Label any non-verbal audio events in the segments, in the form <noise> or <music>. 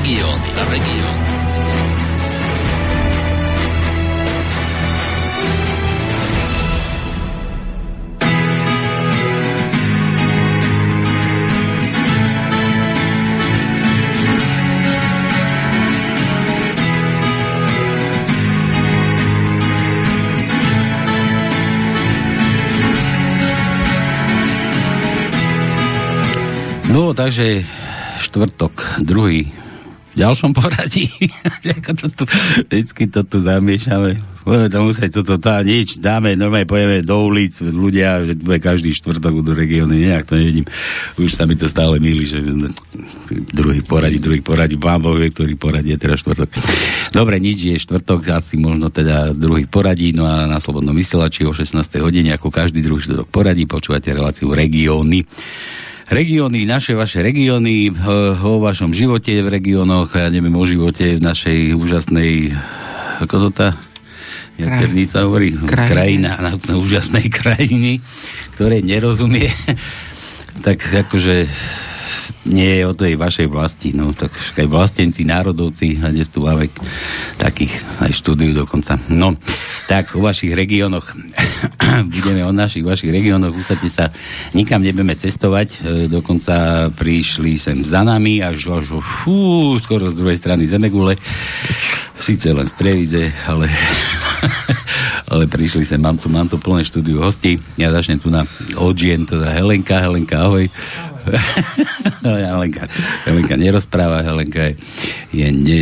Regióny. Regióny. No, takže štvrtok, druhý v ďalšom poradí. <laughs> Ako to tu, vždycky to tu zamiešame. Budeme to musieť toto, tá, nič, dáme, normálne pojeme do ulic, ľudia, že bude každý štvrtok do regióny, nejak to nevidím. Už sa mi to stále milí, že druhý poradí, druhý poradí, pán Boh vie, ktorý poradí je teraz štvrtok. Dobre, nič je štvrtok, asi možno teda druhý poradí, no a na Slobodnom vysielači o 16. hodine, ako každý druhý štvrtok poradí, počúvate reláciu regióny regióny, naše vaše regióny, o vašom živote v regiónoch, ja neviem, o živote v našej úžasnej, ako to tá jaternica hovorí, Krajine. krajina, na, na úžasnej <laughs> krajiny, ktorej nerozumie, tak akože nie je o tej vašej vlasti, no tak aj vlastenci, národovci, a dnes tu máme takých aj štúdiu dokonca. No, tak o vašich regiónoch, <coughs> budeme o našich vašich regiónoch, usadte sa, nikam nebudeme cestovať, e, dokonca prišli sem za nami, až, až fú, skoro z druhej strany Zemegule, síce len z Trevize, ale <laughs> ale prišli sem, mám tu, mám tu plné štúdiu hostí, ja začnem tu na odžien, teda Helenka, Helenka, ahoj. <laughs> Helenka, Helenka nerozpráva, Helenka je, je ne,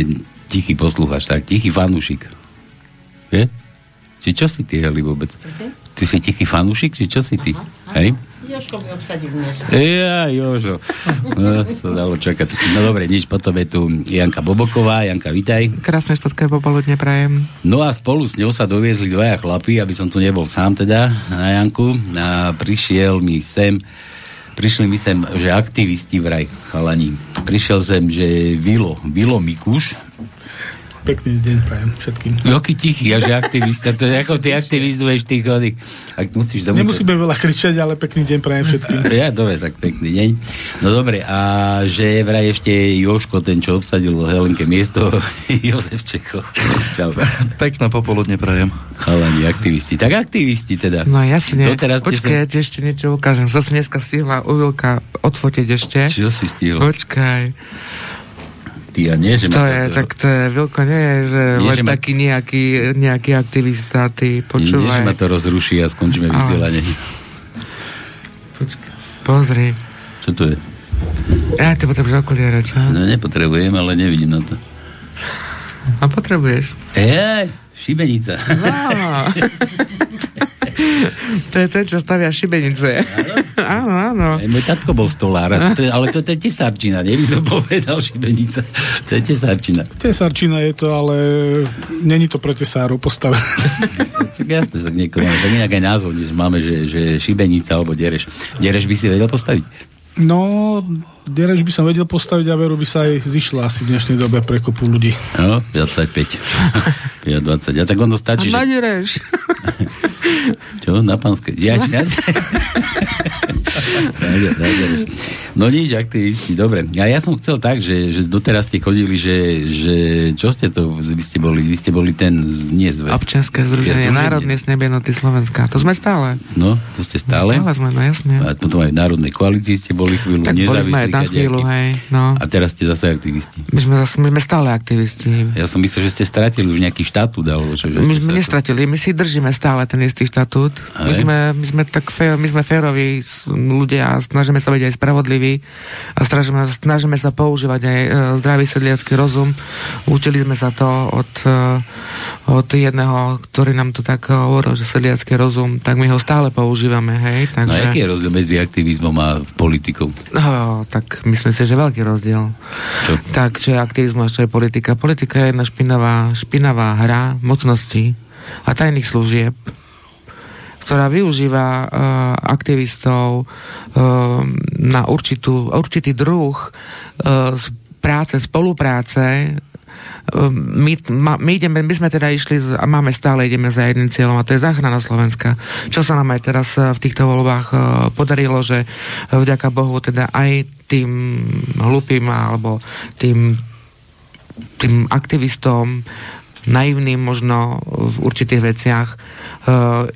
tichý poslúchač, tak tichý fanúšik. Je? Či čo si ty, Heli, vôbec? Ty si tichý fanúšik, či čo si ty? Aha, Hej? Jožko mi obsadil dnes. Ja, Jožo. No, to dalo čakať. No dobre, nič, potom je tu Janka Boboková. Janka, vitaj. Krásne štvrtkové popoludne prajem. No a spolu s ňou sa doviezli dvaja chlapí, aby som tu nebol sám teda na Janku. A prišiel mi sem prišli mi sem, že aktivisti vraj, chalani. Prišiel sem, že Vilo, Vilo Mikuš, Pekný deň prajem všetkým. Jaký tichý, a že aktivista, to je ako ty aktivizuješ tých oných. Ak musíš domýkať. Nemusíme veľa kričať, ale pekný deň prajem všetkým. <laughs> Ja, dobre, tak pekný deň. No dobre, a že vraj ešte Joško, ten, čo obsadil Helenke miesto, <laughs> Jozef Čeko. Čau. Pekné popoludne prajem. Chalani, aktivisti. Tak aktivisti teda. No jasne, počkaj, sa... ja ti ešte niečo ukážem. Zase dneska stihla Uvilka odfotiť ešte. Čo si stihla? Počkaj ty a nie, že to je, to... tak to je, Vilko, nie je, že nie, len že taký ma... nejaký, nejaký aktivista, ty počúvaj. Nie, že ma to rozruší a skončíme vysielanie. Počkaj, pozri. Čo to je? Ja, ty potrebuješ okuliare, čo? No nepotrebujem, ale nevidím na to. A potrebuješ? Ej, šibenica. No. <laughs> to je ten, čo stavia šibenice. áno, áno. Aj môj tatko bol stolár, to je, ale to, to je tesárčina, nevy som povedal šibenica. To je tesárčina. Tesárčina je to, ale není to pre tesárov postavené. <laughs> tak jasne, tak niekoho máme. Tak aj názov dnes máme, že, že šibenica alebo dereš. Dereš by si vedel postaviť? No, Dereš by som vedel postaviť a veru by sa aj zišla asi v dnešnej dobe pre kopu ľudí. No, 25. 20. A tak ono stačí, a že... <laughs> Čo? Na pánske? Ja, ja? no nič, aktivisti, dobre. A ja som chcel tak, že, že doteraz ste chodili, že, že čo ste to, vy ste boli, vy ste boli ten, nie zväz. Občianske združenie, Národné snebenoty Slovenska. To sme stále. No, to ste stále? Stále sme, no jasne. A potom aj v Národnej koalícii ste boli chvíľu, tak boli sme aj na chvíľu, hej. No. A teraz ste zase aktivisti. My sme, zase, my sme stále aktivisti. Ja som myslel, že ste stratili už nejaký štatút, alebo čo? Že my sme nestratili, my si držíme stále ten istý štatút. My sme, my sme tak fér, my sme féroví ľudia a snažíme sa byť aj spravodliví a snažíme, snažíme sa používať aj e, zdravý sedliacký rozum. Učili sme sa to od, e, od jedného, ktorý nám to tak hovoril, že sedliacký rozum, tak my ho stále používame, hej. Takže... No aký je rozdiel medzi aktivizmom a politikou? No, tak myslím si, že veľký rozdiel. Čo? Tak, čo je aktivizmus, čo je politika. Politika je jedna špinavá, špinavá hra mocností a tajných služieb, ktorá využíva uh, aktivistov uh, na určitú, určitý druh uh, práce, spolupráce my, my, ideme, my sme teda išli a máme stále ideme za jedným cieľom a to je záchrana Slovenska. Čo sa nám aj teraz v týchto voľbách podarilo, že vďaka Bohu teda aj tým hlupým alebo tým tým aktivistom, naivným možno v určitých veciach e,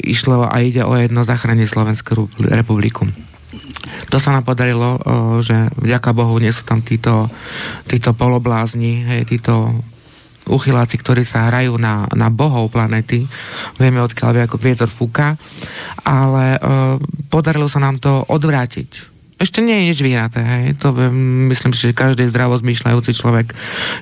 išlo a ide o jedno zachránenie Slovenskú republiku. To sa nám podarilo, e, že vďaka Bohu nie sú tam títo, títo poloblázni, hej, títo uchyláci, ktorí sa hrajú na, na bohov planety. Vieme, odkiaľ ako vietor fúka. Ale e, podarilo sa nám to odvrátiť ešte nie je nič vyhraté, hej. To myslím si, že každý zdravo zmýšľajúci človek,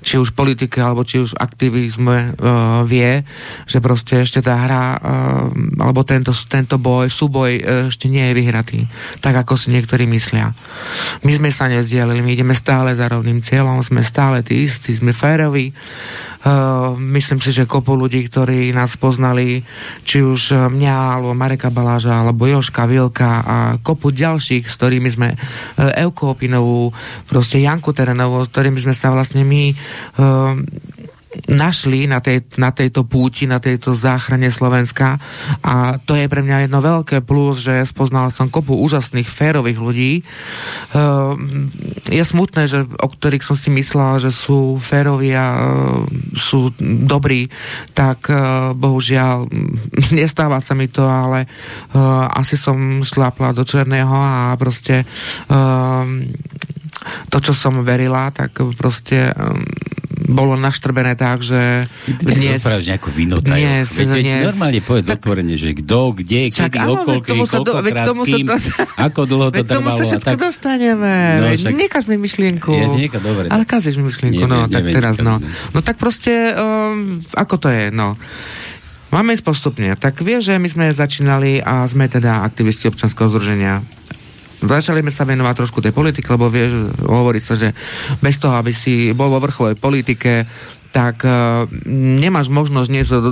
či už politike, alebo či už aktivizme uh, vie, že proste ešte tá hra, uh, alebo tento, tento boj, súboj uh, ešte nie je vyhratý. Tak, ako si niektorí myslia. My sme sa nezdielili, my ideme stále za rovným cieľom, sme stále tí istí, sme féroví, Uh, myslím si, že kopu ľudí, ktorí nás poznali, či už eh, mňa, alebo Mareka Baláža, alebo Joška Vilka a kopu ďalších, s ktorými sme uh, Euko Opinovú, proste Janku Terenovú, s ktorými sme sa vlastne my uh, našli na, tej, na tejto púti, na tejto záchrane Slovenska a to je pre mňa jedno veľké plus, že spoznal som kopu úžasných férových ľudí. Uh, je smutné, že, o ktorých som si myslela, že sú féroví a uh, sú dobrí, tak uh, bohužiaľ <laughs> nestáva sa mi to, ale uh, asi som šlápla do černého a proste uh, to, čo som verila, tak proste um, bolo naštrbené tak, že Ty dnes... Ty nejakú vinotajú. Dnes, Veď, dnes... Normálne povedz tak... otvorene, že kto, kde, kedy, okolo, kedy, koľkokrát, s kým, to... ako dlho to trvalo. tomu sa všetko tak... dostaneme. No, však... Nekáž mi myšlienku. Ja, nieka, dobre. Ale kazíš mi myšlienku, nie, no, nie, tak neviem, teraz, no. No tak proste, um, ako to je, no. Máme ísť postupne. Tak vie, že my sme začínali a sme teda aktivisti občanského združenia začali sme sa venovať trošku tej politike, lebo vie, hovorí sa, že bez toho, aby si bol vo vrchovej politike, tak uh, nemáš možnosť niečo do,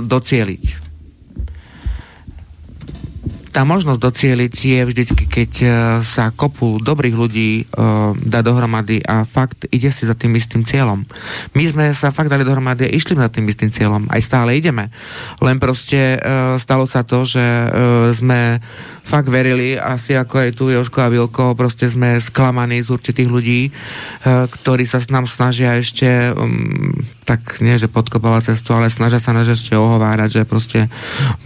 tá možnosť docieliť je vždycky, keď uh, sa kopu dobrých ľudí uh, dá dohromady a fakt ide si za tým istým cieľom. My sme sa fakt dali dohromady a išli za tým istým cieľom. Aj stále ideme. Len proste uh, stalo sa to, že uh, sme fakt verili, asi ako aj tu Joško a Vilko, proste sme sklamaní z určitých ľudí, e, ktorí sa nám snažia ešte um, tak nie, že podkopávať cestu, ale snažia sa nás ešte ohovárať, že proste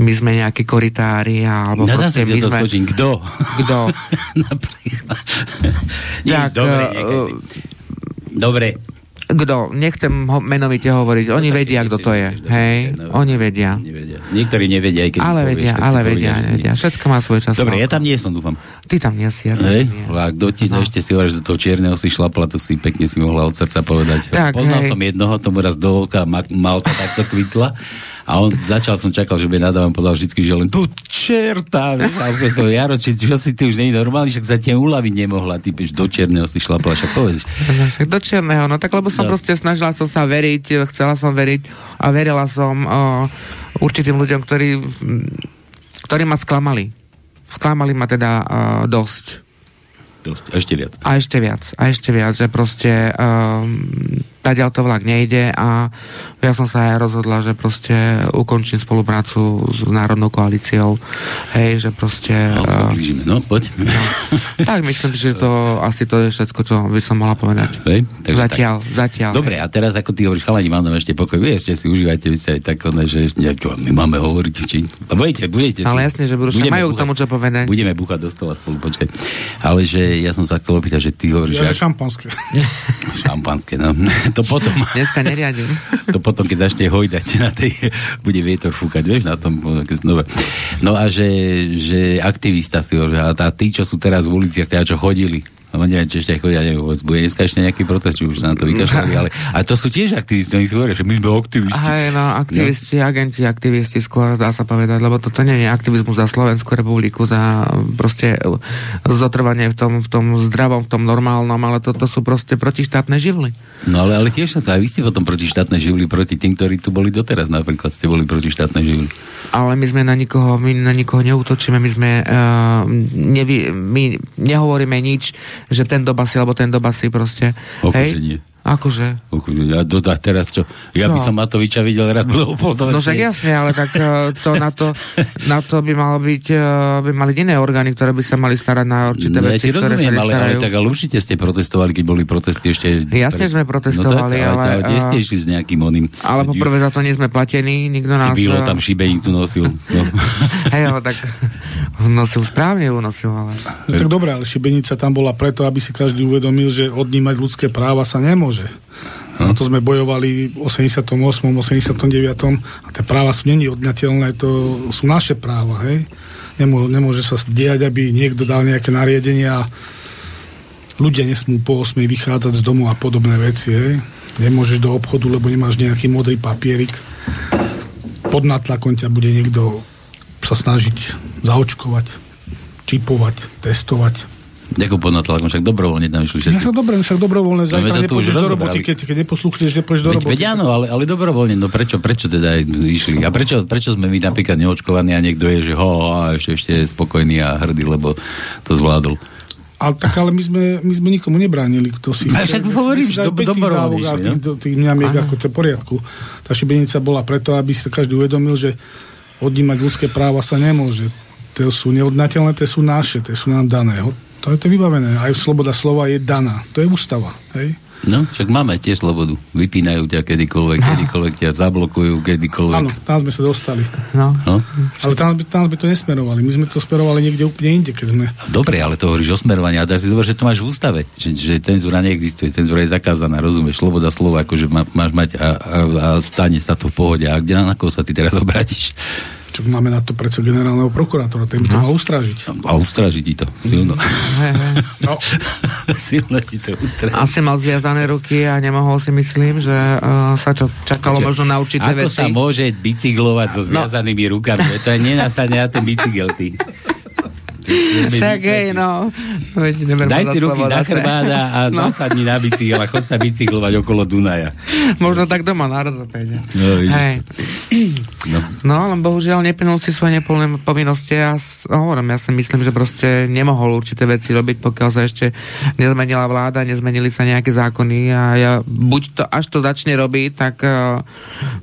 my sme nejakí koritári alebo Nedá proste my sme... Kto? Kto? <laughs> Napríklad. <laughs> tak, dobre, uh, dobre, kto, nechcem ho menovite hovoriť, oni no, vedia, kto to je. Hej, oni vedia. Nevedia. Niektorí nevedia, aj keď Ale vedia, ale vedia, nevedia. Všetko má svoj čas. Dobre, ja tam nie som, dúfam. Ty tam nie si, ja hej, a kto ti, no. ešte si hovoríš, do toho čierneho si šlapla, to si pekne si mohla od srdca povedať. Tak, Poznal hej. som jednoho, tomu raz do oka Malta takto kvicla a on, začal som čakal, že by nadávam podal vždy, že len tu čerta, a to Jaro, či, čo si ty už nie je normálny, však sa tie uľaviť nemohla, ty piš, do čierneho si šla však povedz. No, však do čierneho, no tak lebo som no. proste snažila som sa veriť, chcela som veriť a verila som o, určitým ľuďom, ktorí, ktorí ma sklamali. Sklamali ma teda o, dosť. Dosť, ešte viac. A ešte viac, a ešte viac, že proste um, tadiaľ to vlak nejde a ja som sa aj rozhodla, že proste ukončím spoluprácu s Národnou koalíciou. Hej, že proste... No, uh, no poď. No, tak myslím, že to asi to je všetko, čo by som mohla povedať. Hej, takže zatiaľ, tak. zatiaľ. Dobre, hej. a teraz ako ty hovoríš, chalani, mám ešte pokoj, vy ešte si užívajte, vy sa aj tak, ne, že ešte my máme hovoriť, či... Budete, budete. Ale jasne, že budú, majú k tomu čo povedať. Budeme búchať do stola spolu, počkaj. Ale že ja som sa chcel opýtať, že ty hovoríš... Ja, že šampanské. <laughs> <laughs> šampanské, no to potom... Dneska neriadím. To potom, keď začne hojdať na tej, bude vietor fúkať, vieš, na tom. Znova. No a že, že aktivista si hovorí, a tí, čo sú teraz v uliciach, teda čo chodili, No neviem, či ešte chodia, neviem, bude dneska ešte nejaký protest, či už sa na to vykašľali, <laughs> ale a to sú tiež aktivisti, oni si hovoria, že my sme aktivisti. Aj, no, aktivisti, no. agenti, aktivisti skôr, dá sa povedať, lebo toto nie je aktivizmus za Slovenskú republiku, za proste zotrvanie v tom, v tom zdravom, v tom normálnom, ale toto sú proste protištátne živly. No ale, ale tiež sa aj vy ste potom protištátne živly proti tým, ktorí tu boli doteraz, napríklad ste boli protištátne živly. Ale my sme na nikoho, my na nikoho neútočíme, my sme, uh, nevy, my nehovoríme nič, že ten dobasy, alebo ten dobasy proste. Hej? Akože? Ja do, a teraz čo? Ja čo? by som Matoviča videl rád No však jasne, ale tak e, to na to, <laughs> na to by malo byť, e, by mali iné orgány, ktoré by sa mali starať na určité no, veci, ja ktoré rozumiem, sa ale, ale, tak ale určite ste protestovali, keď boli protesty ešte... Jasne pre... sme protestovali, no, tak, ale... ale, ale ste išli s nejakým oným... Ale poprvé za to nie sme platení, nikto nás... Bylo tam šibenicu nosil. No. <laughs> Hej, ale tak nosil správne, unosil, ale... No tak dobre, ale šibenica tam bola preto, aby si každý uvedomil, že odnímať ľudské práva sa nemôže. Za to sme bojovali v 88. 89. a tie práva sú není odňateľné, to sú naše práva, hej. Nemô, nemôže sa diať, aby niekto dal nejaké nariadenia a ľudia nesmú po 8 vychádzať z domu a podobné veci, hej. Nemôžeš do obchodu, lebo nemáš nejaký modrý papierik. Pod natlakom ťa bude niekto sa snažiť zaočkovať, čipovať, testovať Ako pod natlakom, však dobrovoľne tam išli všetci. No, však, dobre, však dobrovoľne, zajtra nepôjdeš do roboty, keď, keď neposlúchneš, nepôjdeš do roboty. Veď áno, ale, ale dobrovoľne, no prečo, prečo teda išli? A prečo, prečo sme my napríklad neočkovaní a niekto je, že ho, a ešte, ešte je spokojný a hrdý, lebo to zvládol. Ale tak ale my sme, my sme nikomu nebránili, kto si... No, však hovorím, že do, dobrovoľne išli, tých, no? tých mňamiek, ako to poriadku. Tá šibenica bola preto, aby si každý uvedomil, že odnímať ľudské práva sa nemôže. To sú neodnateľné, to sú naše, to sú nám dané. To je to vybavené. Aj sloboda slova je daná. To je ústava. Hej? No, však máme tiež slobodu. Vypínajú ťa kedykoľvek, no. kedykoľvek ťa zablokujú, kedykoľvek. Áno, tam sme sa dostali. No. no. Ale tam, tam sme to nesmerovali. My sme to smerovali niekde úplne inde, keď sme... Dobre, ale to hovoríš o smerovaní. A si zober, že to máš v ústave. Že, že cenzúra neexistuje. Cenzúra je zakázaná, rozumieš? Sloboda slova, akože má, máš mať a, a, a stane sa to v pohode. A kde na koho sa ty teraz obrátiš? Čo máme na to predsa generálneho prokurátora, ten by to no. mal ustražiť. A ustražiť ti to, silno. no. <laughs> silno ti to ustražiť. Asi mal zviazané ruky a nemohol si myslím, že uh, sa čo, čakalo Čo, možno na určité ako veci. Ako sa môže bicyklovať so no. zviazanými no. rukami? To je nenasadne na ten bicykel, ty. Tak hej, no. Daj si ruky za chrbát a no. nasadni na bicykel a chod sa bicyklovať okolo Dunaja. Možno tak doma na rozopede. No, hej. No. no, ale bohužiaľ neplnil si svoje neplné povinnosti a hovorím, ja si myslím, že proste nemohol určité veci robiť, pokiaľ sa ešte nezmenila vláda, nezmenili sa nejaké zákony a ja buď to, až to začne robiť, tak uh,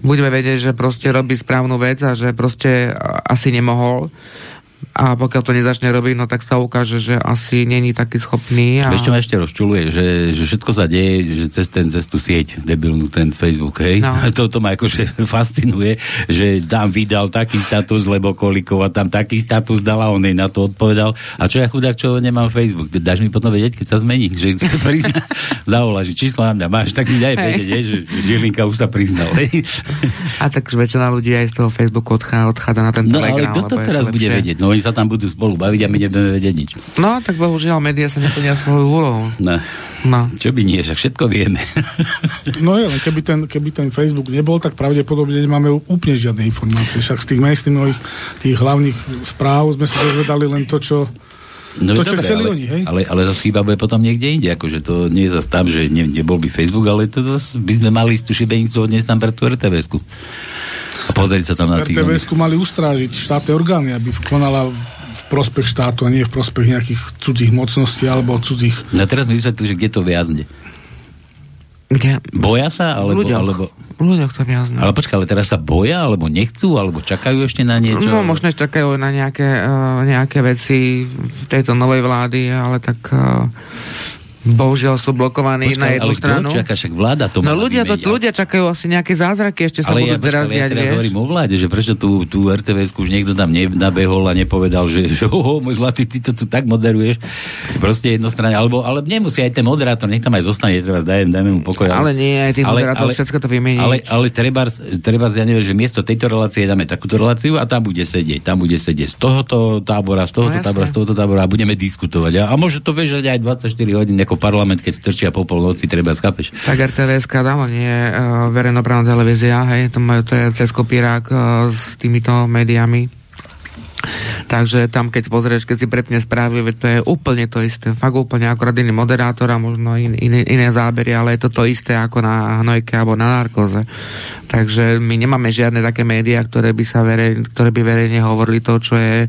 budeme vedieť, že proste robí správnu vec a že proste uh, asi nemohol a pokiaľ to nezačne robiť, no tak sa ukáže, že asi není taký schopný. A... Vieš, čo ma ešte rozčuluje, že, že všetko sa deje, že cez, ten, cez tú sieť debilnú, ten Facebook, hej? No. <laughs> To, to ma akože <laughs> fascinuje, že tam vydal taký status, lebo Kolikova tam taký status dala, on jej na to odpovedal. A čo ja chudák, čo nemám Facebook? Dáš mi potom vedieť, keď sa zmení, že <laughs> sa prizná, zavolá, že číslo na mňa máš, tak mi daj vedieť, že Žilinka už sa priznal. Hej? A tak väčšina ľudí aj z toho Facebooku odchádza na ten no, Telegram. No ale kto to teraz bude vedieť? No oni sa tam budú spolu baviť a my nebudeme vedieť nič. No, tak bohužiaľ, médiá sa neplnia svoju úlohu. No. No. Čo by nie, že všetko vieme. <laughs> no je, keby ten, keby ten Facebook nebol, tak pravdepodobne nemáme úplne žiadne informácie. Však z tých mainstreamových, tých hlavných správ sme sa dozvedali len to, čo No to, čo dobre, chceli ale, oni, hej? Ale, ale zase chyba bude potom niekde inde, akože to nie je zase tam, že ne, nebol by Facebook, ale to zase by sme mali tú šibenicu odniesť tam pre tú RTVS-ku. A pozrieť sa tam na tých... RTVS-ku mali ustrážiť štátne orgány, aby konala v prospech štátu a nie v prospech nejakých cudzích mocností alebo cudzích... No teraz mi vysvetlili, že kde to viazne. Kde? Boja sa? Alebo, v ľuďoch. Alebo... V ľuďoch to viazne. Ale počkaj, ale teraz sa boja, alebo nechcú, alebo čakajú ešte na niečo? No, možno čakajú na nejaké, uh, nejaké veci v tejto novej vlády, ale tak uh, bohužiaľ sú blokovaní Počkaj, na jednu ale stranu. Ale čaká, však vláda to No ľudia, to, ľudia čakajú asi nejaké zázraky, ešte sa ale budú ja, teraz ja teraz vieš? hovorím o vláde, že prečo tú, tú RTVS už niekto tam nabehol a nepovedal, že, že <laughs> oh, môj zlatý, ty to tu tak moderuješ. Proste jednostranne, alebo ale nemusí aj ten moderátor, nech tam aj zostane, treba, dajme, dajme mu pokoj. Ale, ale nie, aj tých moderátor všetko to vymení. Ale, ale treba, treba, ja neviem, že miesto tejto relácie dáme takúto reláciu a tam bude sedieť, tam bude sedieť z tohoto tábora, z tohoto no, tábora, z tohoto tábora a budeme diskutovať. A, a môže to bežať aj 24 hodín ako parlament, keď strčia po polnoci, treba skapeš. Tak RTVS dávno nie je uh, verejnoprávna televízia, hej, to, majú, to je cez kopírák uh, s týmito médiami. Takže tam, keď pozrieš, keď si prepne správy, to je úplne to isté. Fakt úplne akorát iný moderátor a možno in, in, iné zábery, ale je to to isté ako na hnojke alebo na narkoze. Takže my nemáme žiadne také médiá, ktoré by, sa verej, ktoré by verejne hovorili to, čo je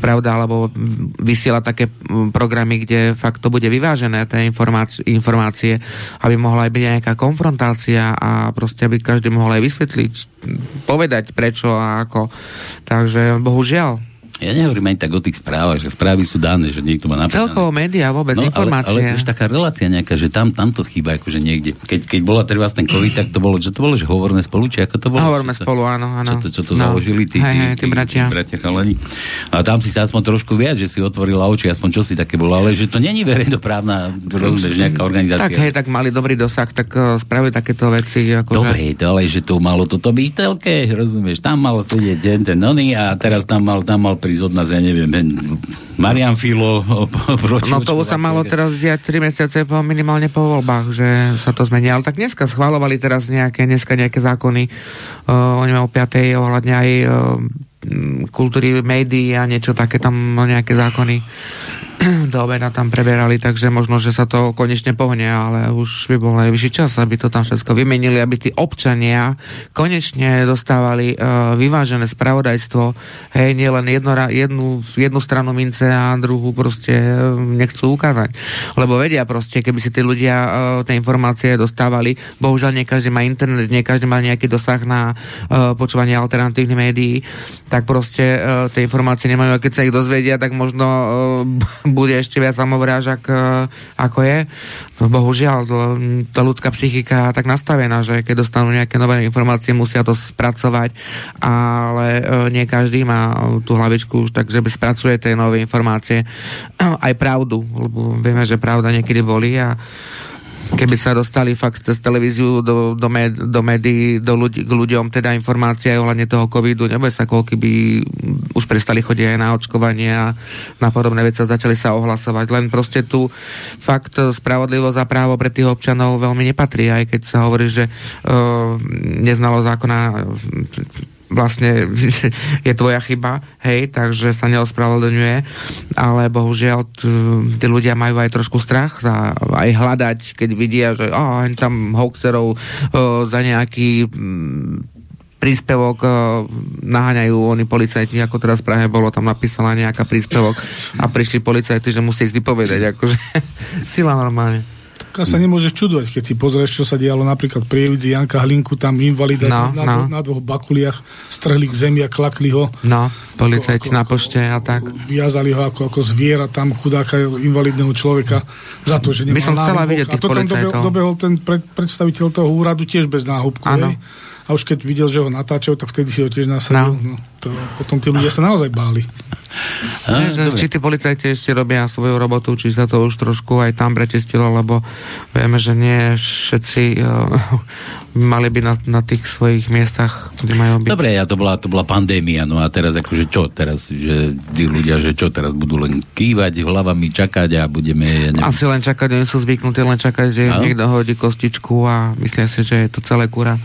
pravda, alebo vysiela také programy, kde fakt to bude vyvážené, tie informácie, informácie aby mohla aj byť nejaká konfrontácia a proste aby každý mohol aj vysvetliť, povedať prečo a ako. Takže bohužiaľ, ja nehovorím ani tak o tých správach, že správy sú dané, že niekto má napísané. Celkovo médiá vôbec, no, informácie. Ale, ale už taká relácia nejaká, že tam, tam to chýba akože niekde. Keď, keď bola treba ten COVID, tak to bolo, že to bolo, že hovoríme spolu, či ako to bolo? Hovoríme spolu, áno, áno. Čo to, čo to no. založili tí, hej, hej, tí, tí, bratia. Tí bratia chalani. A tam si sa aspoň trošku viac, že si otvorila oči, aspoň čo si také bolo, ale že to není verejnoprávna, rozumieš, nejaká organizácia. Tak hej, tak mali dobrý dosah, tak uh, spravili takéto veci. Ako Dobre, že... ale že to malo toto byť telke, rozumieš, tam mal sedieť ten, ten oný a teraz tam mal, tam mal prísť od nás, ja neviem, Marian Filo <laughs> proti No to sa malo teraz vziať 3 mesiace po, minimálne po voľbách, že sa to zmení. Ale tak dneska schválovali teraz nejaké, dneska nejaké zákony, uh, oni o 5. ohľadne aj uh, kultúry médií a niečo také tam nejaké zákony <clears throat> do obeda tam preberali, takže možno, že sa to konečne pohne, ale už by bol najvyšší čas, aby to tam všetko vymenili, aby tí občania konečne dostávali uh, vyvážené spravodajstvo, hej, nielen jedno, jednu, jednu stranu mince a druhú proste uh, nechcú ukázať. Lebo vedia proste, keby si tí ľudia uh, tie informácie dostávali, bohužiaľ nie každý má internet, nie každý má nejaký dosah na uh, počúvanie alternatívnych médií, tak proste uh, tie informácie nemajú a keď sa ich dozvedia, tak možno uh, <laughs> bude ešte viac samovrážak, e, ako je. No, bohužiaľ, tá ľudská psychika je tak nastavená, že keď dostanú nejaké nové informácie, musia to spracovať, ale e, nie každý má tú hlavičku už tak, že by spracuje tie nové informácie. Aj pravdu, lebo vieme, že pravda niekedy boli a keby sa dostali fakt cez televíziu do, do, med, do médií, do ľudí, k ľuďom, teda informácie ohľadne toho covidu, nebude sa koľko by už prestali chodiť aj na očkovanie a na podobné veci začali sa ohlasovať. Len proste tu fakt spravodlivosť a právo pre tých občanov veľmi nepatrí, aj keď sa hovorí, že uh, neznalo zákona vlastne <laughs> je tvoja chyba, hej, takže sa neospravedlňuje, ale bohužiaľ tí ľudia majú aj trošku strach a aj hľadať, keď vidia, že oh, tam hoaxerov oh, za nejaký mm, príspevok uh, naháňajú oni policajti, ako teraz v Prahe bolo tam napísaná nejaká príspevok a prišli policajti, že musí ísť vypovedať, akože <laughs> sila normálne. A sa nemôžeš čudovať, keď si pozrieš, čo sa dialo napríklad pri Evidzi Janka Hlinku, tam invalida no, na, no. na dvoch bakuliach strhli k zemi a klakli ho. No, policajti na pošte a tak. Viazali ho ako, ako zviera tam chudáka invalidného človeka za to, že nemal By som chcela vidieť A to tam dobehol, dobehol ten pred, predstaviteľ toho úradu tiež bez náhubku. Ano. A už keď videl, že ho natáčajú, tak vtedy si ho tiež nasadil. No. No, to, potom tí ľudia sa naozaj báli. Že, či tí policajti ešte robia svoju robotu, či sa to už trošku aj tam prečistilo, lebo vieme, že nie všetci uh, mali by na, na tých svojich miestach, kde majú byť. Dobre, ja to bola, to bola pandémia, no a teraz akože čo teraz, že tí ľudia, že čo teraz budú len kývať hlavami, čakať a budeme... Ja neviem. Asi len čakať, oni sú zvyknutí len čakať, že no? niekto hodí kostičku a myslia si, že je to celé kura.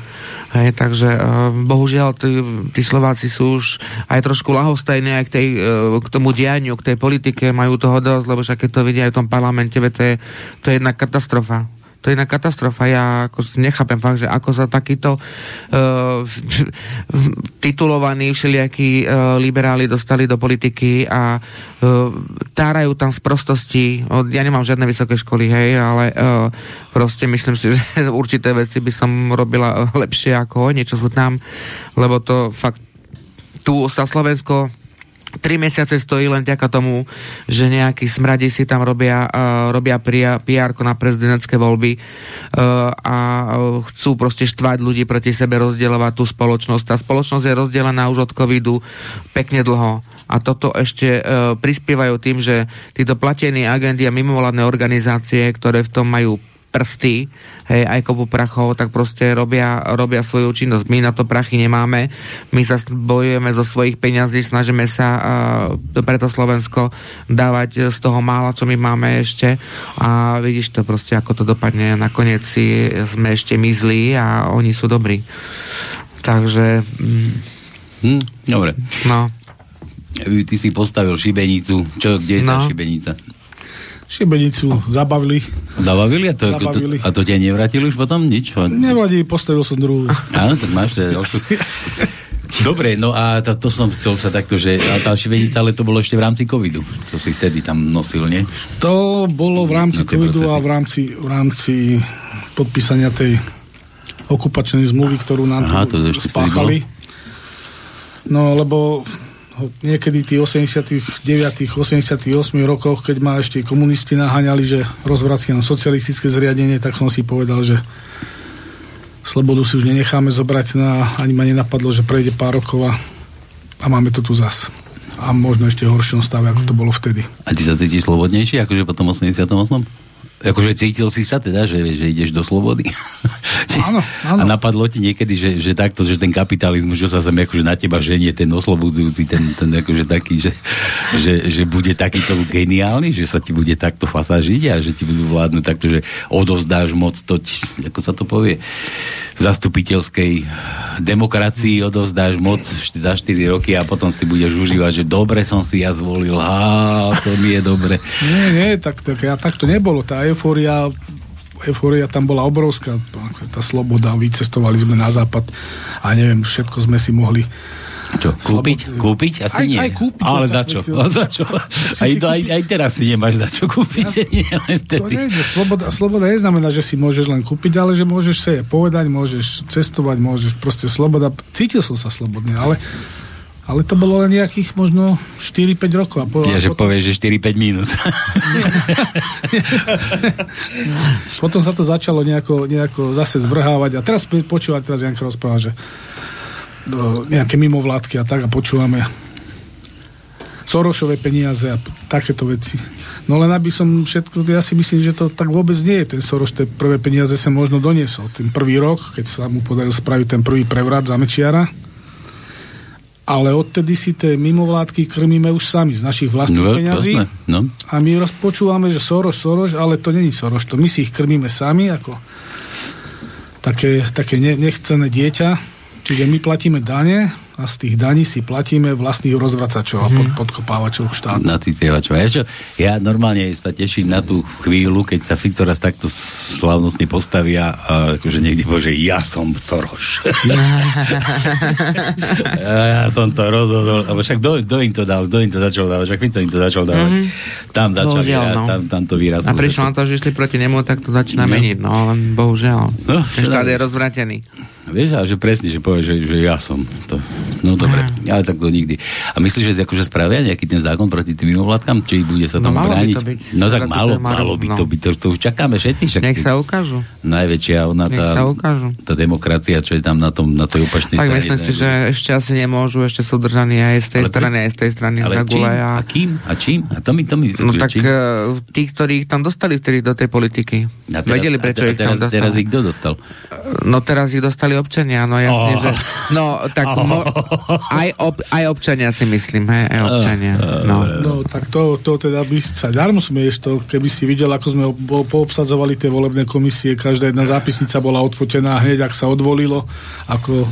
Hej, takže uh, bohužiaľ tí, tí Slováci sú už aj trošku lahostajní aj k, tej, uh, k tomu dianiu, k tej politike, majú toho dosť, lebo však keď to vidia aj v tom parlamente, to je, to je jedna katastrofa to je jedna katastrofa. Ja ako nechápem fakt, že ako sa takýto uh, titulovaní všelijakí uh, liberáli dostali do politiky a uh, tárajú tam z prostosti. Ja nemám žiadne vysoké školy, hej, ale uh, proste myslím si, <laughs> že určité veci by som robila lepšie ako oni, čo sú tam, lebo to fakt tu sa Slovensko Tri mesiace stojí len ďaka tomu, že nejakí smradi si tam robia, uh, robia PR na prezidentské voľby uh, a uh, chcú proste štvať ľudí proti sebe, rozdielovať tú spoločnosť. Tá spoločnosť je rozdelená už od covidu pekne dlho a toto ešte uh, prispievajú tým, že títo platení agendy a mimovládne organizácie, ktoré v tom majú prsty, hej, aj kopu prachov, tak proste robia, robia svoju činnosť. My na to prachy nemáme, my sa bojujeme zo svojich peňazí, snažíme sa uh, preto Slovensko dávať z toho mála, čo my máme ešte a vidíš to proste, ako to dopadne. Nakoniec si sme ešte mizli a oni sú dobrí. Takže... Hm, dobre. No. Ty si postavil šibenicu. Čo, kde je no. tá šibenica? Šibenicu zabavili. Zabavili? A to, zabavili. To, a to ťa nevratili už potom? Nič? Nevadí, postavil som druhú. Áno, tak máš ďalšiu. <laughs> Dobre, no a to, to som chcel sa takto, že a tá šivenica, ale to bolo ešte v rámci covidu. To si vtedy tam nosil, nie? To bolo v rámci covidu a v rámci, v rámci podpísania tej okupačnej zmluvy, ktorú nám Aha, to spáchali. No, lebo niekedy tých 89 88 rokoch, keď ma ešte komunisti naháňali, že rozvraciam socialistické zriadenie, tak som si povedal, že slobodu si už nenecháme zobrať na, ani ma nenapadlo, že prejde pár rokov a, a máme to tu zas. A možno ešte horšom stave, ako to bolo vtedy. A ty sa cítiš slobodnejší, akože po tom 88? Akože cítil si sa teda, že, že ideš do slobody? <laughs> Áno, áno. A napadlo ti niekedy, že, že takto, že ten kapitalizmus, že sa sem akože na teba ženie, ten oslobodzujúci, ten, ten akože taký, že, že, že bude takýto geniálny, že sa ti bude takto fasažiť a že ti budú vládnuť takto, že odovzdáš moc to, ako sa to povie, zastupiteľskej demokracii odovzdáš moc za 4 roky a potom si budeš užívať, že dobre som si ja zvolil, a to mi je dobre. Nie, nie, tak, tak, ja, tak to nebolo. Tá eufória eufória tam bola obrovská, tá sloboda, vycestovali sme na západ a neviem, všetko sme si mohli čo, kúpiť? Slobod... Kúpiť? Asi aj, nie. Aj kúpiť. Ale za čo? Ale <laughs> za čo? <laughs> Aj, to, aj, aj teraz si nemáš za čo kúpiť. Ja, <laughs> nie, len vtedy. To nie, sloboda, sloboda neznamená, že si môžeš len kúpiť, ale že môžeš sa je povedať, môžeš cestovať, môžeš proste sloboda. Cítil som sa slobodne, ale ale to bolo len nejakých možno 4-5 rokov. A po, ja, že potom... povieš, že 4-5 minút. <laughs> potom sa to začalo nejako, nejako zase zvrhávať a teraz počúvať, teraz Janka rozpráva, že do nejaké mimovládky a tak a počúvame Sorošové peniaze a takéto veci. No len aby som všetko, ja si myslím, že to tak vôbec nie je. Ten Soroš tie prvé peniaze sa možno doniesol. Ten prvý rok, keď sa mu podaril spraviť ten prvý prevrat za Mečiara, ale odtedy si tie mimovládky krmíme už sami z našich vlastných no, peňazí. No. A my rozpočúvame, že Soros, Soros, ale to není Soros, to my si ich krmíme sami ako také, také nechcené dieťa. Čiže my platíme dane, a z tých daní si platíme vlastných rozvracačov a pod, podkopávačov štátu. Na tých Ja, čo, ja normálne sa teším na tú chvíľu, keď sa Fico raz takto slavnostne postavia a akože niekde bože, ja som Soroš. <laughs> <laughs> ja som to rozhodol, lebo však kto, im to dal, kto im to začal dávať, však Fico im to začal dávať. Mm-hmm. Tam začali, ja, no. tam, tam to výrazno. A prišlo na to, že išli proti nemu, tak to začína no. meniť, no len bohužiaľ. No, Ten štát je rozvratený. Vieš, a že presne, že povie, že, že ja som to. No dobre, ale tak to nikdy. A myslíš, že akože spravia nejaký ten zákon proti tým mimovládkam? Či bude sa tam no, brániť? By to byť. No tak malo, malo by to no. byť. To, to už čakáme všetci. Však Nech sa ukážu. Najväčšia ona tá, sa ukážu. tá demokracia, čo je tam na, tom, na tej opačnej strane. Tak myslím si, že ešte asi nemôžu, ešte sú držaní aj z tej ale strany, aj z tej strany ale čím? A... a kým? A čím? A to mi to mi No tak čím? Uh, tí, ktorí ich tam dostali vtedy do tej politiky. A teraz, Vedeli, prečo a ich tam dostali. Teraz ich kto dostal? No teraz ich dostali občania, no jasne, oh. že... No, tak oh. mo, aj, ob, aj občania si myslím, hej, aj občania. No, no tak to, to teda by sa darmo smieš to, keby si videl, ako sme poobsadzovali tie volebné komisie, každá jedna zápisnica bola odfotená hneď, ak sa odvolilo, ako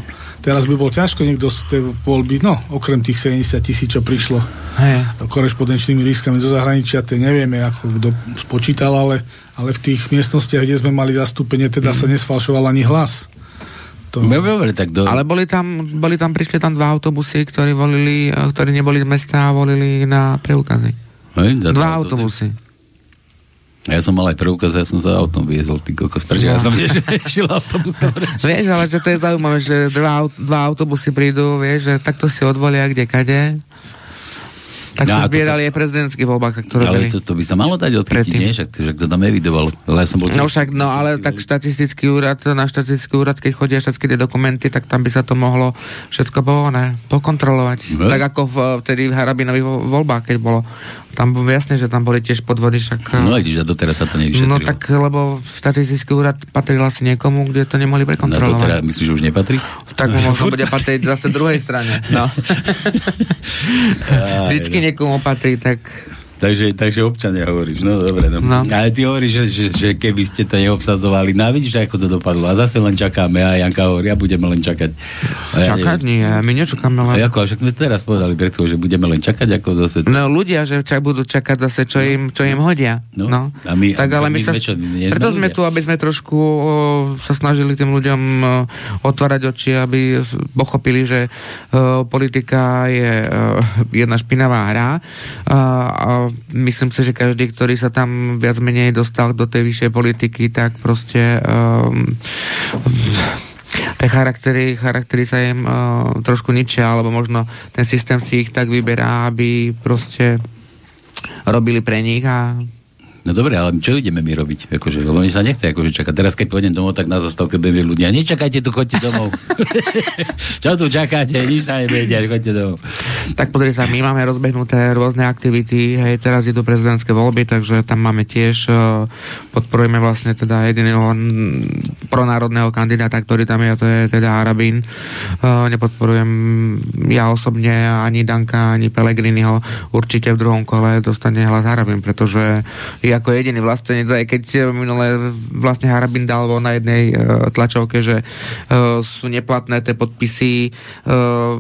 teraz by bol ťažko niekto z tej voľby, no, okrem tých 70 tisíc, čo prišlo hey. korešpondenčnými lístkami zo zahraničia, tie nevieme, ako kto spočítal, ale, ale v tých miestnostiach, kde sme mali zastúpenie, teda mm. sa nesfalšoval ani hlas. To... Dobre, tak do... Ale boli tam, boli tam, prišli tam dva autobusy, ktorí volili, eh, ktorí neboli z mesta a volili na preukazy. Hej, dva autobusy. Ja som mal aj preukaz, ja som sa autom viezol, ty kokos, prečo ja som nešiel <laughs> autobusom. <laughs> Vieš, ale čo to je zaujímavé, že dva, dva autobusy prídu, vieš, že takto si odvolia kde kade tak no, sa zbierali sa... aj prezidentské voľbách, ktoré Ale to, to, by sa malo dať odchytiť, nie? Však, však to tam evidoval. Ale ja som bol no však, no ale tak štatistický úrad, na štatistický úrad, keď chodia všetky tie dokumenty, tak tam by sa to mohlo všetko povolené, pokontrolovať. No. Tak ako v, vtedy v Harabinových voľbách, keď bolo tam bolo jasne, že tam boli tiež podvody, však... No aj, že doteraz sa to nevyšetrilo. No tak, lebo štatistický úrad patril asi niekomu, kde to nemohli prekontrolovať. No to teda myslíš, že už nepatrí? Tak možno <laughs> bude patriť zase druhej strane, no. <laughs> Vždycky no. niekomu patrí, tak Takže, takže občania hovoríš, no dobre. No. No. Ale ty hovoríš, že, že, že keby ste to neobsadzovali, no vidíš, ako to dopadlo. A zase len čakáme a Janka hovorí, a budeme len čakať. A ja Čakať nie, my nečakáme A len... ako, a však sme teraz povedali pred chvíľou, že budeme len čakať, ako zase... No ľudia, že čak budú čakať zase, čo im, čo im hodia. No. No. A my- tak a ale my my, sa, sme čo, my sme preto sme ľudia? tu, aby sme trošku o, sa snažili tým ľuďom o, otvárať oči, aby pochopili, že o, politika je o, jedna špinavá hra a, a myslím si, že každý, ktorý sa tam viac menej dostal do tej vyššej politiky, tak proste um, tie charaktery, charaktery sa im uh, trošku ničia, alebo možno ten systém si ich tak vyberá, aby proste robili pre nich a No dobre, ale čo ideme my robiť? Akože, lebo mi sa nechce akože čakať. Teraz, keď pôjdem domov, tak na zastávke budeme ľudia. Nečakajte tu, choďte domov. <laughs> čo tu čakáte? Nič sa nebude diať, choďte domov. tak pozri sa, my máme rozbehnuté rôzne aktivity, hej, teraz idú prezidentské voľby, takže tam máme tiež, uh, podporujeme vlastne teda jediného pronárodného kandidáta, ktorý tam je, a to je teda Arabín. Uh, nepodporujem ja osobne ani Danka, ani Pelegriniho. Určite v druhom kole dostane hlas Harabín, pretože je ako jediný vlastenec, aj keď minule vlastne Harabín dal vo na jednej uh, tlačovke, že uh, sú neplatné tie podpisy uh,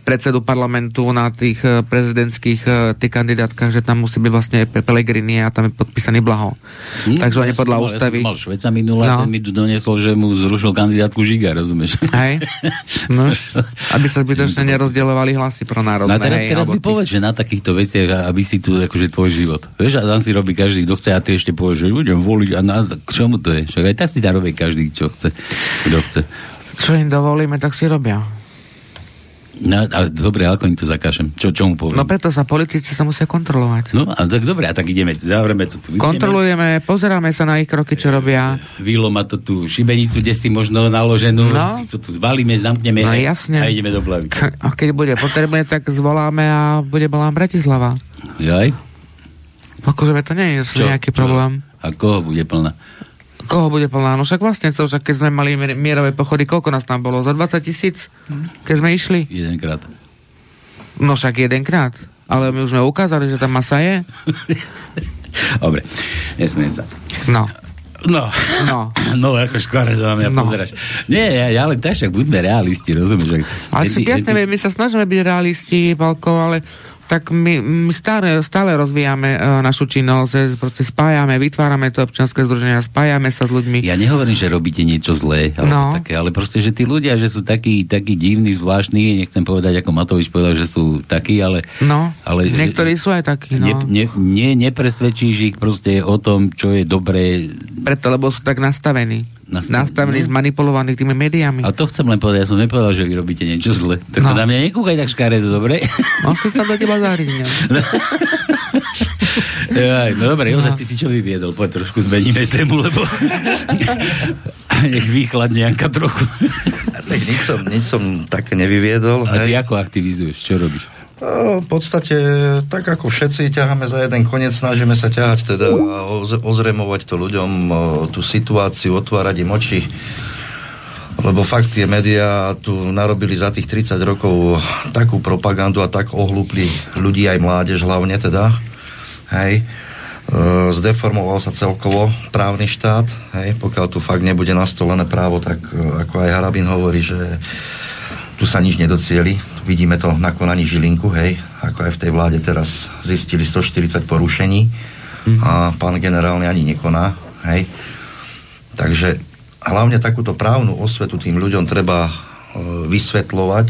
predsedu parlamentu na tých eh, prezidentských eh, tých kandidátkach, že tam musí byť vlastne Pe- Pellegrini a tam je podpísaný Blaho. Hm, Takže oni podľa mal- ústavy... Ja mal Šveca minulá, No. no. ten mi doniesol, že mu zrušil kandidátku Žiga, rozumieš? Hej? <laughs> No, aby sa zbytočne nerozdielovali hlasy pro No národné. a teraz, hej, teraz mi povedz, že na takýchto veciach, aby si tu akože tvoj život. Vieš, a tam si robí každý, kto chce, a ty ešte povieš, že budem voliť, a na, k čomu to je? Však aj tak si tam robí každý, čo chce, kto chce. Čo im dovolíme, tak si robia. No, a dobre, ako im to zakážem? Čo, čo mu poviem? No preto sa politici sa musia kontrolovať. No, a tak dobre, a tak ideme, zavreme to tu. Ideme, Kontrolujeme, pozeráme sa na ich kroky, čo robia. Vílo má to tú šibenicu, kde si možno naloženú, No. to tu zbalíme, zamkneme No, jasne. a ideme do plavy. A keď bude potrebné, tak zvoláme a bude volám Bratislava. Jaj? Akože to nie je Čo? nejaký problém. A koho bude plná? Koho bude plná? No však vlastne, co, však keď sme mali mier- mierové pochody, koľko nás tam bolo? Za 20 tisíc? Keď sme išli? Jedenkrát. No však jedenkrát. Ale my už sme ukázali, že tam masa je. <laughs> Dobre, nesmiem sa. No. No, No. no ako škváre za mňa No. pozeráš. Nie, ja, ja len tak, však buďme realisti, rozumieš? Ale však jasne, vety- my sa snažíme byť realisti, Palko, ale tak my, my stále, stále rozvíjame uh, našu činnosť, že proste spájame, vytvárame to občianske združenia, spájame sa s ľuďmi. Ja nehovorím, že robíte niečo zlé, alebo No. také, ale proste, že tí ľudia, že sú takí, takí divní, zvláštni, nechcem povedať, ako Matovič povedal, že sú takí, ale... No, ale že- niektorí sú aj takí, Ne, no. ne, ne, nepresvedčíš ich proste o tom, čo je dobré. Preto, lebo sú tak nastavení. Nastav- Nastavení, no. zmanipulovaní tými médiami. A to chcem len povedať, ja som nepovedal, že vy robíte niečo zle. Tak sa No. na mňa nekúkaj tak škaredo, dobre? No si sa do teba zahryzne. <laughs> Jaj, no dobre, Jozef, ty si čo vyviedol? Poď trošku zmeníme tému, lebo <laughs> nech vychladne Janka trochu. Tak nič som, nič som také nevyviedol. A ty hej. ako aktivizuješ? Čo robíš? No, v podstate, tak ako všetci ťaháme za jeden koniec, snažíme sa ťahať teda a oz- ozremovať to ľuďom, tú situáciu, otvárať im oči. Lebo fakt tie médiá tu narobili za tých 30 rokov takú propagandu a tak ohlúpli ľudí aj mládež hlavne teda. Hej. E, zdeformoval sa celkovo právny štát, hej, pokiaľ tu fakt nebude nastolené právo, tak e, ako aj Harabin hovorí, že tu sa nič nedocieli. Vidíme to na konaní Žilinku, hej, ako aj v tej vláde teraz zistili 140 porušení a pán generálny ani nekoná, hej. Takže hlavne takúto právnu osvetu tým ľuďom treba e, vysvetľovať,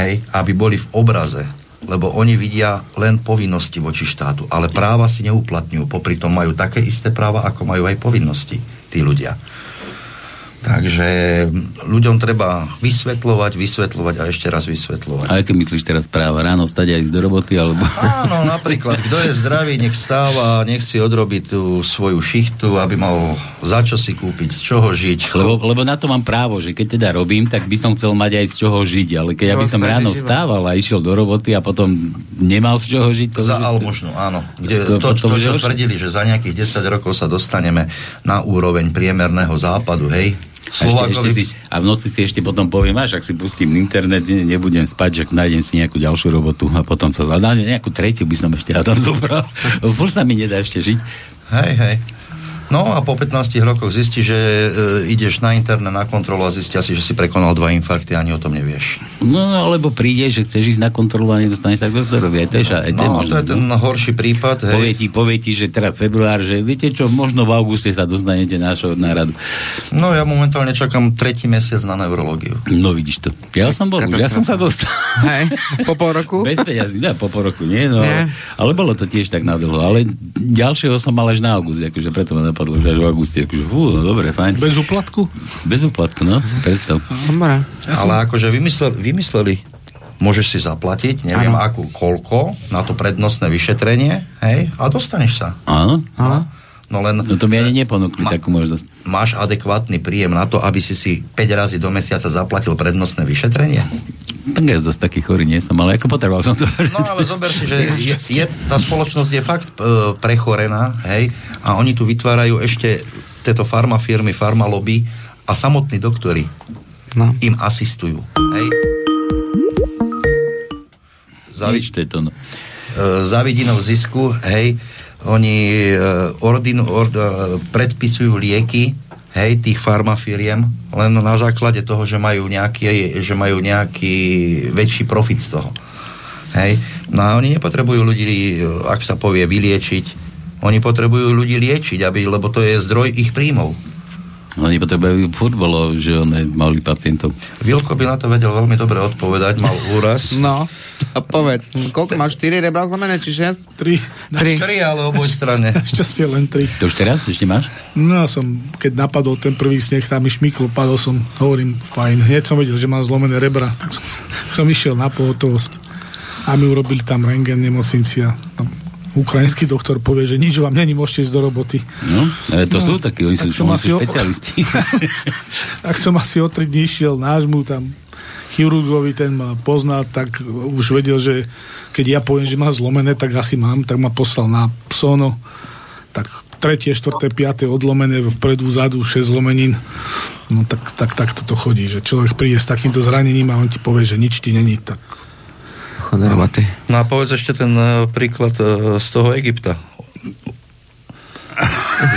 hej, aby boli v obraze, lebo oni vidia len povinnosti voči štátu, ale práva si neuplatňujú, popri tom majú také isté práva, ako majú aj povinnosti tí ľudia. Takže ľuďom treba vysvetľovať, vysvetľovať a ešte raz vysvetľovať. A aké myslíš teraz práva? Ráno vstať a ísť do roboty? Alebo... Áno, napríklad, kto je zdravý, nech stáva, nech si odrobí tú svoju šichtu, aby mal za čo si kúpiť, z čoho žiť. Lebo, lebo na to mám právo, že keď teda robím, tak by som chcel mať aj z čoho žiť. Ale keď ja by som Dôstojný ráno život. vstával a išiel do roboty a potom nemal z čoho žiť, to Za už- almužnu, áno. Kde, To- to, to, to- čo tvrdili, že za nejakých 10 rokov sa dostaneme na úroveň priemerného západu, hej, A, ešte, ešte si, a v noci si ešte potom poviem, až ak si pustím internet, ne, nebudem spať, že nájdem si nejakú ďalšiu robotu a potom sa zadám, nejakú tretiu by som ešte a tam <laughs> zobral. Fúr sa mi nedá ešte žiť. Hej, hej. No a po 15 rokoch zistí, že e, ideš na internet na kontrolu a zistia si, že si prekonal dva infarkty a ani o tom nevieš. No, alebo príde, že chceš ísť na kontrolu a nedostane sa k doktorovi. To je, aj no, to je ten no. horší prípad. Hej. Povie ti, povie ti, že teraz február, že viete čo, možno v auguste sa dostanete nášho náradu. No ja momentálne čakám tretí mesiac na neurológiu. No vidíš to. Ja som bol, ja som sa dostal. Hej, po pol roku? <laughs> Bez peňazí, ne, po pol roku, nie, no, nie. Ale, bolo to tiež tak nadlho. Ale ďalšieho som mal až na august, akože preto ma napadlo, že až v auguste. Akože, fú, no dobre, fajn. Bez úplatku? Bez úplatku, no, predstav. Ja Ale akože vymysleli, vymysleli môžeš si zaplatiť, neviem ano. akú, koľko, na to prednostné vyšetrenie, hej, a dostaneš sa. Áno. No, no len... No to mi ani neponúkli ma, takú možnosť. Máš adekvátny príjem na to, aby si si 5 razy do mesiaca zaplatil prednostné vyšetrenie? Tak ja zase taký chorý nie som, ale ako potreboval som to. No ale zober si, že <laughs> je, je, tá spoločnosť je fakt e, prechorená, hej, a oni tu vytvárajú ešte tieto farmafirmy, farmalobby a samotní doktori no. im asistujú, hej. Zavi- to, no. E, za vidinov zisku, hej, oni e, ordinu, ord, e, predpisujú lieky, hej, tých farmafíriem, len na základe toho, že majú nejaký, že majú nejaký väčší profit z toho. Hej. No a oni nepotrebujú ľudí, ak sa povie, vyliečiť. Oni potrebujú ľudí liečiť, aby, lebo to je zdroj ich príjmov. Oni potrebujú futbolov, že on mali pacientov. Vilko by na to vedel veľmi dobre odpovedať, mal úraz. <laughs> No, a povedz, koľko máš 4 rebra zlomené, či 6? 3. 3. 3, ale oboj strane. <laughs> Šťastie len 3. To už teraz ešte máš? No ja som, keď napadol ten prvý sneh, tam mi šmyklo, padol som, hovorím, fajn. Hneď som vedel, že mám zlomené rebra. Tak som, <laughs> som išiel na pohotovosť a mi urobili tam rengen nemocnici a tam ukrajinský doktor povie, že nič vám není, môžete ísť do roboty. No, ale to no, sú takí, oni sú, oni sú špecialisti. <laughs> Ak som asi o 3 dní išiel nášmu tam chirurgovi, ten ma pozná, tak už vedel, že keď ja poviem, že má zlomené, tak asi mám, tak ma poslal na psono. Tak tretie, štvrté, piaté odlomené vpredu, zadu, 6 zlomenín. No tak, tak, tak toto chodí, že človek príde s takýmto zranením a on ti povie, že nič ti není, tak Choderovaty. No a povedz ešte ten uh, príklad uh, z toho Egypta.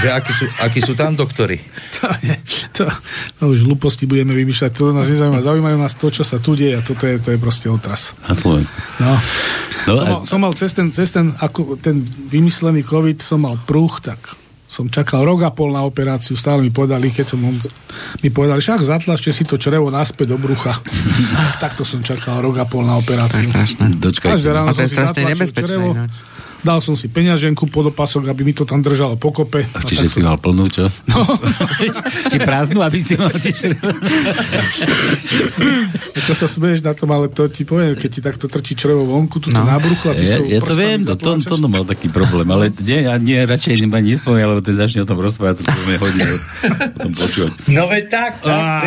že akí sú, akí sú tam doktory? <laughs> To, je, to, to už hlúposti budeme vymýšľať, to nás nezaujíma. Zaujímajú nás to, čo sa tu deje a toto je, to je proste otras. Na Slovensku. No. no som, mal, som mal cez ten, cez ten, ako, ten vymyslený COVID, som mal prúh, tak som čakal rok a pol na operáciu, stále mi povedali, keď som mi povedali, však zatlačte si to črevo naspäť do brucha. <laughs> Takto som čakal rok a pol na operáciu. Dočkajte. Každé ráno som si zatlačil črevo. Ináč dal som si peňaženku pod opasok, aby mi to tam držalo pokope. Čiže si som... mal plnú, čo? No. <laughs> Či prázdnu, aby si mal <laughs> To sa smeješ na tom, ale to ti poviem, keď ti takto trčí črevo vonku, tu no. na bruchu a ty ja, ja to viem, to, to, to, to mal taký problém, ale nie, ja nie, radšej ma nespomínam, lebo ten začne o tom rozprávať, to budeme hodne o tom počúvať. No veď tak, tak,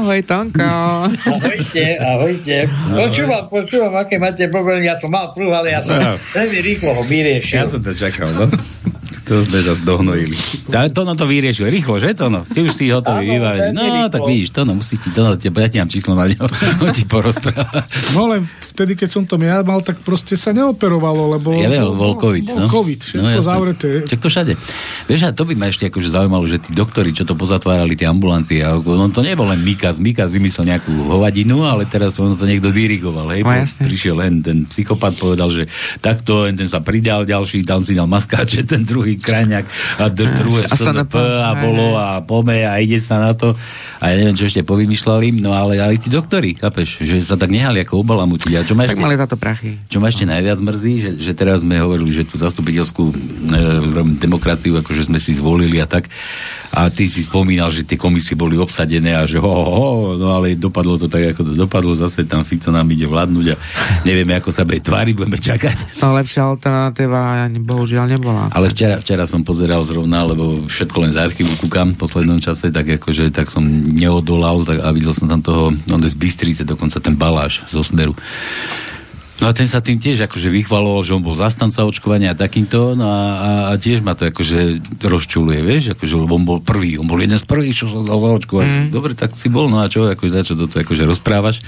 Ahoj, Tonko. Ahojte, ahojte. Počúvam, počúvam, aké máte problémy, ja som mal prúh, ale ja som Veľmi rýchlo ho vyriešil. Ja som to čakal, no. To sme zase dohnojili. Ale Tono to vyriešil rýchlo, že Tono? Ty už si hotový vybavený. No, rýchlo. tak vidíš, Tono, musíš ti Tono, ja ti mám číslo na ňo, <laughs> on ti porozpráva. No len vtedy, keď som to ja mal, tak proste sa neoperovalo, lebo... Ja viem, bol COVID, bol no. COVID, všetko no, zavreté. Tak to všade. Vieš, a to by ma ešte akože zaujímalo, že tí doktori, čo to pozatvárali, tie ambulancie, no to nebol len Mikas, Mikas vymyslel nejakú hovadinu, ale teraz ono to niekto dirigoval, hej, no, prišiel len ten psychopat, povedal, že takto, ten sa pridal ďalší, tam si dal maskáče, ten druhý krajňak a druhé SNP a bolo a pome a ide sa na to a ja neviem, čo ešte povymýšľali, no ale aj tí doktori, chápeš, že sa tak nehali ako obalamutiť. A čo ma ešte, tak mali táto prachy. Čo ma ešte najviac mrzí, že, že teraz sme hovorili, že tú zastupiteľskú e, demokraciu akože sme si zvolili a tak a ty si spomínal, že tie komisie boli obsadené a že ho, ho, ho no ale dopadlo to tak, ako to dopadlo, zase tam Fico nám ide vládnuť a nevieme, ako sa bude tváriť, budeme čakať. No lepšia alternatíva ani bohužiaľ nebola. Ale včera, včera som pozeral zrovna, lebo všetko len z archívu kúkam v poslednom čase, tak akože tak som neodolal tak, a videl som tam toho, on je z Bystrice, dokonca ten baláš zo Smeru No a ten sa tým tiež akože vychvaloval, že on bol zastanca očkovania a takýmto, no a, a, a tiež ma to akože rozčuluje, vieš, akože on bol prvý, on bol jeden z prvých, čo sa dal očkovať. Mm. Dobre, tak si bol, no a čo, akože za čo toto akože rozprávaš?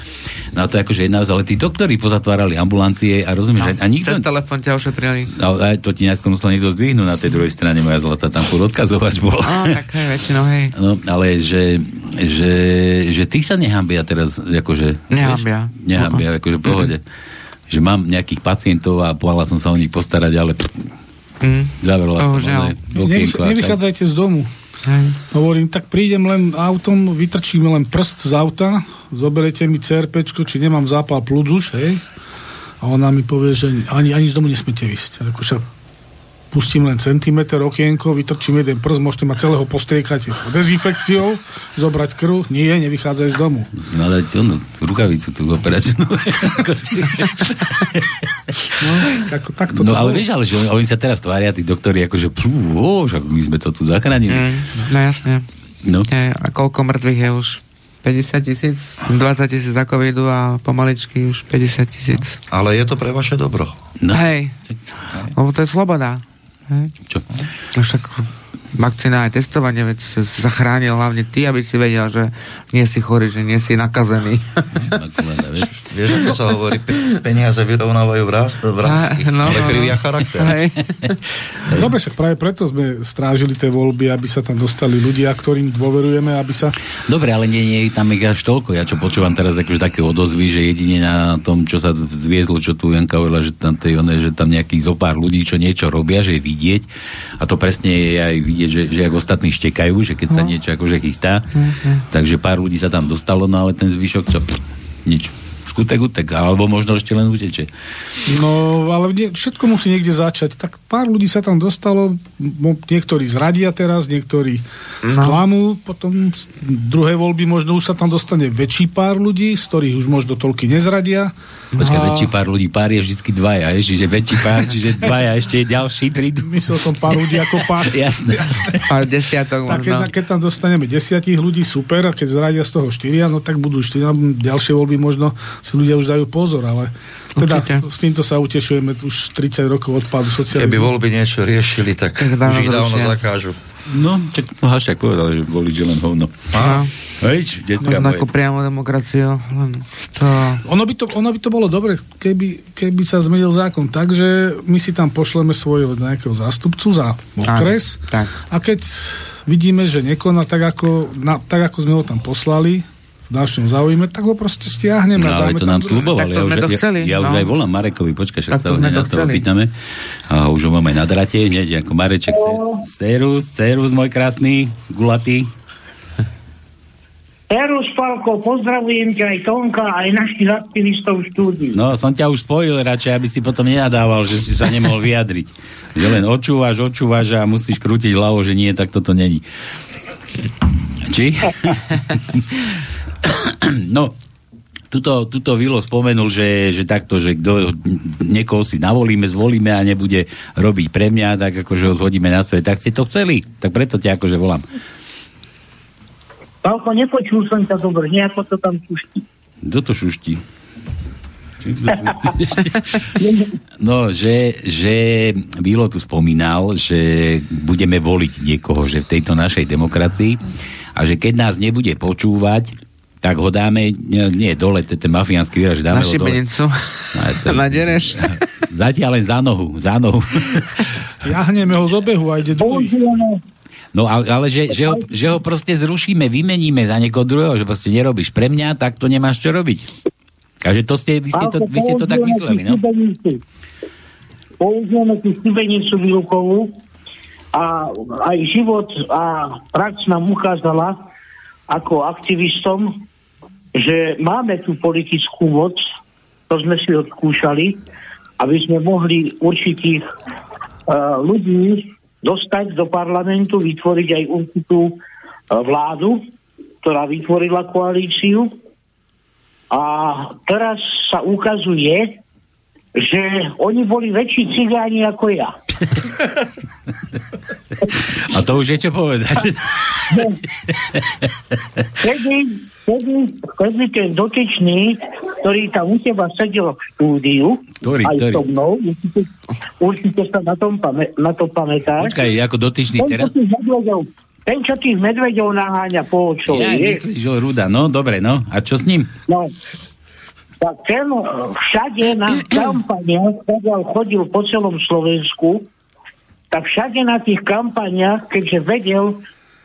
No a to akože jedna ale tí doktori pozatvárali ambulancie a rozumieš, no, a, nikto... Cez telefon ťa ošetrili. No, a to ti najskôr musel niekto zdvihnúť na tej druhej strane, moja zlata, tam furt odkazovač bol. No, tak hej, väčšinou, hej. No, ale že, že, že ty sa nehambia teraz, akože... Nehambia. Nehambia, akože v pohode. Mm-hmm že mám nejakých pacientov a pohľadal som sa o nich postarať, ale mm. zavrela oh, som. Nevych, nevychádzajte z domu. Hej. Hovorím, tak prídem len autom, vytrčím len prst z auta, zoberete mi CRP, či nemám zápal plúc už, hej? A ona mi povie, že ani, ani z domu nesmiete vysť. Reku, však pustím len centimeter okienko, vytrčím jeden prst, môžete ma celého postriekať dezinfekciou, zobrať krv, nie, nevychádzaj z domu. Znadať onu, rukavicu tú operačnú. no, ako, tak to no ale vieš, ale že oni sa teraz tvária, tí doktori, akože pú, ó, že my sme to tu zachránili. Mm, no jasne. No. Je, a koľko mŕtvych je už? 50 tisíc, 20 tisíc za covidu a pomaličky už 50 tisíc. Ale je to pre vaše dobro. No. Hej, lebo to je sloboda. Čo? No však vakcína aj testovanie, veď si zachránil hlavne ty, aby si vedel, že nie si chorý, že nie si nakazený. <laughs> Vieš, ako sa hovorí, peniaze vyrovnávajú vrázky, no, ale no, krivia no. charakter. <laughs> Dobre, však práve preto sme strážili tie voľby, aby sa tam dostali ľudia, ktorým dôverujeme, aby sa... Dobre, ale nie, nie tam je až toľko. Ja čo počúvam teraz akože také odozvy, že jedine na tom, čo sa zviezlo, čo tu Janka hovorila, že tam, tej, one, že tam nejakých zopár ľudí, čo niečo robia, že je vidieť. A to presne je aj vidieť, že, že ak ostatní štekajú, že keď sa no. niečo akože chystá. Uh-huh. Takže pár ľudí sa tam dostalo, no ale ten zvyšok, čo? Nič skutek utek, alebo možno ešte len uteče. No, ale nie, všetko musí niekde začať. Tak pár ľudí sa tam dostalo, niektorí zradia teraz, niektorí no. sklamú, potom z druhé voľby možno už sa tam dostane väčší pár ľudí, z ktorých už možno toľky nezradia. Počkaj, a... väčší pár ľudí, pár je vždy dvaja, je, čiže väčší pár, čiže dvaja, ešte ďalší prídu. Myslel som pár ľudí ako pár. <laughs> Jasné. Jasné. Pár desiatok tak, keď, keď tam dostaneme desiatich ľudí, super, a keď zradia z toho štyria, no tak budú štyria, ďalšie voľby možno si ľudia už dajú pozor, ale teda Určite. s týmto sa utešujeme už 30 rokov odpadu socializmu. Keby voľby niečo riešili, tak, tak už ich dávno zakážu. No, tak no, Hašak povedal, že boli že len hovno. A? Hej, detská no, ako priamo demokraciu. To... Ono, by to, ono by to bolo dobre, keby, keby sa zmenil zákon tak, že my si tam pošleme svojho nejakého zástupcu za okres tak. a keď vidíme, že nekoná tak ako, na, tak, ako sme ho tam poslali, našom záujme, tak ho proste stiahneme. No, ale to nám slubovali. Ja, už, chceli, ja, ja no. už aj volám Marekovi, počkaj, však sa na to opýtame. A už ho máme na drate, hneď ako Mareček. Serus, Serus, môj krásny, gulatý. Serus, Palko, pozdravujem ťa aj Tonka, aj našich aktivistov v štúdiu. No, som ťa už spojil radšej, aby si potom nenadával, že si sa nemohol vyjadriť. Že len očúvaš, očúvaš a musíš krútiť hlavou, že nie, tak toto není. Či? <laughs> no, tuto, tuto Vilo spomenul, že, že takto, že kto, niekoho si navolíme, zvolíme a nebude robiť pre mňa, tak akože ho zhodíme na svet. Tak ste to chceli, tak preto ťa akože volám. Pálko, nepočul som ťa dobre, nejako to tam šuští. Kto to šuští? <laughs> No, že, že Vilo tu spomínal, že budeme voliť niekoho, že v tejto našej demokracii a že keď nás nebude počúvať, tak ho dáme, nie, dole, to je ten mafiánsky výraz, že dáme na ho dole. <laughs> Na dereš. <laughs> Zatiaľ len za nohu, za nohu. <laughs> Stiahneme ho z obehu a ide do No ale, ale že, že, ho, že ho proste zrušíme, vymeníme za niekoho druhého, že proste nerobíš pre mňa, tak to nemáš čo robiť. A že to ste, vy ste to, vy ste to tak mysleli, no? Použijeme tú stibenicu výukovú a aj život a prax nám ukázala ako aktivistom, že máme tú politickú moc, to sme si odskúšali, aby sme mohli určitých uh, ľudí dostať do parlamentu, vytvoriť aj určitú uh, vládu, ktorá vytvorila koalíciu. A teraz sa ukazuje, že oni boli väčší cigáni ako ja. A to už je čo povedať. Kedy, kedy, kedy ten dotyčný ktorý tam u teba sedel v štúdiu, Ktorý, aj ktorý? so mnou, určite, určite sa na, tom pamä, na to pamätáš. Počkaj, ako dotyčný ten, teraz? medveďov, ten, čo tých medveďov naháňa po očovi, Ja, myslíš, že Ruda, no, dobre, no. A čo s ním? No, tak ten eh, všade na kampaniach, pokiaľ chodil po celom Slovensku, tak všade na tých kampaniach, keďže vedel,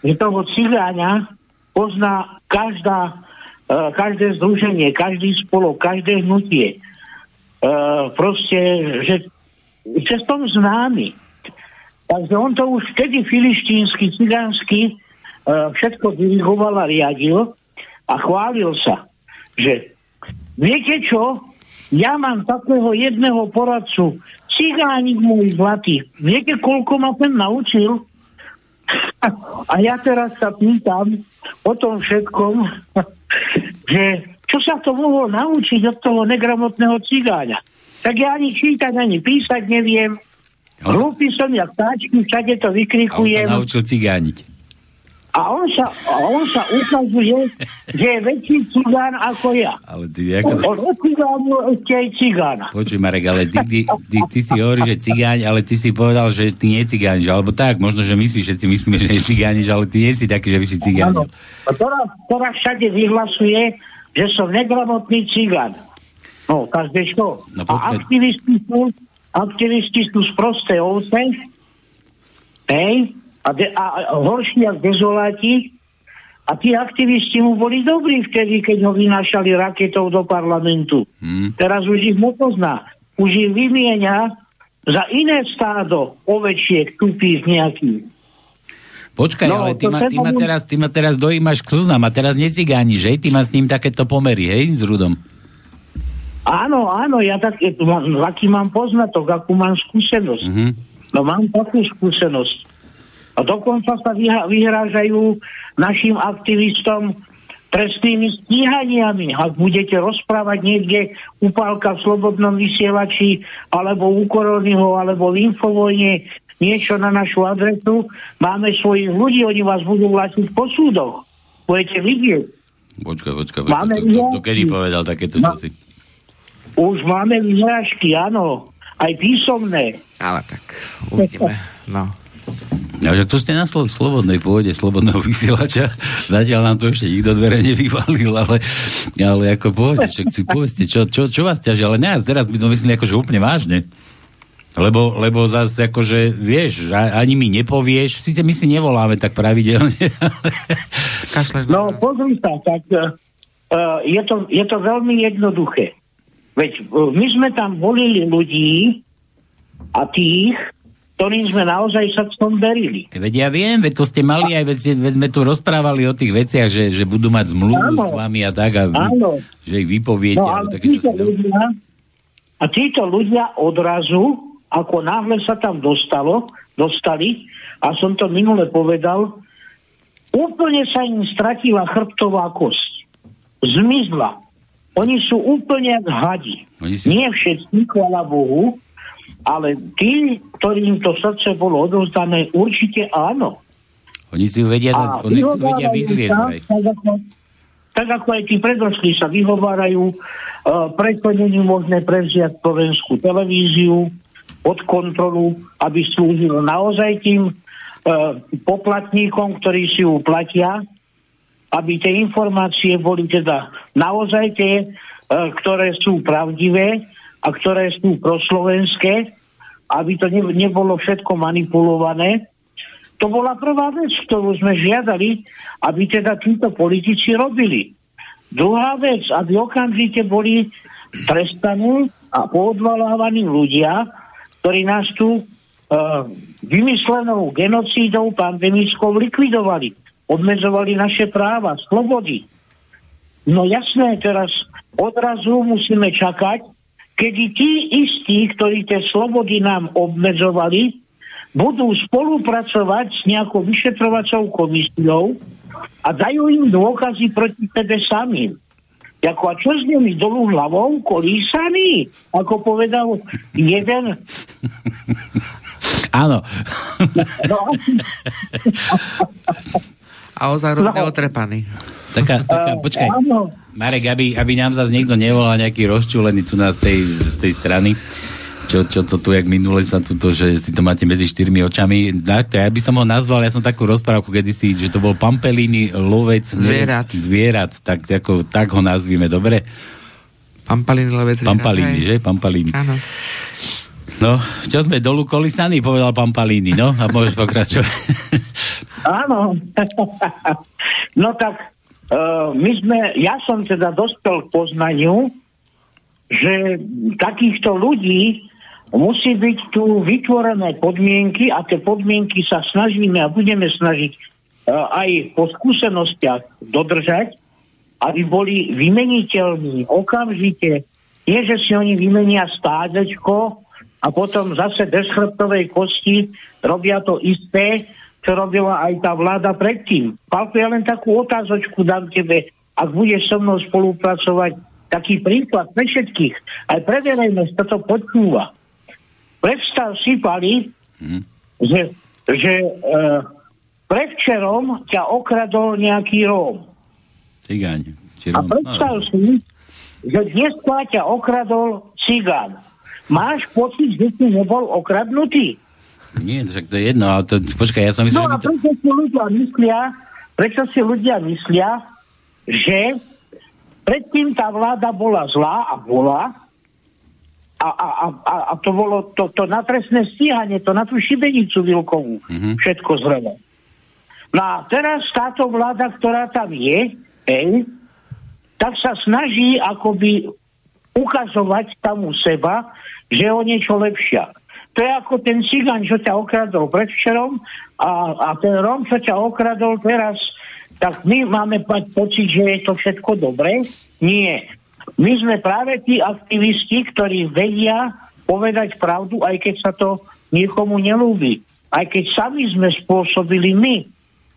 že toho cigáňa pozná každá, uh, každé združenie, každý spolok, každé hnutie. Uh, proste, že že som známy. Takže on to už vtedy filištínsky, cigánsky všetko dirigoval a riadil a chválil sa, že viete čo, ja mám takého jedného poradcu, cigánik môj zlatý. Viete, koľko ma ten naučil? A ja teraz sa pýtam o tom všetkom, <laughs> že čo sa to mohol naučiť od toho negramotného cigáňa. Tak ja ani čítať, ani písať neviem. Hlúpy som jak táčky, všade to A on sa vykrikujem. naučil cigániť. A on sa, a on sa ukazuje, že je väčší cigán ako ja. Ale ty, ako... On ešte aj cigána. Počuj, Marek, ale ty, ty, ty, ty si hovoríš, že cigáň, ale ty si povedal, že ty nie cigániš, alebo tak, možno, že my si všetci myslíme, že nie cigániš, ale ty nie si taký, že by si cigánil. Teraz, teraz všade vyhlasuje, že som negramotný cigán. No, každé čo. No, a aktivisti sú, aktivisti sú z prosté ovce, hej, a, de, a, a horší ako dezoláti, a tí aktivisti mu boli dobrí vtedy, keď ho vynášali raketou do parlamentu. Hmm. Teraz už ich nepozná. Už ich vymienia za iné stádo ovečiek tupých nejakých. Počkaj, No, ale ty ma, ty, ma teraz, ty ma teraz dojímaš k slzám a teraz necigániš, hej? Ty má s ním takéto pomery, hej? S Rudom. Áno, áno, ja tak, aký mám poznatok, akú mám skúsenosť. Mhm. No mám takú skúsenosť. A dokonca sa vyhrážajú našim aktivistom trestnými stíhaniami. Ak budete rozprávať niekde u Pálka v Slobodnom vysielači, alebo u Koronyho, alebo v Infovojne, niečo na našu adresu, máme svojich ľudí, oni vás budú vlasiť po súdoch. Budete vidieť. Počkaj, počkaj, počkaj. Máme To, to, to, vyhlášky. kedy povedal takéto Ma- čosi? Už máme vyhrážky, áno. Aj písomné. Ale tak, uvidíme. No. No, že to ste na slo- slobodnej pôde, slobodného <laughs> vysielača. Zatiaľ nám to ešte nikto dvere nevyvalil, ale, ale ako pôjde, však si povedzte, čo, čo, čo vás ťaží, ale ne, teraz by to myslím akože úplne vážne. Lebo, lebo zase akože, vieš, ani mi nepovieš, síce my si nevoláme tak pravidelne, <laughs> Kašleš No, pozri sa, tak uh, je, to, je to veľmi jednoduché. Veď uh, my sme tam volili ľudí a tých, ktorým sme naozaj sa v tom verili. Veď ja viem, veď to ste mali aj, veď, veď sme tu rozprávali o tých veciach, že, že budú mať zmluvu Áno. s vami a tak, a vy, Áno. že ich vypoviete. No ale títo si- ľudia, a títo ľudia odrazu, ako náhle sa tam dostalo, dostali, a som to minule povedal, úplne sa im stratila chrbtová kosť. Zmizla. Oni sú úplne jak hadi. Si- Nie všetci, chvála Bohu, ale tí, ktorým to srdce bolo odovzdané, určite áno. Oni si vedia, A oni si vedia vraj. tak ako, tak ako aj tí predošli sa vyhovárajú, uh, preto není možné prevziať slovenskú televíziu pod kontrolu, aby slúžilo naozaj tým uh, poplatníkom, ktorí si ju platia, aby tie informácie boli teda naozaj tie, uh, ktoré sú pravdivé a ktoré sú proslovenské, aby to ne, nebolo všetko manipulované. To bola prvá vec, ktorú sme žiadali, aby teda títo politici robili. Druhá vec, aby okamžite boli trestaní a poodvalávaní ľudia, ktorí nás tu uh, vymyslenou genocídou pandemickou likvidovali. Obmedzovali naše práva, slobody. No jasné, teraz odrazu musíme čakať, kedy tí istí, ktorí tie slobody nám obmedzovali, budú spolupracovať s nejakou vyšetrovacou komisiou a dajú im dôkazy proti sebe samým. Jako, a čo s nimi dolu hlavou? Kolísaní? Ako povedal jeden. <laughs> Áno. No, A ozaj no. No. otrepaný. Taká, <laughs> taká, počkaj. Marek, aby, aby nám zase niekto nevolal nejaký rozčúlený tu nás z tej, z tej strany čo, čo to tu, jak minule sa tu to, že si to máte medzi štyrmi očami. Tak, ja by som ho nazval, ja som takú rozprávku kedysi, že to bol Pampelini lovec zvierat. zvierat tak, ako, tak ho nazvime, dobre? Pampalini lovec zvierat. Že? Pampalini. Áno. No, čo sme dolu kolisaní, povedal Pampalini, no? A môžeš pokračovať. Áno. <laughs> no tak, uh, my sme, ja som teda dospel k poznaniu, že takýchto ľudí musí byť tu vytvorené podmienky a tie podmienky sa snažíme a budeme snažiť uh, aj po skúsenostiach dodržať, aby boli vymeniteľní okamžite. Nie, že si oni vymenia stádečko a potom zase bez chrbtovej kosti robia to isté, čo robila aj tá vláda predtým. Palko, ja len takú otázočku dám tebe, ak budeš so mnou spolupracovať, taký príklad pre všetkých, aj pre verejnosť toto počúva. Predstav si, Pali, hmm. že, že e, predvčerom ťa okradol nejaký Róm. Cigáň. A predstav si, že dnes ťa okradol cigán. Máš pocit, že si nebol okradnutý? Nie, však to je jedno, ale to, počkaj, ja som myslel, no a to... prečo si ľudia myslia, prečo si ľudia myslia, že predtým tá vláda bola zlá a bola, a, a, a, a to bolo to, to na trestné stíhanie, to na tú šibenicu Vilkovú, mm-hmm. všetko zrelo. No a teraz táto vláda, ktorá tam je, ej, tak sa snaží akoby ukazovať tam u seba, že je o niečo lepšia. To je ako ten cigán, čo ťa okradol predvčerom a, a ten Rom, čo ťa okradol teraz, tak my máme mať pocit, že je to všetko dobré. Nie. My sme práve tí aktivisti, ktorí vedia povedať pravdu, aj keď sa to niekomu nelúbi. Aj keď sami sme spôsobili my.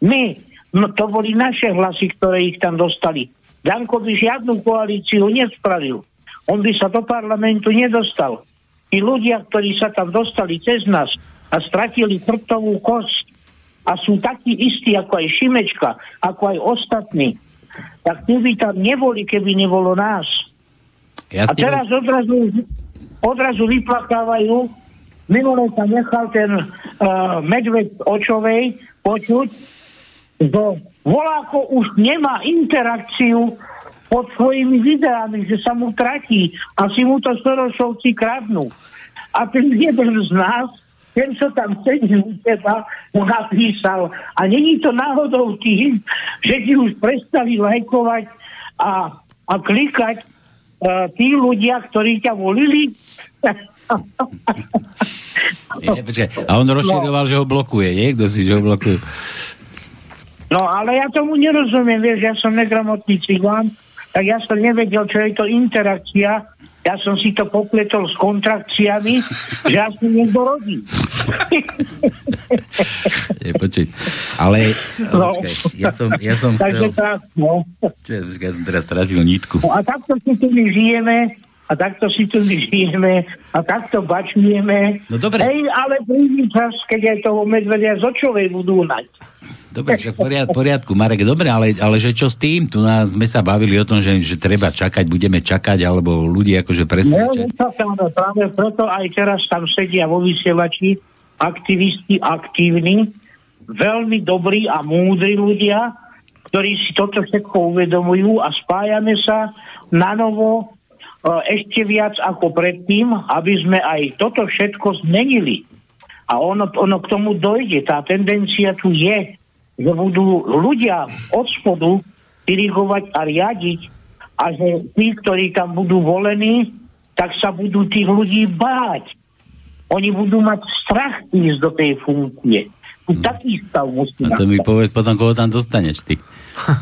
My. No, to boli naše hlasy, ktoré ich tam dostali. Danko by žiadnu koalíciu nespravil. On by sa do parlamentu nedostal. I ľudia, ktorí sa tam dostali cez nás a stratili chrbtovú kosť a sú takí istí ako aj Šimečka, ako aj ostatní, tak tí by tam neboli, keby nebolo nás. Ja a teraz odrazu, odrazu vyplakávajú, minulé sa nechal ten uh, medveď očovej počuť, že voláko už nemá interakciu pod svojimi videami, že sa mu tratí a si mu to Sorošovci kradnú. A ten jeden z nás, ten, čo tam sedí u teba, mu napísal. A není to náhodou tým, že ti už prestali lajkovať a, a klikať uh, tí ľudia, ktorí ťa volili. <laughs> Nie, počkaj. A on rozširoval, no. že ho blokuje, nie? Kto si, že ho blokuje? No, ale ja tomu nerozumiem, vieš, ja som negramotný cigán, tak ja som nevedel, čo je to interakcia. Ja som si to popletol s kontrakciami, že asi niekto rodí. <laughs> Je, počuť. Ale, no. počkaj, ja som, ja som Takže chcel... Tak, no. Čo, ja som teraz stratil nítku. No a takto si tu my žijeme, a takto si tu žijeme, a takto bačujeme. No dobre. Hej, ale príde čas, keď aj toho medvedia z očovej budú nať. Dobre, že poriad, poriadku, Marek, dobre, ale, ale že čo s tým? Tu nás sme sa bavili o tom, že, že treba čakať, budeme čakať, alebo ľudí akože presvedčať. No, práve preto aj teraz tam sedia vo vysielači aktivisti aktívni, veľmi dobrí a múdri ľudia, ktorí si toto všetko uvedomujú a spájame sa na novo ešte viac ako predtým, aby sme aj toto všetko zmenili. A ono, ono k tomu dojde. Tá tendencia tu je že budú ľudia od spodu dirigovať a riadiť a že tí, ktorí tam budú volení, tak sa budú tých ľudí báť. Oni budú mať strach ísť do tej funkcie. Hmm. Taký stav musí A to mi povedz potom, koho tam dostaneš ty.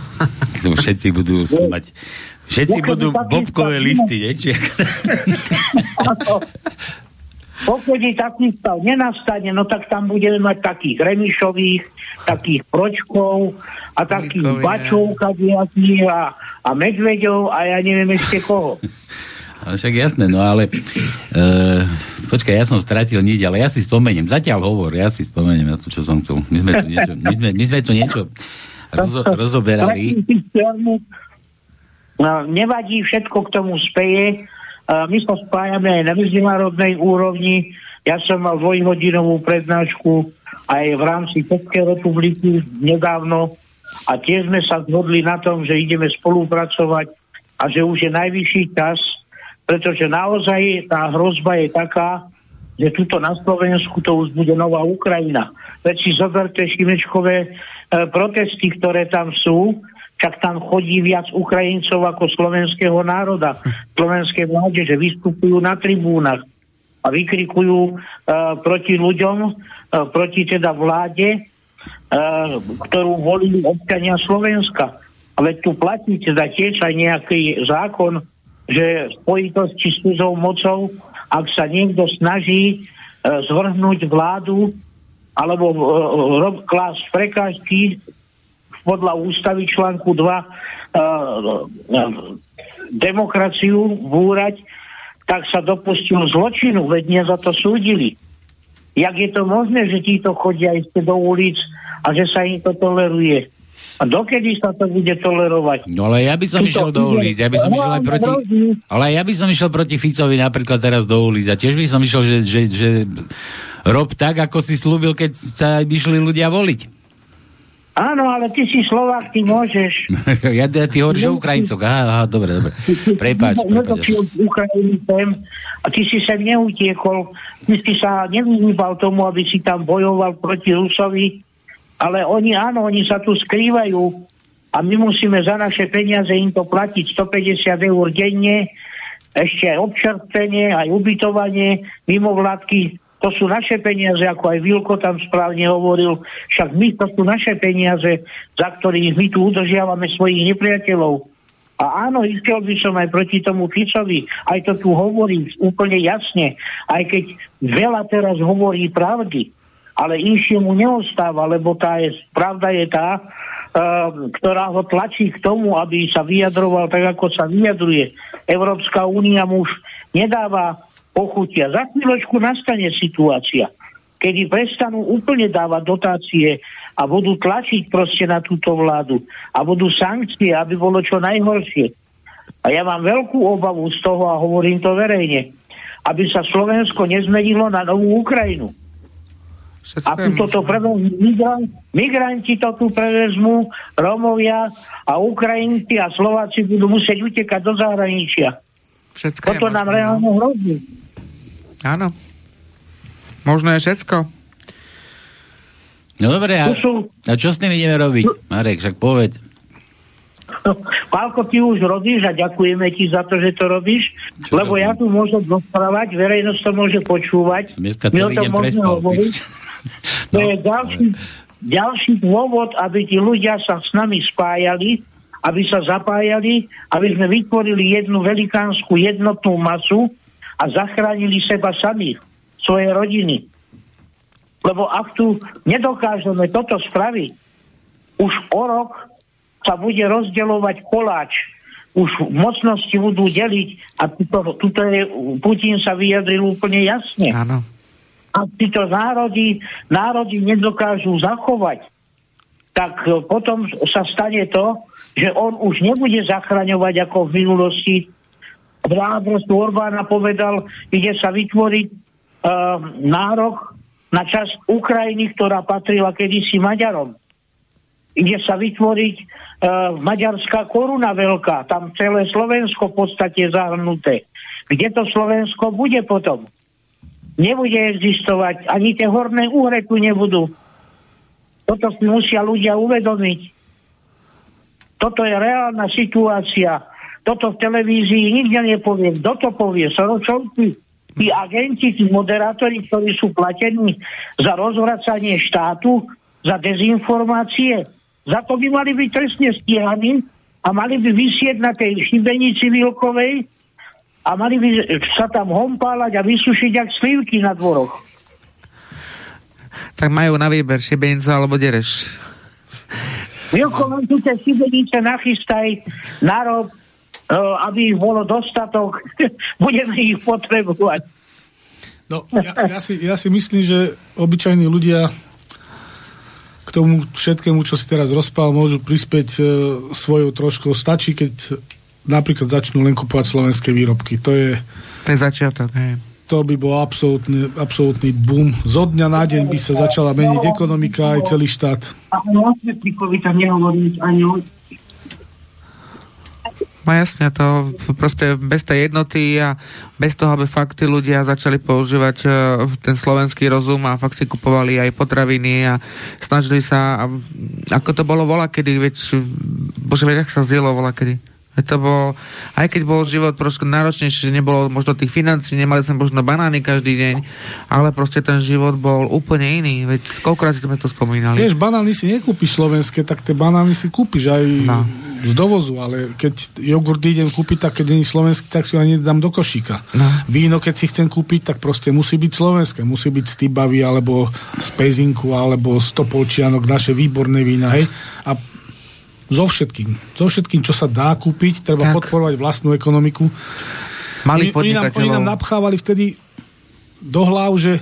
<laughs> Všetci budú mať Všetci budú bobkové listy, nie? <laughs> Pokiaľ taký stav nenastane, no tak tam budeme mať takých remišových, takých pročkov a takých bačov kadejakých a, a medveďov a ja neviem ešte koho. <laughs> Ale však jasné, no ale e, počkaj, ja som stratil niť, ale ja si spomeniem, zatiaľ hovor, ja si spomeniem na to, čo som chcel. My sme tu niečo, my sme, my sme tu niečo <laughs> rozo, rozoberali. No, nevadí, všetko k tomu speje. My sa spájame aj na medzinárodnej úrovni. Ja som mal dvojhodinovú prednášku aj v rámci Českej republiky nedávno a tiež sme sa zhodli na tom, že ideme spolupracovať a že už je najvyšší čas, pretože naozaj tá hrozba je taká, že tuto na Slovensku to už bude nová Ukrajina. Veď si zoberte Šimečkové e, protesty, ktoré tam sú, čak tam chodí viac Ukrajincov ako slovenského národa. Slovenské vláde, že vystupujú na tribúnach a vykrikujú e, proti ľuďom, e, proti teda vláde, e, ktorú volili občania Slovenska. Ale tu platí teda tiež aj nejaký zákon, že v spojitosti s mocou ak sa niekto snaží e, zvrhnúť vládu alebo rob, klásť prekážky podľa ústavy článku 2 e, e, demokraciu búrať, tak sa dopustil zločinu, veď nie za to súdili. Jak je to možné, že títo chodia ešte do ulic a že sa im to toleruje? A dokedy sa to bude tolerovať? No ale ja by som išiel do ulic, ja by som išiel aj proti... Ale ja by som išiel proti Ficovi napríklad teraz do ulic a tiež by som išiel, že, že, že rob tak, ako si slúbil, keď sa išli ľudia voliť. Áno, ale ty si Slovák, ty môžeš. <laughs> ja, ja ty hovoríš o Ukrajincoch. Aha, aha, dobre, dobre. Prepáč, prepáč. A ty si sa neutiekol, ty si sa nevyhýbal tomu, aby si tam bojoval proti Rusovi, ale oni, áno, oni sa tu skrývajú a my musíme za naše peniaze im to platiť 150 eur denne, ešte aj občerstvenie, aj ubytovanie, mimovládky, to sú naše peniaze, ako aj Vilko tam správne hovoril, však my to sú naše peniaze, za ktorých my tu udržiavame svojich nepriateľov. A áno, išiel by som aj proti tomu Ficovi, aj to tu hovorím úplne jasne, aj keď veľa teraz hovorí pravdy, ale mu neostáva, lebo tá je, pravda je tá, uh, ktorá ho tlačí k tomu, aby sa vyjadroval tak, ako sa vyjadruje. Európska únia mu už nedáva pochutia. Za chvíľočku nastane situácia, kedy prestanú úplne dávať dotácie a budú tlačiť proste na túto vládu a budú sankcie, aby bolo čo najhoršie. A ja mám veľkú obavu z toho a hovorím to verejne, aby sa Slovensko nezmenilo na novú Ukrajinu a tu toto prevezmú migranti, migranti to tu prevezmú, Romovia a Ukrajinci a Slováci budú musieť utekať do zahraničia. Všetko toto nám reálne no. hrozí. Áno. Možno je všetko. No dobre, a, a čo s tým ideme robiť? Marek, však povedz. <laughs> Pálko, ty už robíš a ďakujeme ti za to, že to robíš, čo lebo robím? ja tu môžem rozprávať, verejnosť to môže počúvať. Dneska celý deň prespal. To no. je ďalší, ďalší dôvod, aby tí ľudia sa s nami spájali, aby sa zapájali, aby sme vytvorili jednu velikánsku jednotnú masu a zachránili seba samých, svoje rodiny. Lebo ak tu nedokážeme toto spraviť, už o rok sa bude rozdeľovať koláč, už mocnosti budú deliť a tuto, tuto je, Putin sa vyjadril úplne jasne. Áno ak títo národy, národy nedokážu zachovať, tak e, potom sa stane to, že on už nebude zachraňovať ako v minulosti. Vládrost Orbána povedal, ide sa vytvoriť uh, nárok na časť Ukrajiny, ktorá patrila kedysi Maďarom. Ide sa vytvoriť uh, maďarská koruna veľká, tam celé Slovensko v podstate zahrnuté. Kde to Slovensko bude potom? nebude existovať, ani tie horné úhre tu nebudú. Toto si musia ľudia uvedomiť. Toto je reálna situácia. Toto v televízii nikde nepovie. Kto to povie? Soročovci? Tí agenti, tí moderátori, ktorí sú platení za rozvracanie štátu, za dezinformácie. Za to by mali byť trestne stíhaní a mali by vysieť na tej šibenici Vilkovej a mali by sa tam hompálať a vysušiť jak slivky na dvoroch. Tak majú na výber šibenicu alebo dereš. Milko, len tu tie šibenice nachystaj, narob, aby ich bolo dostatok. <laughs> Budeme ich potrebovať. No, ja, ja, si, ja si myslím, že obyčajní ľudia k tomu všetkému, čo si teraz rozprával, môžu prispieť e, svojou troškou. Stačí, keď napríklad začnú len kupovať slovenské výrobky. To je... To je začiatok, hej. To by bol absolútny, absolútny boom. Zo dňa na deň by sa začala meniť ekonomika aj celý štát. A o tam nehovorím ani No jasne, to proste bez tej jednoty a bez toho, aby fakt tí ľudia začali používať uh, ten slovenský rozum a fakt si kupovali aj potraviny a snažili sa, a, ako to bolo vola kedy, veď, bože, veď, sa zjelo vola kedy. To bol, aj keď bol život trošku náročnejší, že nebolo možno tých financí, nemali sme možno banány každý deň, ale proste ten život bol úplne iný. Veď koľkokrát sme to spomínali. Vieš, banány si nekúpiš slovenské, tak tie banány si kúpiš aj no. Z dovozu, ale keď jogurt idem kúpiť, tak keď nie je slovenský, tak si ho ani dám do košíka. No. Víno, keď si chcem kúpiť, tak proste musí byť slovenské. Musí byť z Tibavy, alebo z Pezinku, alebo z Topolčianok, naše výborné vína, hej. A so všetkým. So všetkým, čo sa dá kúpiť, treba tak. podporovať vlastnú ekonomiku. Mali oni, oni, nám, oni nám napchávali vtedy do hlav, že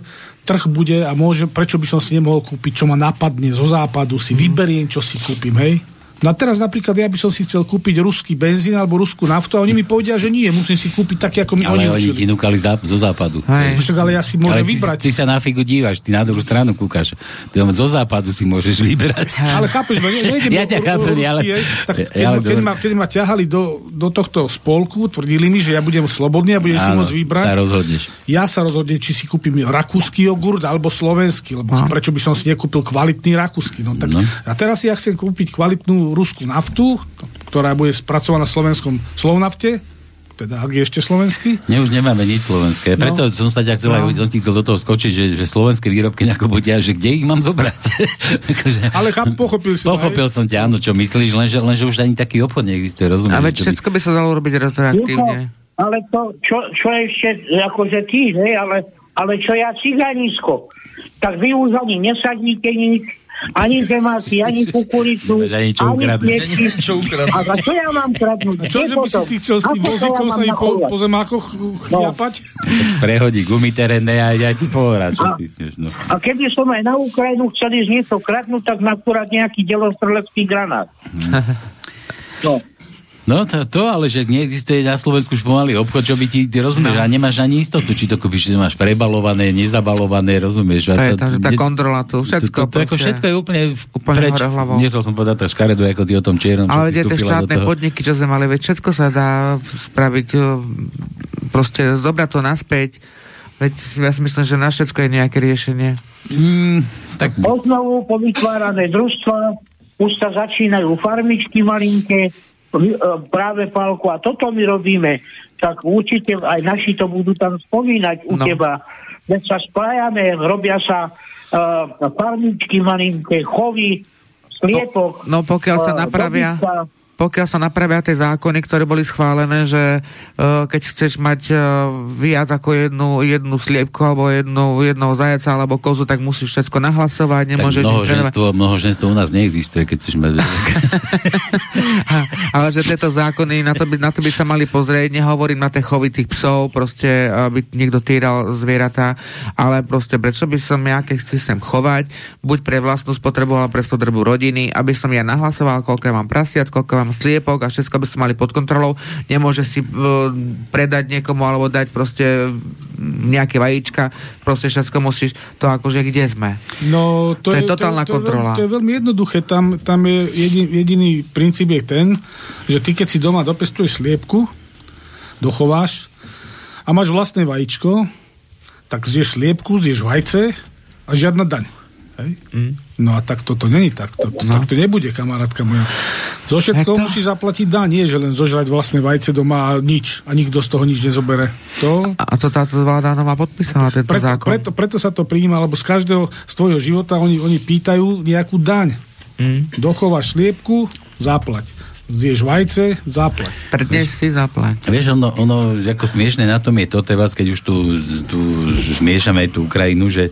trh bude a môže, prečo by som si nemohol kúpiť, čo ma napadne zo západu, si mm. vyberiem, čo si kúpim, hej. No a teraz napríklad ja by som si chcel kúpiť ruský benzín alebo ruskú naftu a oni mi povedia, že nie, musím si kúpiť také, ako mi ale oni oni ti núkali zá, zo západu. Hej. Však, ale ja si môžem ale ty, vybrať. Ty sa na figu dívaš, ty na druhú stranu kúkaš. Ty zo západu si môžeš vybrať. Ale chápeš, no, ne, ja ťa chápem, ale... Tak keď, ale keď, ma, keď ma ťahali do, do tohto spolku, tvrdili mi, že ja budem slobodný a budem Áno, si môcť vybrať. sa rozhodneš. Ja sa rozhodnem, či si kúpim rakúsky jogurt alebo slovenský, lebo no. prečo by som si nekúpil kvalitný rakúsky. No, tak, no. A teraz ja chcem kúpiť kvalitnú ruskú naftu, ktorá bude spracovaná na slovenskom Slovnafte, teda ak je ešte slovenský? Ne, už nemáme nič slovenské. No. Preto som sa ťa chcel, no. aj, chcel do toho skočiť, že, že slovenské výrobky nejako budia, že kde ich mám zobrať. <laughs> Akože- Ale cháp, pochopil si Pochopil som ťa, áno, čo myslíš, lenže, lenže už ani taký obchod neexistuje, rozumieš? Ale všetko by sa dalo robiť retroaktívne. Ale to, čo, čo ešte, akože ty, hej, ale, ale čo ja ciganisko, tak vy už ani nesadíte nič, ani zemáci, ani kukuricu, ani piečky. A za čo ja mám kradnúť? A čo, že by si ty chcel s tým vozíkom sa po, po zemákoch chliapať? No. <laughs> Prehodí gumiterénne a ja ti povedať, čo ty chceš. No. A keby som aj na Ukrajinu chceli z niečo kradnúť, tak nakurať nejaký delostrelecký granát. No. No to, to, ale že neexistuje na Slovensku už pomaly obchod, čo by ti, ty rozumieš, no. a nemáš ani istotu, či to kúpiš, to máš prebalované, nezabalované, rozumieš. To je tá, tá kontrola tu, všetko. To, to, to, ako všetko je úplne, úplne preč. Nechcel som povedať tak škaredu, ako ty o tom čiernom. Ale tie štátne podniky, čo sme mali, veď všetko sa dá spraviť, proste zobrať to naspäť, veď ja si myslím, že na všetko je nejaké riešenie. Mm, tak... Znovu povytvárané družstva, už sa začínajú farmičky malinké, práve Pálku a toto my robíme, tak určite aj naši to budú tam spomínať u no. teba. Veď sa spájame, robia sa uh, farmičky malinké, chovy, sliepok. No, no pokiaľ sa napravia... Uh, pokiaľ sa napravia tie zákony, ktoré boli schválené, že uh, keď chceš mať uh, viac ako jednu, jednu sliepku alebo jednu, jednou zajaca alebo kozu, tak musíš všetko nahlasovať. Nemôžeš tak mnohoženstvo, mnohoženstvo u nás neexistuje, keď chceš mať... <laughs> Ale že tieto zákony, na to, by, na to by sa mali pozrieť, nehovorím na tie chovy tých psov, proste, aby niekto týral zvieratá, ale proste prečo by som ja, keď chci sem chovať, buď pre vlastnú spotrebu, alebo pre spotrebu rodiny, aby som ja nahlasoval, koľko ja mám prasiat, koľko mám sliepok a všetko by sa mali pod kontrolou. Nemôže si uh, predať niekomu alebo dať proste nejaké vajíčka, proste všetko musíš, to akože kde sme? No, to, to je, je totálna to, to, kontrola. To je, to je veľmi jednoduché, tam, tam je jediný, jediný princíp je ten, že ty keď si doma dopestuješ sliepku, dochováš a máš vlastné vajíčko, tak zješ sliepku, zješ vajce a žiadna daň. Hej? Mm. No a tak toto není tak. To, to, no. Tak to nebude, kamarátka moja. Zo všetko musí zaplatiť daň, nie že len zožrať vlastné vajce doma a nič. A nikto z toho nič nezobere. To... A to táto vláda nová podpísala, tento preto, zákon. Preto, preto sa to prijíma, lebo z každého z tvojho života oni, oni pýtajú nejakú daň. Mm. Dochováš sliepku, zaplať zješ vajce, zaplať. Prednes si zaplať. Vieš, ono, ono ako smiešne na tom je to, teba, keď už tu, tu zmiešame tú Ukrajinu, že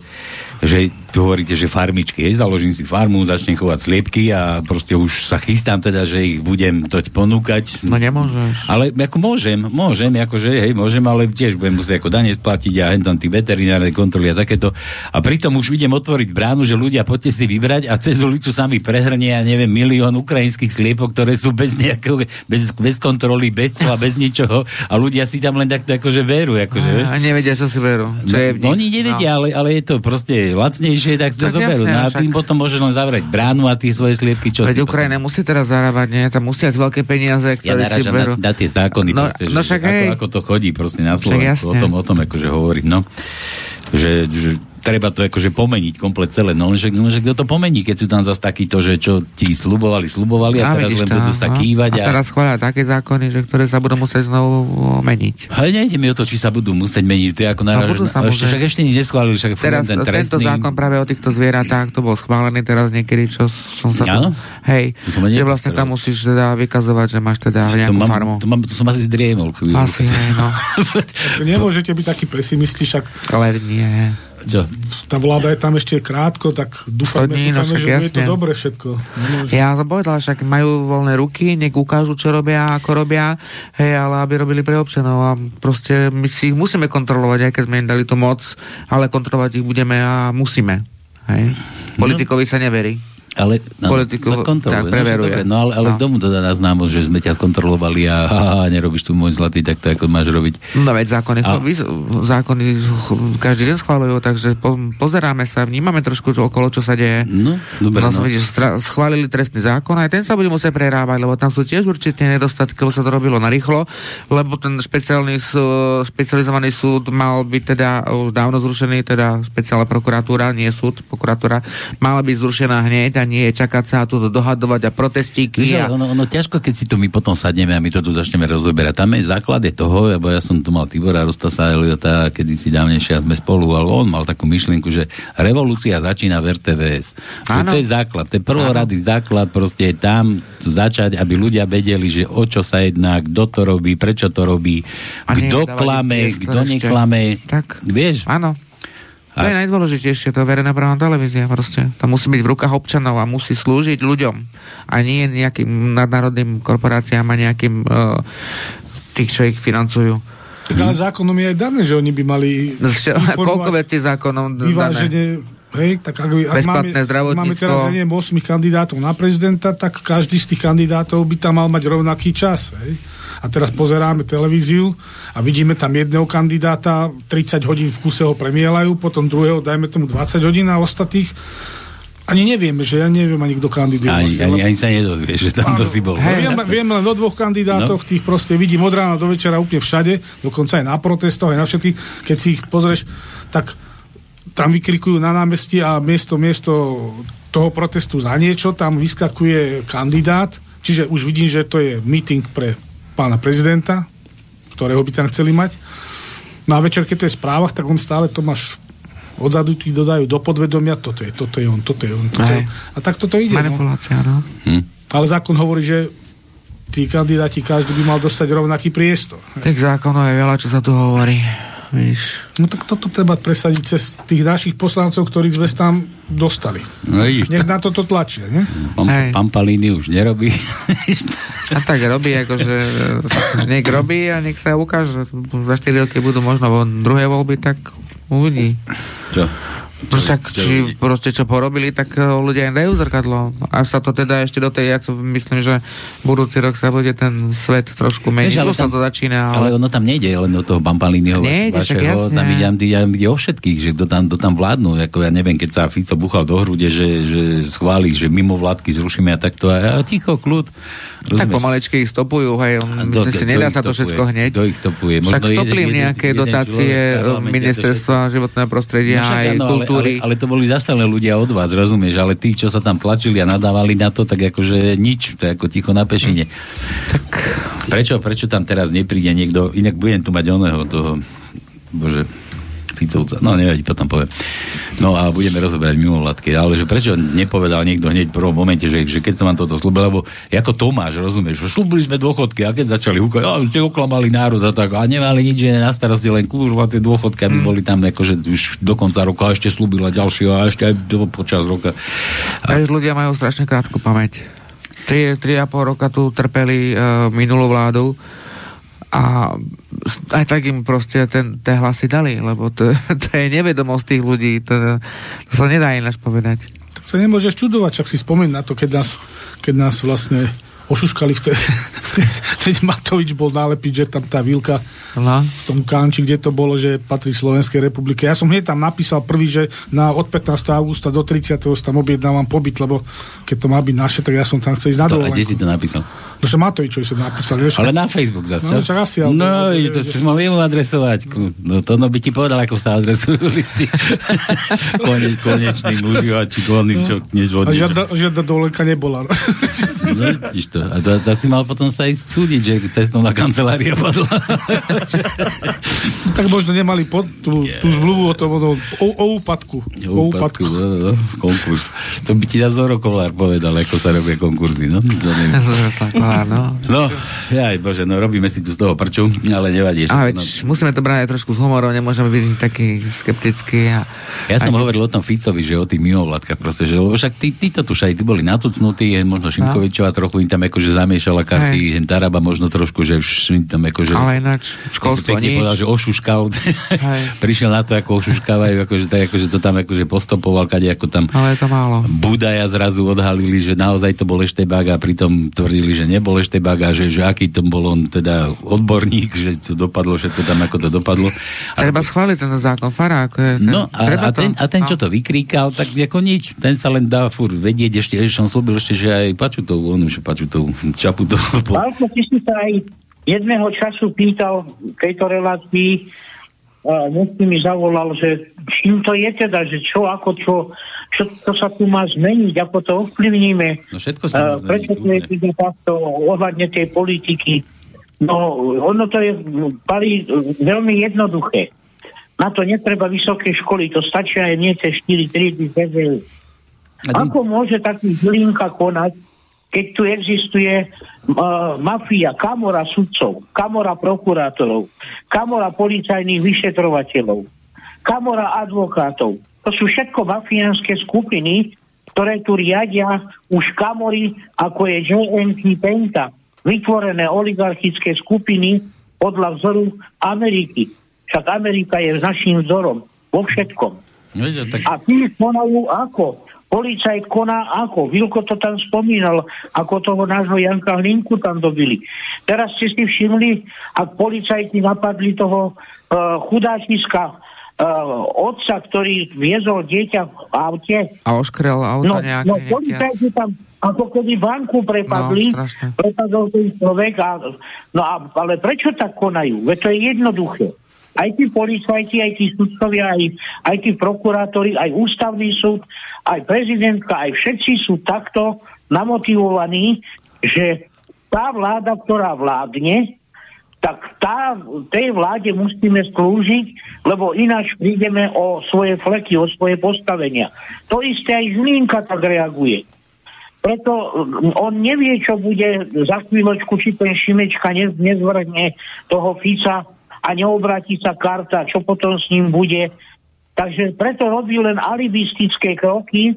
že tu hovoríte, že farmičky, hej, založím si farmu, začnem chovať sliepky a proste už sa chystám teda, že ich budem toť ponúkať. No nemôžeš. Ale ako môžem, môžem, akože, hej, môžem, ale tiež budem musieť ako dane splatiť a tam tí veterinárne kontroly a takéto. A pritom už idem otvoriť bránu, že ľudia poďte si vybrať a cez ulicu sa mi prehrnie, ja neviem, milión ukrajinských sliepok, ktoré sú bez nejakého, bez, bez kontroly, bez cla, bez ničoho a ľudia si tam len takto akože veru. Akože, a, a nevedia, čo si veru. Čo no, je oni nevedia, no. ale, ale je to proste lacnejšie, tak to tak zoberú. No a tým potom môžeš len zavrieť bránu a tie svoje sliepky, čo Veď Ukrajina potom... musí teraz zarábať, nie? Tam musia veľké peniaze, ktoré ja si berú. Na, na tie zákony, no, proste, no, že, však ako, ako, to chodí proste na Slovensku, o tom, o tom akože hovoriť, no. Že, že treba to akože pomeniť komplet celé. No lenže, lenže kto to pomení, keď sú tam zase takíto, že čo ti slubovali, slubovali a, a teraz len budú sa kývať. A, a teraz chvália také zákony, že ktoré sa budú musieť znovu meniť. Ale nejde mi o to, či sa budú musieť meniť. To je ako no, budú sa ešte, však ešte nič neschválili. Však teraz, ten trestný... tento zákon práve o týchto zvieratách, to bol schválený teraz niekedy, čo som sa... Áno? Hej, že vlastne tam musíš teda vykazovať, že máš teda nejakú to mám, farmu. To, mám, to som asi zdriemol. Asi, no. <laughs> Nemôžete byť taký pesimisti, však... Ale nie. Čo? Tá vláda je tam ešte krátko, tak dúfame, dní, no, dúfame že jasne. je to dobre všetko. Nemôže. Ja som povedal, však majú voľné ruky, nech ukážu, čo robia, ako robia, hej, ale aby robili pre občanov a proste my si ich musíme kontrolovať, aj keď sme im dali tú moc, ale kontrolovať ich budeme a musíme. Hej. No. Politikovi sa neverí ale no, politiku tak, preveruje. No, ale, ale no. tomu to dá na známo, že sme ťa skontrolovali a, a, a nerobíš tu môj zlatý, tak to ako máš robiť. No veď zákony, a... zákony každý deň schválujú, takže po, pozeráme sa, vnímame trošku okolo, čo sa deje. No, dobre, no. no. Stra- schválili trestný zákon, aj ten sa bude musieť prerábať, lebo tam sú tiež určite nedostatky, lebo sa to robilo narýchlo, lebo ten špeciálny špecializovaný súd mal byť teda už dávno zrušený, teda špeciálna prokuratúra, nie súd, prokuratúra, mala byť zrušená hneď nie je čakať sa a tu dohadovať a protestíky. a... ono, ono, ťažko, keď si to my potom sadneme a my to tu začneme rozoberať. Tam je základe toho, lebo ja som tu mal Tibora Rostasa Eliota, kedy si dávnejšie sme spolu, ale on mal takú myšlienku, že revolúcia začína v RTVS. To je základ, to je prvorady základ, proste je tam začať, aby ľudia vedeli, že o čo sa jedná, kto to robí, prečo to robí, kto klame, kto neklame. Tak, vieš? Áno. To je najdôležitejšie, to je verejná právna televízia proste. To musí byť v rukách občanov a musí slúžiť ľuďom. A nie nejakým nadnárodným korporáciám a nejakým uh, tých, čo ich financujú. Tak ale zákonom je aj dané, že oni by mali... <laughs> Koľko vecí zákonom vyváženie, Hej, tak ak, ak máme, máme teraz, ja neviem, 8 kandidátov na prezidenta, tak každý z tých kandidátov by tam mal mať rovnaký čas. Hej a teraz pozeráme televíziu a vidíme tam jedného kandidáta, 30 hodín v kuse ho premielajú, potom druhého dajme tomu 20 hodín a ostatných ani nevieme, že ja neviem ani kto kandiduje. Ani, ani, ani sa nedozvie, že tam to si bol. Hey, viem, viem len o dvoch kandidátoch, no. tých proste vidím od rána do večera úplne všade, dokonca aj na protestoch, aj na všetkých. Keď si ich pozrieš, tak tam vykrikujú na námestí a miesto, miesto toho protestu za niečo, tam vyskakuje kandidát, čiže už vidím, že to je meeting pre pána prezidenta, ktorého by tam chceli mať. No a večer, keď to je v správach, tak on stále to máš odzadu ti dodajú do podvedomia, toto je, toto je on, toto je on, toto je on. A tak toto ide. No. Manipulácia, no. Hm. Ale zákon hovorí, že tí kandidáti, každý by mal dostať rovnaký priestor. Tak zákonov je veľa, čo sa tu hovorí. Víš. No tak toto treba presadiť cez tých našich poslancov, ktorých sme tam dostali. No, vidíš, Nech na toto tlačia, ne? Pam, Pampalíny už nerobí. a tak robí, akože <laughs> nech robí a nech sa ukáže. Za 4 roky budú možno druhé voľby, tak uvidí. Čo? Však, či proste čo porobili, tak eh, ľudia im dajú zrkadlo. Až sa to teda ešte do tej, ja myslím, že budúci rok sa bude ten svet trošku meniť. ale tam, to začína. Ale... ale ono tam nejde len do toho Bampalínyho nejde, vašeho. Tam ide, ide, ide o všetkých, že kto tam, kto tam vládnu. Ako ja neviem, keď sa Fico buchal do hrude, že, že schváli, že mimo vládky zrušíme a takto. A, a ticho, kľud. Rozumieš? Tak pomalečky ich stopujú, hej. Myslím si, nedá sa to všetko hneď. Kto ich stopuje? Však stopli nejaké jeden, dotácie ministerstva životného prostredia no, aj kultúry. Ale, ale, ale, to boli zastavené ľudia od vás, rozumieš? Ale tí, čo sa tam tlačili a nadávali na to, tak akože nič, to je ako ticho na pešine. Tak... Prečo, prečo tam teraz nepríde niekto, inak budem tu mať oného toho, bože, Ficovca. No nevadí, potom poviem. No a budeme rozoberať mimovládky. Ale že prečo nepovedal niekto hneď v prvom momente, že, že keď som vám toto slúbil, lebo ako Tomáš, rozumieš, že slúbili sme dôchodky a keď začali húkať, a ste oklamali národ a tak, a nemali nič, na starosti len kurva tie dôchodky, aby mm. boli tam akože už do konca roka a ešte slúbila ďalšieho a ešte aj počas roka. A... Aj ľudia majú strašne krátku pamäť. 3,5 roka tu trpeli uh, minulú vládu a aj tak im proste ten, tie hlasy dali, lebo to, <laughs> to je nevedomosť tých ľudí, to, to sa nedá ináč povedať. Tak sa nemôžeš čudovať, čak si spomeň na to, keď nás, keď nás vlastne ošuškali vtedy, <laughs> keď Matovič bol nálepiť, že tam tá vilka no. v tom kánči, kde to bolo, že patrí Slovenskej republike. Ja som hneď tam napísal prvý, že na, od 15. augusta do 30. tam objednávam pobyt, lebo keď to má byť naše, tak ja som tam chcel ísť na dovolenku. A kde si to napísal? No, že Matovič, čo som napísal. Vieš, ale na Facebook zase. No, čak asi, ale no, to, to, to mal jemu adresovať. No to no by ti povedal, ako sa adresujú listy. <laughs> Kone, konečným užívačom, čo niečo od žiadna, žiadna dovolenka nebola. <laughs> no, to. A to, to si mal potom sa ísť súdiť, že cestovná kancelária padla. tak možno nemali pod, tú, tú zmluvu o tom, o, o, o úpadku. O, o úpadku, no, no, no, konkurs. To by ti na Zoro Kolár povedal, ako sa robia konkurzy, no? No. No, aj bože, no robíme si tu z toho prču, ale nevadí. Ale no. musíme to brať trošku s humorom, nemôžeme byť taký skeptický. A, ja som hovoril o tom Ficovi, že o tých mimovládkach proste, že lebo však tí, títo tu aj ty boli natucnutí, možno Šimkovičová no. trochu im tam akože zamiešala karty, hey. Taraba možno trošku, že tam akože... Ale ináč, školstvo nič. povedal, že ošuškal. <laughs> Prišiel na to, ako ošuškávajú, akože, tak, akože to tam akože postopoval, kade ako tam... Ale je to málo. Budaja zrazu odhalili, že naozaj to bol ešte bag a pritom tvrdili, že nebol ešte bag a že, aký to bol on teda odborník, že to dopadlo všetko tam, ako to dopadlo. Treba a... schváliť ten zákon Fara, ako je ten, No a, a, ten, a ten, čo to vykríkal, tak ako nič, ten sa len dá furt vedieť, ešte, ešte som slúbil ešte, že aj Pačutovú, on už Pačutovú, Čaputovú. Pálko, ty si sa aj jedného času pýtal v tejto relácii, uh, mi zavolal, že čím to je teda, že čo, ako, čo, čo to sa tu má zmeniť, ako to ovplyvníme. No všetko sa má zmeniť. Prečo to je takto ohľadne tej politiky. No, ono to je pali, veľmi jednoduché. Na to netreba vysoké školy, to stačí aj nie cez 4 triedy Ako môže taký Žilinka konať, keď tu existuje uh, mafia, kamora sudcov, kamora prokurátorov, kamora policajných vyšetrovateľov, kamora advokátov. To sú všetko mafiánske skupiny, ktoré tu riadia už kamory, ako je JNT Penta, vytvorené oligarchické skupiny podľa vzoru Ameriky. Však Amerika je našim vzorom vo všetkom. No, tak... A tí konajú ako? Policajt koná ako? Vilko to tam spomínal, ako toho nášho Janka Hlinku tam dobili. Teraz ste si všimli, ak policajti napadli toho uh, chudáčiska uh, otca, ktorý viezol dieťa v aute. A oškrel auto no, nejaké. No, policajti tam ako keby banku prepadli, no, prepadol ten človek. A, no a, ale prečo tak konajú? Veď to je jednoduché aj tí policajti, aj tí sudcovia, aj, aj tí prokurátori, aj ústavný súd, aj prezidentka, aj všetci sú takto namotivovaní, že tá vláda, ktorá vládne, tak tá, tej vláde musíme slúžiť, lebo ináč prídeme o svoje fleky, o svoje postavenia. To isté aj Žilinka tak reaguje. Preto mm, on nevie, čo bude za chvíľočku, či ten Šimečka nezvrhne toho Fica a neobratí sa karta, čo potom s ním bude. Takže preto robí len alibistické kroky,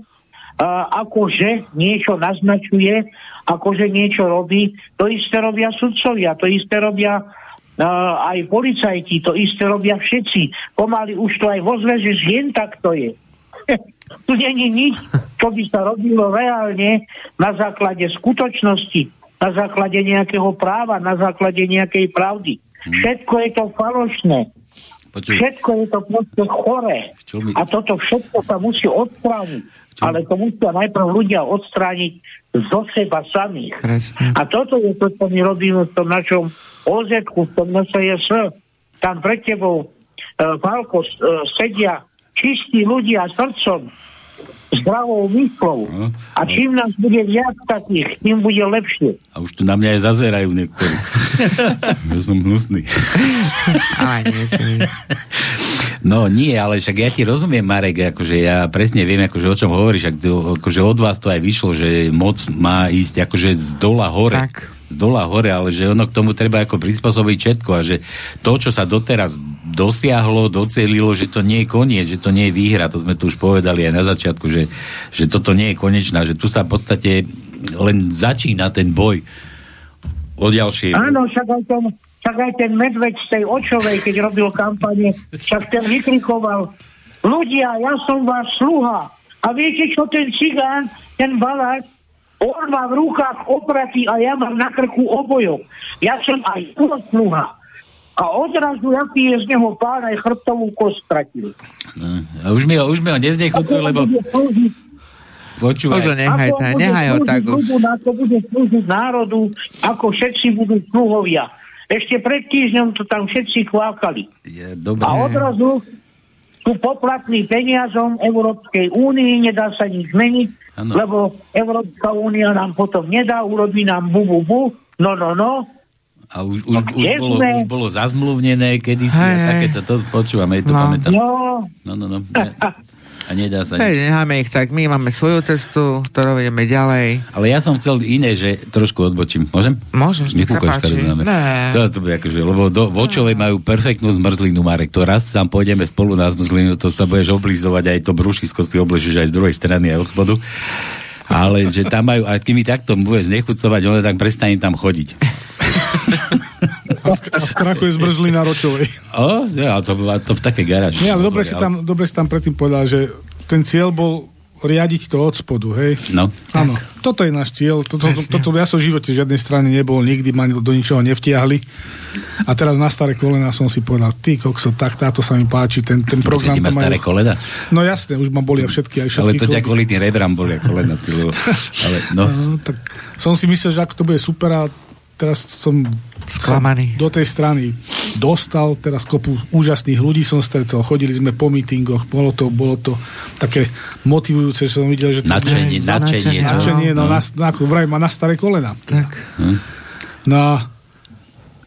akože niečo naznačuje, akože niečo robí. To isté robia sudcovia, to isté robia uh, aj policajti, to isté robia všetci. Pomaly už to aj vo zväze žien tak to je. <laughs> tu není nič, čo by sa robilo reálne na základe skutočnosti, na základe nejakého práva, na základe nejakej pravdy. Hmm. Všetko je to falošné. Počuj. Všetko je to proste chore. Mi... A toto všetko sa musí odstrániť. Ale to musia najprv ľudia odstrániť zo seba samých. Presne. A toto je to, čo my robíme v tom našom oz v tom NSJS. Tam pred tebou, uh, Falko, uh, sedia čistí ľudia srdcom, zdravou myslou. No, a čím nás bude viac takých, tým bude lepšie. A už tu na mňa aj zazerajú niektorí. <laughs> ja som hnusný. <laughs> Ale nie. <laughs> No nie, ale však ja ti rozumiem, Marek, akože ja presne viem, akože o čom hovoríš, akože od vás to aj vyšlo, že moc má ísť akože z dola hore. Tak z dola hore, ale že ono k tomu treba ako prispôsobiť všetko a že to, čo sa doteraz dosiahlo, docelilo, že to nie je koniec, že to nie je výhra, to sme tu už povedali aj na začiatku, že, že toto nie je konečná, že tu sa v podstate len začína ten boj o ďalšie. Áno, však aj ten, však aj ten medveď z tej očovej, keď robil kampane, však ten vykrikoval ľudia, ja som váš sluha. A viete čo, ten cigán, ten balák, on má v rukách opraty a ja mám na krku obojok. Ja som aj sluha. A odrazu, aký je z neho pán, aj chrbtovú kost stratil. No, a už mi ho, už mi ho neznechucujú, lebo... Počúvaj. Už nechaj, tá, nechaj ho tak už. Ako bude slúžiť národu, ako všetci budú sluhovia. Ešte pred týždňom to tam všetci kvákali. Je, dobré. A odrazu sú poplatní peniazom Európskej únii, nedá sa nič zmeniť, Ano. Lebo Európska únia nám potom nedá, urobí nám bu, bu, bu, no, no, no. A už, už, no, už, bolo, už bolo zazmluvnené kedysi hey, a takéto, to počúvam, aj to no. pamätám. No. No, no, no. <laughs> A nedá sa... Hej, necháme ich tak, my máme svoju cestu, ktorou ideme ďalej. Ale ja som chcel iné, že trošku odbočím. Môžem? Môžeš, nech sa páči. To, to bude akože, lebo do, Vočovej majú perfektnú zmrzlinu, Marek. To raz tam pôjdeme spolu na zmrzlinu, to sa budeš oblizovať, aj to brúšisko si obležíš aj z druhej strany, aj od spodu. Ale že tam majú, a keď mi takto budeš znechucovať, ono tak prestane tam chodiť. A, sk- a skrakuje zmrzlina ročovej. O, ja, to, to v také garáži. Nie, ale dobre si, tam, dobre si tam predtým povedal, že ten cieľ bol riadiť to od spodu, hej? No. Áno, toto je náš cieľ. Toto, to, toto, ja som v živote žiadnej strane nebol, nikdy ma do ničoho nevtiahli. A teraz na staré kolena som si povedal, ty kokso, tak táto sa mi páči, ten, ten program. Počkej, staré kolena? No jasne, už ma bolia všetky, aj všetky Ale to ťa kvôli tým rebram bolia kolena. Ty, lebo, <laughs> ale, no. no. tak som si myslel, že ako to bude super a teraz som Sklamaný. do tej strany dostal, teraz kopu úžasných ľudí som stretol, chodili sme po mítingoch, bolo to, bolo to také motivujúce, že som videl, že... Načenie, načenie. Načenie, no, no, no, ako vraj má na staré kolena. Tak. Hm. No a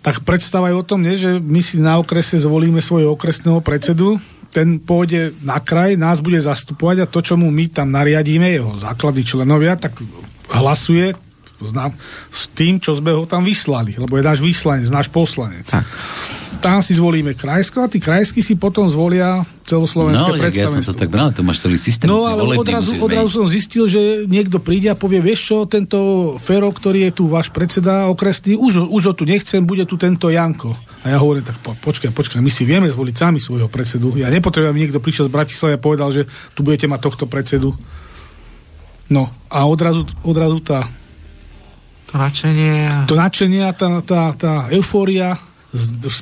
tak predstavaj o tom, nie, že my si na okrese zvolíme svojho okresného predsedu, ten pôjde na kraj, nás bude zastupovať a to, čo mu my tam nariadíme, jeho základní členovia, tak hlasuje Znam, s tým, čo sme ho tam vyslali, lebo je náš vyslanec, náš poslanec. Tak. Tam si zvolíme krajsko a tí krajsky si potom zvolia celoslovenské no, predstavenstvo. Ja som to tak bral, to máš celý systém. No ale odrazu, odrazu som zistil, že niekto príde a povie, vieš čo, tento Fero, ktorý je tu váš predseda okresný, už, už ho tu nechcem, bude tu tento Janko. A ja hovorím, tak po, počkaj, počkaj, my si vieme zvoliť sami svojho predsedu. Ja nepotrebujem, niekto prišiel z Bratislavy a povedal, že tu budete mať tohto predsedu. No a odrazu, odrazu tá to nadšenie. To nadšenie a tá, tá, tá eufória z, z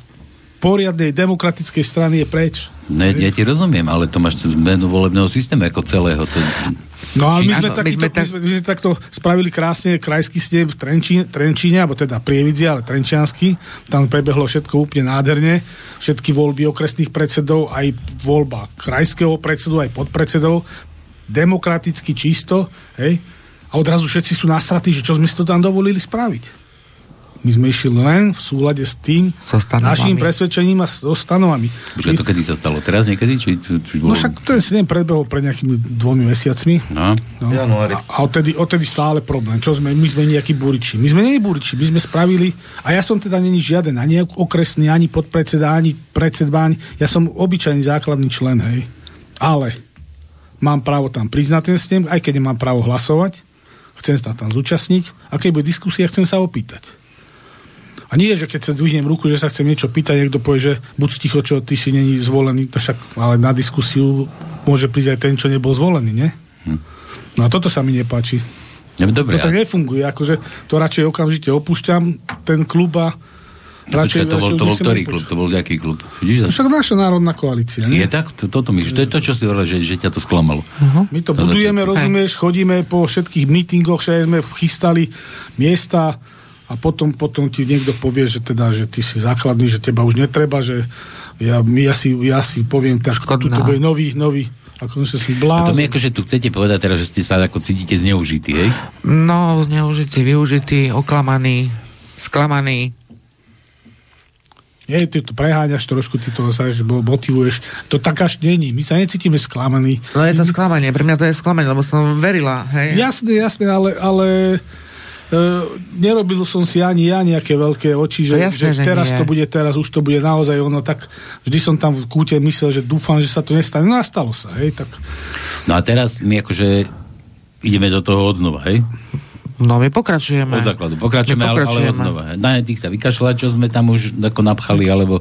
poriadnej demokratickej strany je preč. No, ja, ti rozumiem, ale to máš zmenu volebného systému ako celého. To... No ale my sme, takýto, my, sme tak... my, sme, my sme takto spravili krásne krajský snem v Trenčíne, Trenčíne, alebo teda Prievidzi, ale Trenčiansky. Tam prebehlo všetko úplne nádherne. Všetky voľby okresných predsedov, aj voľba krajského predsedu, aj podpredsedov. Demokraticky čisto. Hej a odrazu všetci sú nasratí, že čo sme si to tam dovolili spraviť. My sme išli len v súlade s tým so našim presvedčením a so stanovami. Počkaj, to kedy sa stalo? Teraz niekedy? Či, či, či bolo... No však ten snem predbehol pred nejakými dvomi mesiacmi. No. no. A odtedy, odtedy stále problém. Čo sme? My sme nejakí buriči. My sme nie buriči. My sme spravili, a ja som teda není žiaden, ani okresný, ani podpredseda, ani predsedbáň. Ja som obyčajný základný člen, hej. Ale mám právo tam priznať ten snem, aj keď nemám právo hlasovať chcem sa tam zúčastniť a keď bude diskusia, chcem sa opýtať. A nie, že keď sa zdvihnem ruku, že sa chcem niečo pýtať, niekto povie, že buď ticho, čo ty si není zvolený, no však, ale na diskusiu môže prísť aj ten, čo nebol zvolený, nie? Hm. No a toto sa mi nepáči. Dobre, to tak nefunguje, akože to radšej okamžite opúšťam, ten klub a Radšej, to, bol, to bol ktorý klub? To bol nejaký klub? Vidíš, Však naša národná koalícia. Nie? Je tak? To, toto myš, to je to, čo si hovoril, že, že ťa to sklamalo. Uh-huh. My to budujeme, rozumieš, chodíme po všetkých mítingoch, že sme chystali miesta a potom, potom ti niekto povie, že teda, že ty si základný, že teba už netreba, že ja, ja, si, ja si poviem, tak tu to bude nový, nový ako že som A to mi akože tu chcete povedať teraz, že ste sa ako cítite zneužití, hej? No, zneužití, využití, oklamaní, sklamaní. Nie, ty to preháňaš trošku, ty to sa, že motivuješ. To tak až není. My sa necítime sklamaní. No je to sklamanie, pre mňa to je sklamanie, lebo som verila, hej. Jasné, jasné, ale, ale Uh, nerobil som si ani ja nejaké veľké oči, že, jasné, že že teraz nie. to bude, teraz už to bude naozaj ono, tak vždy som tam v kúte myslel, že dúfam, že sa to nestane. No a stalo sa, hej, tak No a teraz my akože ideme do toho od znova, hej? No my pokračujeme. Od základu. Pokračujeme, My ale, ale od pokračujeme. znova. Na tých sa vykašľať, čo sme tam už ako napchali, alebo...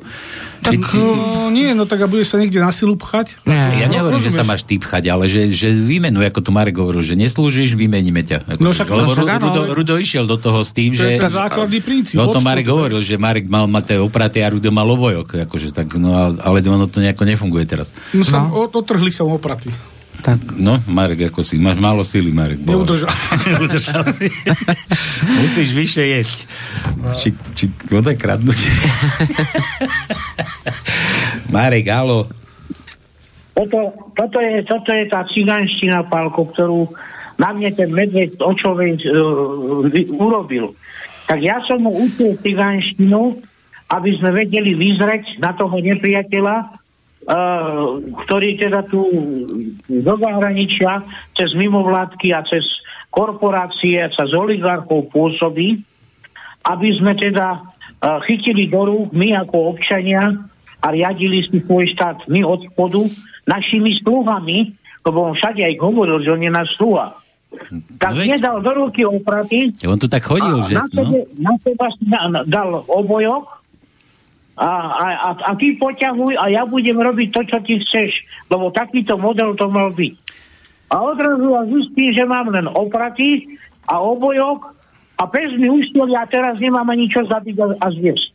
tak, Či, či, no, nie, no tak a budeš sa niekde na silu pchať? Nie. ja no, nehovorím, že sa rozumieš. máš ty pchať, ale že, že výmenu, ako tu Marek hovoril, že neslúžiš, vymeníme ťa. Ako, No však- lebo no však Rudo, ale- Rudo, išiel do toho s tým, To je že... ten základný princíp. No to odstup, Marek hovoril, že Marek mal mať tie opraty a Rudo mal obojok, akože tak, no ale- ono to nejako nefunguje teraz. No, som, No. no. Otrhli sa opraty. Tak. No, Marek, ako si, máš málo síly, Marek. Neudržal. Neudržal si. Musíš vyššie jesť. Či, či voda kradnúť. <laughs> Marek, halo. Toto, toto, je, toto je tá ciganština, Pálko, ktorú na mne ten medveď očovej uh, urobil. Tak ja som mu učil ciganštinu, aby sme vedeli vyzreť na toho nepriateľa, uh, ktorý teda tu do zahraničia cez mimovládky a cez korporácie a cez oligarchov pôsobí, aby sme teda uh, chytili do rúk my ako občania a riadili si svoj štát my od spodu našimi sluhami, lebo on všade aj hovoril, že on je náš sluha. Tak No veď. mne dal do ruky opraty On tu tak chodil, a že? na, No. sebe, na seba si na, na, dal obojok a, a, a, a ty poťahuj a ja budem robiť to, čo ty chceš, lebo takýto model to mal byť. A odrazu ja zistím, že mám len opraty a obojok a pes mi ušiel a teraz nemám ani čo zabiť a, <laughs> a zviesť.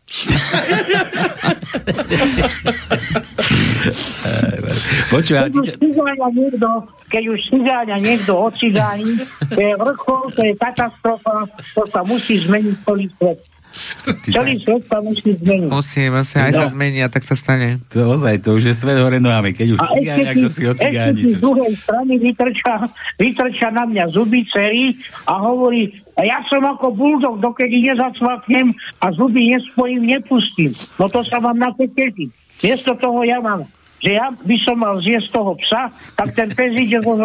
Počuj, Keď už cigáňa niekto, keď už cigáňa niekto ocigáni, to je vrchol, to je katastrofa, to sa musí zmeniť celý svet. Celý svet sa musí zmeniť. Musí, musí, aj sa No. zmení a tak sa stane. to ozaj, to už je svet hore nohami. Keď už A cigáň, ešte ako si, si ho ešte cigáni. si z druhej strany vytrča, vytrča na mňa zuby cery a hovorí, a ja som ako buldog, dokedy nezacvaknem a zuby nespojím, nepustím. No to sa vám na to teší. Miesto toho ja mám že ja by som mal zjesť toho psa, tak ten pes ide zo. <laughs>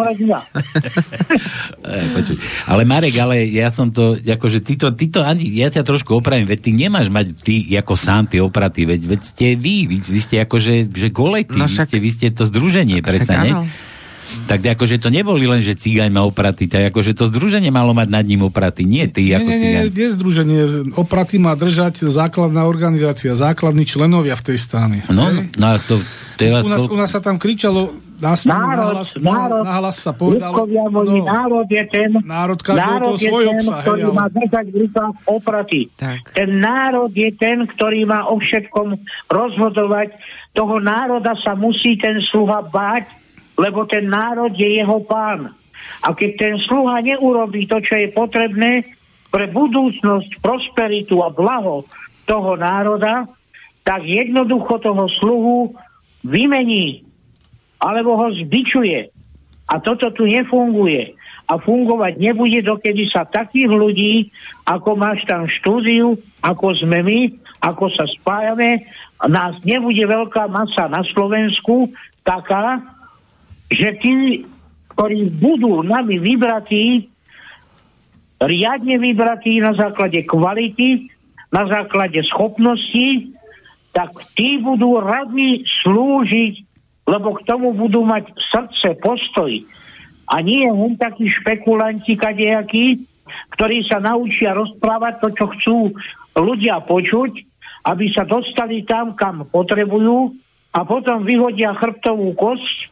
Ej, počuj. Ale Marek, ale ja som to, akože ty to, ty to ani, ja ťa trošku opravím, veď ty nemáš mať ty ako sám tie opraty, veď, veď ste vy, vy, vy ste akože že kolektív, No vy, ste, vy ste to združenie, predsa, ne? áno. Tak akože to neboli len, že cigáň má opraty, tak akože to združenie malo mať nad ním opraty, nie ty Nie, ako nie, cigáň. nie, nie združenie. Opraty má držať základná organizácia, základní členovia v tej strane. No, Hej? no a to, to je vás u, nás, koľko- u nás sa tam kričalo, nás, Národ, nahlas, národ, nahlas sa povedalo, moji, no, národ je ten, Národ každého národ je svojho ten, psa, hej, ktorý ale- má držať v rukách opraty. Tak. Ten národ je ten, ktorý má o všetkom rozhodovať. Toho národa sa musí ten sluha báť, lebo ten národ je jeho pán. A keď ten sluha neurobí to, čo je potrebné pre budúcnosť, prosperitu a blaho toho národa, tak jednoducho toho sluhu vymení alebo ho zbičuje. A toto tu nefunguje. A fungovať nebude, dokedy sa takých ľudí, ako máš tam štúdiu, ako sme my, ako sa spájame, nás nebude veľká masa na Slovensku taká, že tí, ktorí budú nami vybratí, riadne vybratí na základe kvality, na základe schopností, tak tí budú radi slúžiť, lebo k tomu budú mať srdce, postoj. A nie len takí špekulanti kadejakí, ktorí sa naučia rozprávať to, čo chcú ľudia počuť, aby sa dostali tam, kam potrebujú a potom vyhodia chrbtovú kosť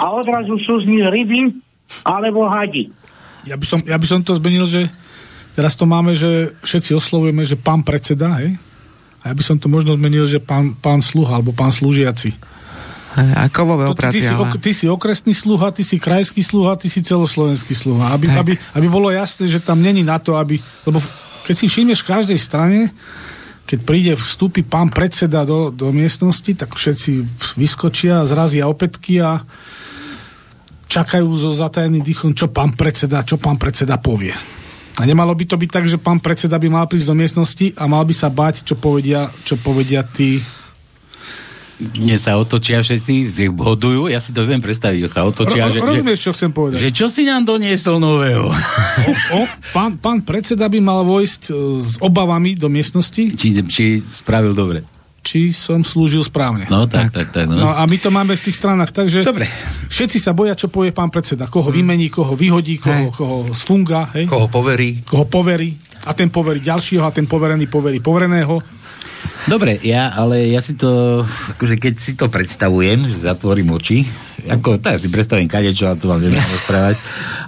a odrazu sú z nich ryby alebo hadi. Ja by, som, ja by som to zmenil, že teraz to máme, že všetci oslovujeme, že pán predseda, hej? A ja by som to možno zmenil, že pán, pán sluha, alebo pán slúžiaci. A kovové To, ty, opraty, si, ale... ok, ty si okresný sluha, ty si krajský sluha, ty si celoslovenský sluha. Aby, Tak. aby, aby bolo jasné, že tam není na to, aby... Lebo keď si všimneš v každej strane, keď príde, vstúpi pán predseda do, do miestnosti, tak všetci vyskočia, zrazia opätky a čakajú so zatajeným dýchom, čo pán predseda, čo pán predseda povie. A nemalo by to byť tak, že pán predseda by mal prísť do miestnosti a mal by sa báť, čo povedia, čo povedia tí mne sa otočia všetci, si hodujú, ja si to viem predstaviť, sa otočia. Ro, že, rozumieš, čo chcem povedať? Že čo si nám doniesol nového? O, o, pán, pán predseda by mal vojsť e, s obavami do miestnosti. Či, či spravil dobre či som slúžil správne. No tak, tak, tak. no. no a my to máme v tých stranách, takže Dobre. všetci sa boja, čo povie pán predseda. Koho hmm. vymení, koho vyhodí, koho, koho sfunga. Hej? Koho poverí. Koho poverí. A ten poverí ďalšieho a ten poverený poverí povereného. Dobre, ja, ale ja si to, akože keď si to predstavujem, že zatvorím oči, ako, tak si predstavím kadečo a to vám neviem rozprávať,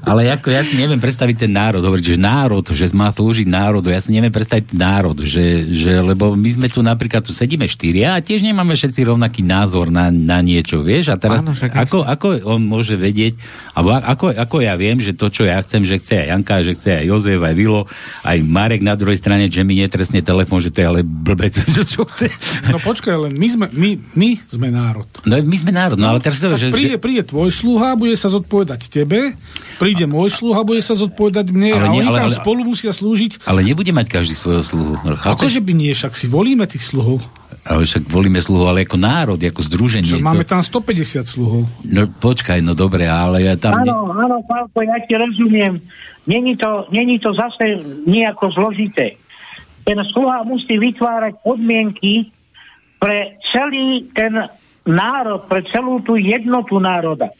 ale ako ja si neviem predstaviť ten národ, hovoriť, že národ, že má slúžiť národu, ja si neviem predstaviť národ, že, že lebo my sme tu napríklad, tu sedíme štyria a tiež nemáme všetci rovnaký názor na, na niečo, vieš, a teraz Áno, ako, ako on môže vedieť, alebo ako, ako ja viem, že to, čo ja chcem, že chce aj Janka, že chce aj Jozef, aj Vilo, aj Marek na druhej strane, že mi netresne telefón, že to je ale blbec, <laughs> čo chce. No počkaj, len my sme, my, my sme národ. No my sme národ, no, ale teraz to, že, príde, príde tvoj sluha, bude sa zodpovedať tebe, príde môj sluha, bude sa zodpovedať mne ale a nie, oni ale, tam ale, spolu musia slúžiť. Ale nebude mať každý svojho sluhu. Akože by nie, však si volíme tých sluhov. Ale však volíme sluhu, ale ako národ, ako združenie. Čo, máme to... tam 150 sluhov. No počkaj, no dobre, ale ja tam... Áno, ne... áno, Pálko, ja ti rozumiem. Není to, není to zase nejako zložité. Ten sluha musí vytvárať podmienky pre celý ten národ, pre celú tú jednotu národa.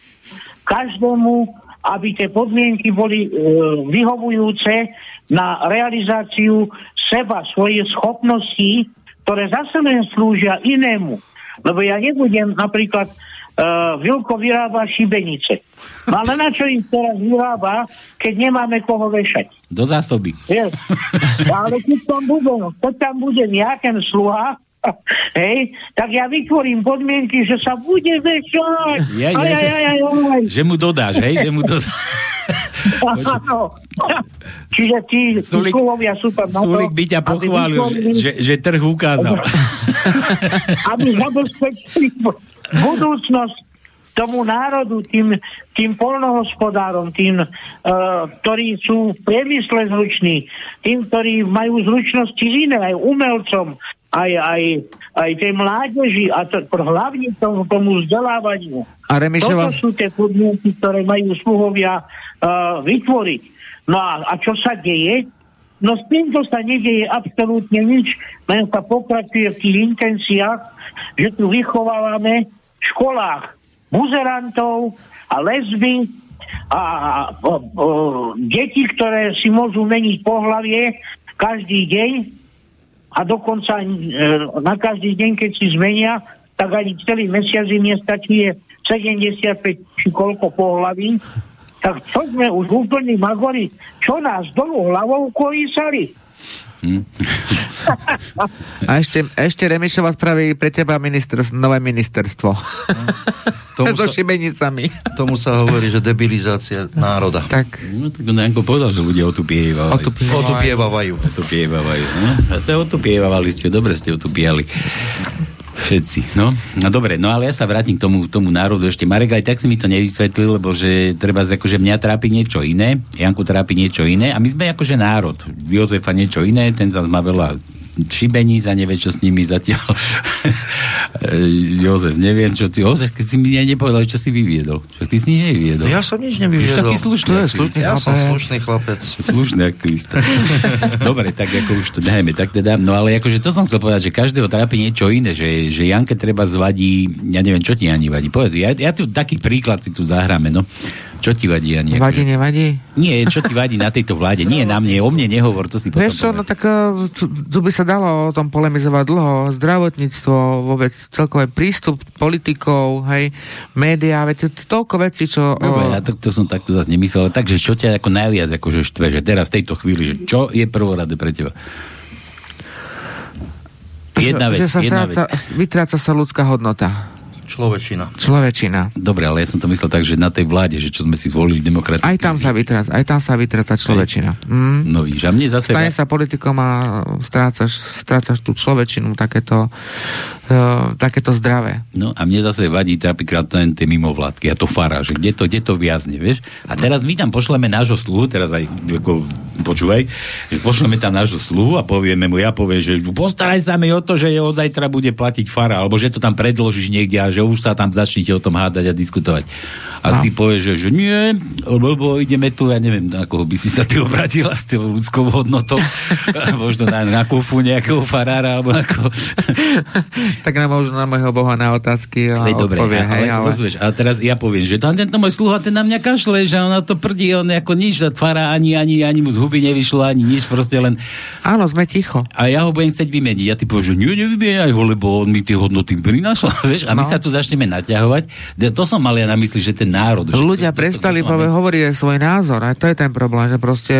Každému, aby tie podmienky boli e, vyhovujúce na realizáciu seba, svojich schopností, ktoré zase len slúžia inému. Lebo ja nebudem napríklad uh, Vilko vyrába šibenice. No ale na čo im teraz vyrába, keď nemáme koho vešať? Do zásoby. Yes. <laughs> Ale keď tam budem, keď tam bude nejaký sluha, <laughs> hej, tak ja vytvorím podmienky, že sa bude vešať. Ja, ja, aj, aj, aj, aj. Že mu dodáš, hej, že mu <laughs> dodáš. Čiže tí <laughs> Sulik, sú tam na Sulik by ťa pochválil, vytvorili, že, že trh ukázal. aby zabezpečili budúcnosť tomu národu, tým, tým polnohospodárom, tým, uh, ktorí sú v priemysle zruční, tým, ktorí majú zručnosti iné, aj umelcom, aj, aj, aj tej mládeži a to, hlavne tomu, tomu vzdelávaniu. A Remišova... Toto sú tie podmienky, ktoré majú sluhovia uh, vytvoriť. No a, a čo sa deje? No s týmto sa nedieje absolútne nič, len sa pokračuje v tých intenciách, že tu vychovávame v školách buzerantov a lesby a, a, a, a deti, ktoré si môžu meniť pohlavie každý deň a dokonca e, na každý deň, keď si zmenia, tak ani celý mesiac im nestačí je 75 či koľko pohlaví. Tak čo sme už úplní magori, čo nás dolu hlavou kolísali? Hmm. <laughs> a ešte, ešte Remišova spraví pre teba minister, nové ministerstvo. <laughs> Tomu so sa, šibenicami. Tomu sa hovorí, že debilizácia národa. Tak. No tak on Janko povedal, že ľudia otupievajú. Otupievajú. Otupievajú. No, a to ste, dobre ste otupiali. Všetci, no. No dobre, no ale ja sa vrátim k tomu, tomu národu ešte. Marek aj tak si mi to nevysvetlil, lebo že treba, akože mňa trápi niečo iné, Janku trápi niečo iné a my sme akože národ. Jozefa niečo iné, ten zase má veľa šibeníc a nevie, čo s nimi zatiaľ. <laughs> Jozef, neviem, čo ty... Jozef, keď si mi nepovedal, čo si vyviedol. Čo ty si nič nevyviedol. Ja som nič nevyviedol. Taký slušný, je slušný Ja som slušný chlapec. Slušný aktivista. <laughs> Dobre, tak ako už to dajme, tak teda, no ale akože to som chcel povedať, že každého trápi niečo iné, že, že Janke treba zvadí, ja neviem, čo ti ani vadí. Povedz, ja, ja tu taký príklad si tu zahráme, no. Čo ti vadí, Ani? Vadí, nevadí? Nie, čo ti vadí na tejto vláde? Nie na mne, o mne nehovor, to si potom Vieš čo, no tak uh, tu, tu by sa dalo o tom polemizovať dlho. Zdravotníctvo, vôbec celkové prístup politikov, hej, médiá, veď toľko vecí, čo... No, ja to, to som takto zase nemyslel, takže čo ťa ako najviac akože štve, že teraz v tejto chvíli, že čo je prvorade pre teba? Jedna vec, že sa jedna stráca, vec. vytráca sa ľudská hodnota. Človečina. Človečina. Dobre, ale ja som to myslel tak, že na tej vláde, že čo sme si zvolili demokraticky. Aj tam sa vytráca, aj tam sa vytráca človečina. Mm. No víš, a mne zase... Stane sa politikom a strácaš, strácaš tú človečinu, takéto takéto zdravé. No a mne zase vadí napríklad ten, tie mimovládky a to fara, že kde to, kde to viazne, vieš? A teraz my tam pošleme nášho sluhu, teraz aj ako, počúvaj, že pošleme tam nášho sluhu a povieme mu, ja poviem, že postaraj sa mi o to, že od zajtra bude platiť fara, alebo že to tam predložíš niekde a že už sa tam začnete o tom hádať a diskutovať. A no. ty povieš, že, že nie, lebo ideme tu, ja neviem, na koho by si sa ty obratila s tým ľudskou hodnotou, <laughs> možno na, na kufu nejakého farára, alebo na koho. <laughs> tak na možno na môjho boha na otázky a dobre, odpovie, hej, ale... Rozvieš, a teraz ja poviem, že tento môj sluha, ten na mňa kašle, že on na to prdí, on ako nič, fara ani, ani, ani mu z huby nevyšlo, ani nič, proste len... Áno, sme ticho. A ja ho budem chcieť vymeniť. Ja ty povieš, že nie, nevymieňaj ho, lebo on mi tie hodnoty prinášal, <laughs> vieš, a my no. sa tu začneme naťahovať. To som mal ja na mysli, že ten národ. Ľudia to, prestali to, to, to hovoriť svoj názor, a to je ten problém, že proste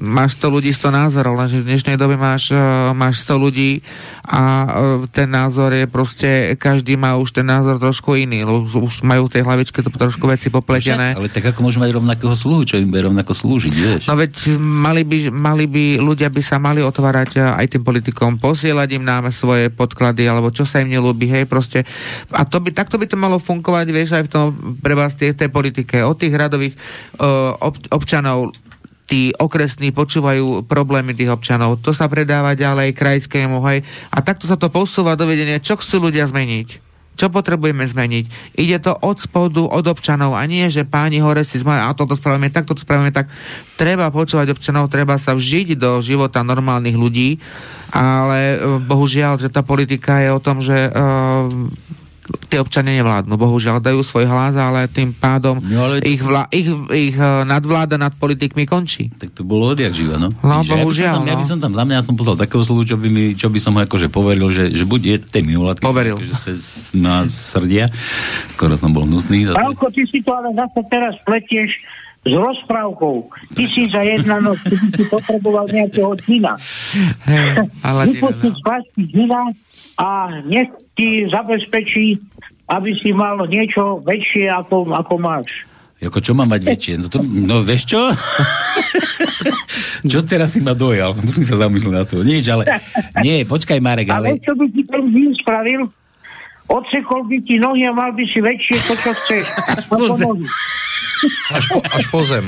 máš 100 ľudí, 100 názorov, lenže v dnešnej dobe máš, e, máš 100 ľudí a e, ten názor je proste, každý má už ten názor trošku iný, už majú v tej hlavičke to trošku veci popletené. ale tak ako môžu mať rovnakého sluhu, čo im bude rovnako slúžiť, vieš? No veď mali by, mali by, ľudia by sa mali otvárať e, aj tým politikom, posielať im nám svoje podklady, alebo čo sa im nelúbi, hej, proste. A to by, takto by to malo fungovať, vieš, aj v tom pre vás tej, tej politike. Od tých radových uh, ob, občanov tí okresní počúvajú problémy tých občanov. To sa predáva ďalej krajskému, hej. A takto sa to posúva do vedenia, čo chcú ľudia zmeniť. Čo potrebujeme zmeniť? Ide to od spodu, od občanov a nie, že páni hore si zmajú, a toto spravíme tak, toto spravíme tak. Treba počúvať občanov, treba sa vžiť do života normálnych ľudí, ale e, bohužiaľ, že tá politika je o tom, že uh, tie občania nevládnu. Bohužiaľ dajú svoj hlas, ale tým pádom no, ale... ich, vla, ich, ich eh, nadvláda nad politikmi končí. Tak to bolo odjak živa, no. No, Víš, bohužiaľ. Ja by, tam, no. ja by som tam, za mňa som poslal takého slovu, čo by, mi, čo by som ho akože poveril, že, že buď je tej mimovládky, poveril. že sa na srdia. Skoro som bol hnusný. Pálko, ty si to ale zase teraz pletieš s rozprávkou. Ty si za jedna noc, ty si potreboval nejakého džina. Hey, Vypustiť z džina a nech ti zabezpečí, aby si mal niečo väčšie, ako, ako máš. Jako čo mám mať väčšie? No, to, no vieš čo? <laughs> čo teraz si ma dojal? Musím sa zamyslieť na to. Nič, ale... Nie, počkaj Marek, ale... Ale čo by ti ten zím spravil? Odsekol by ti nohy a mal by si väčšie to, čo chceš. <laughs> Až po, až po zem.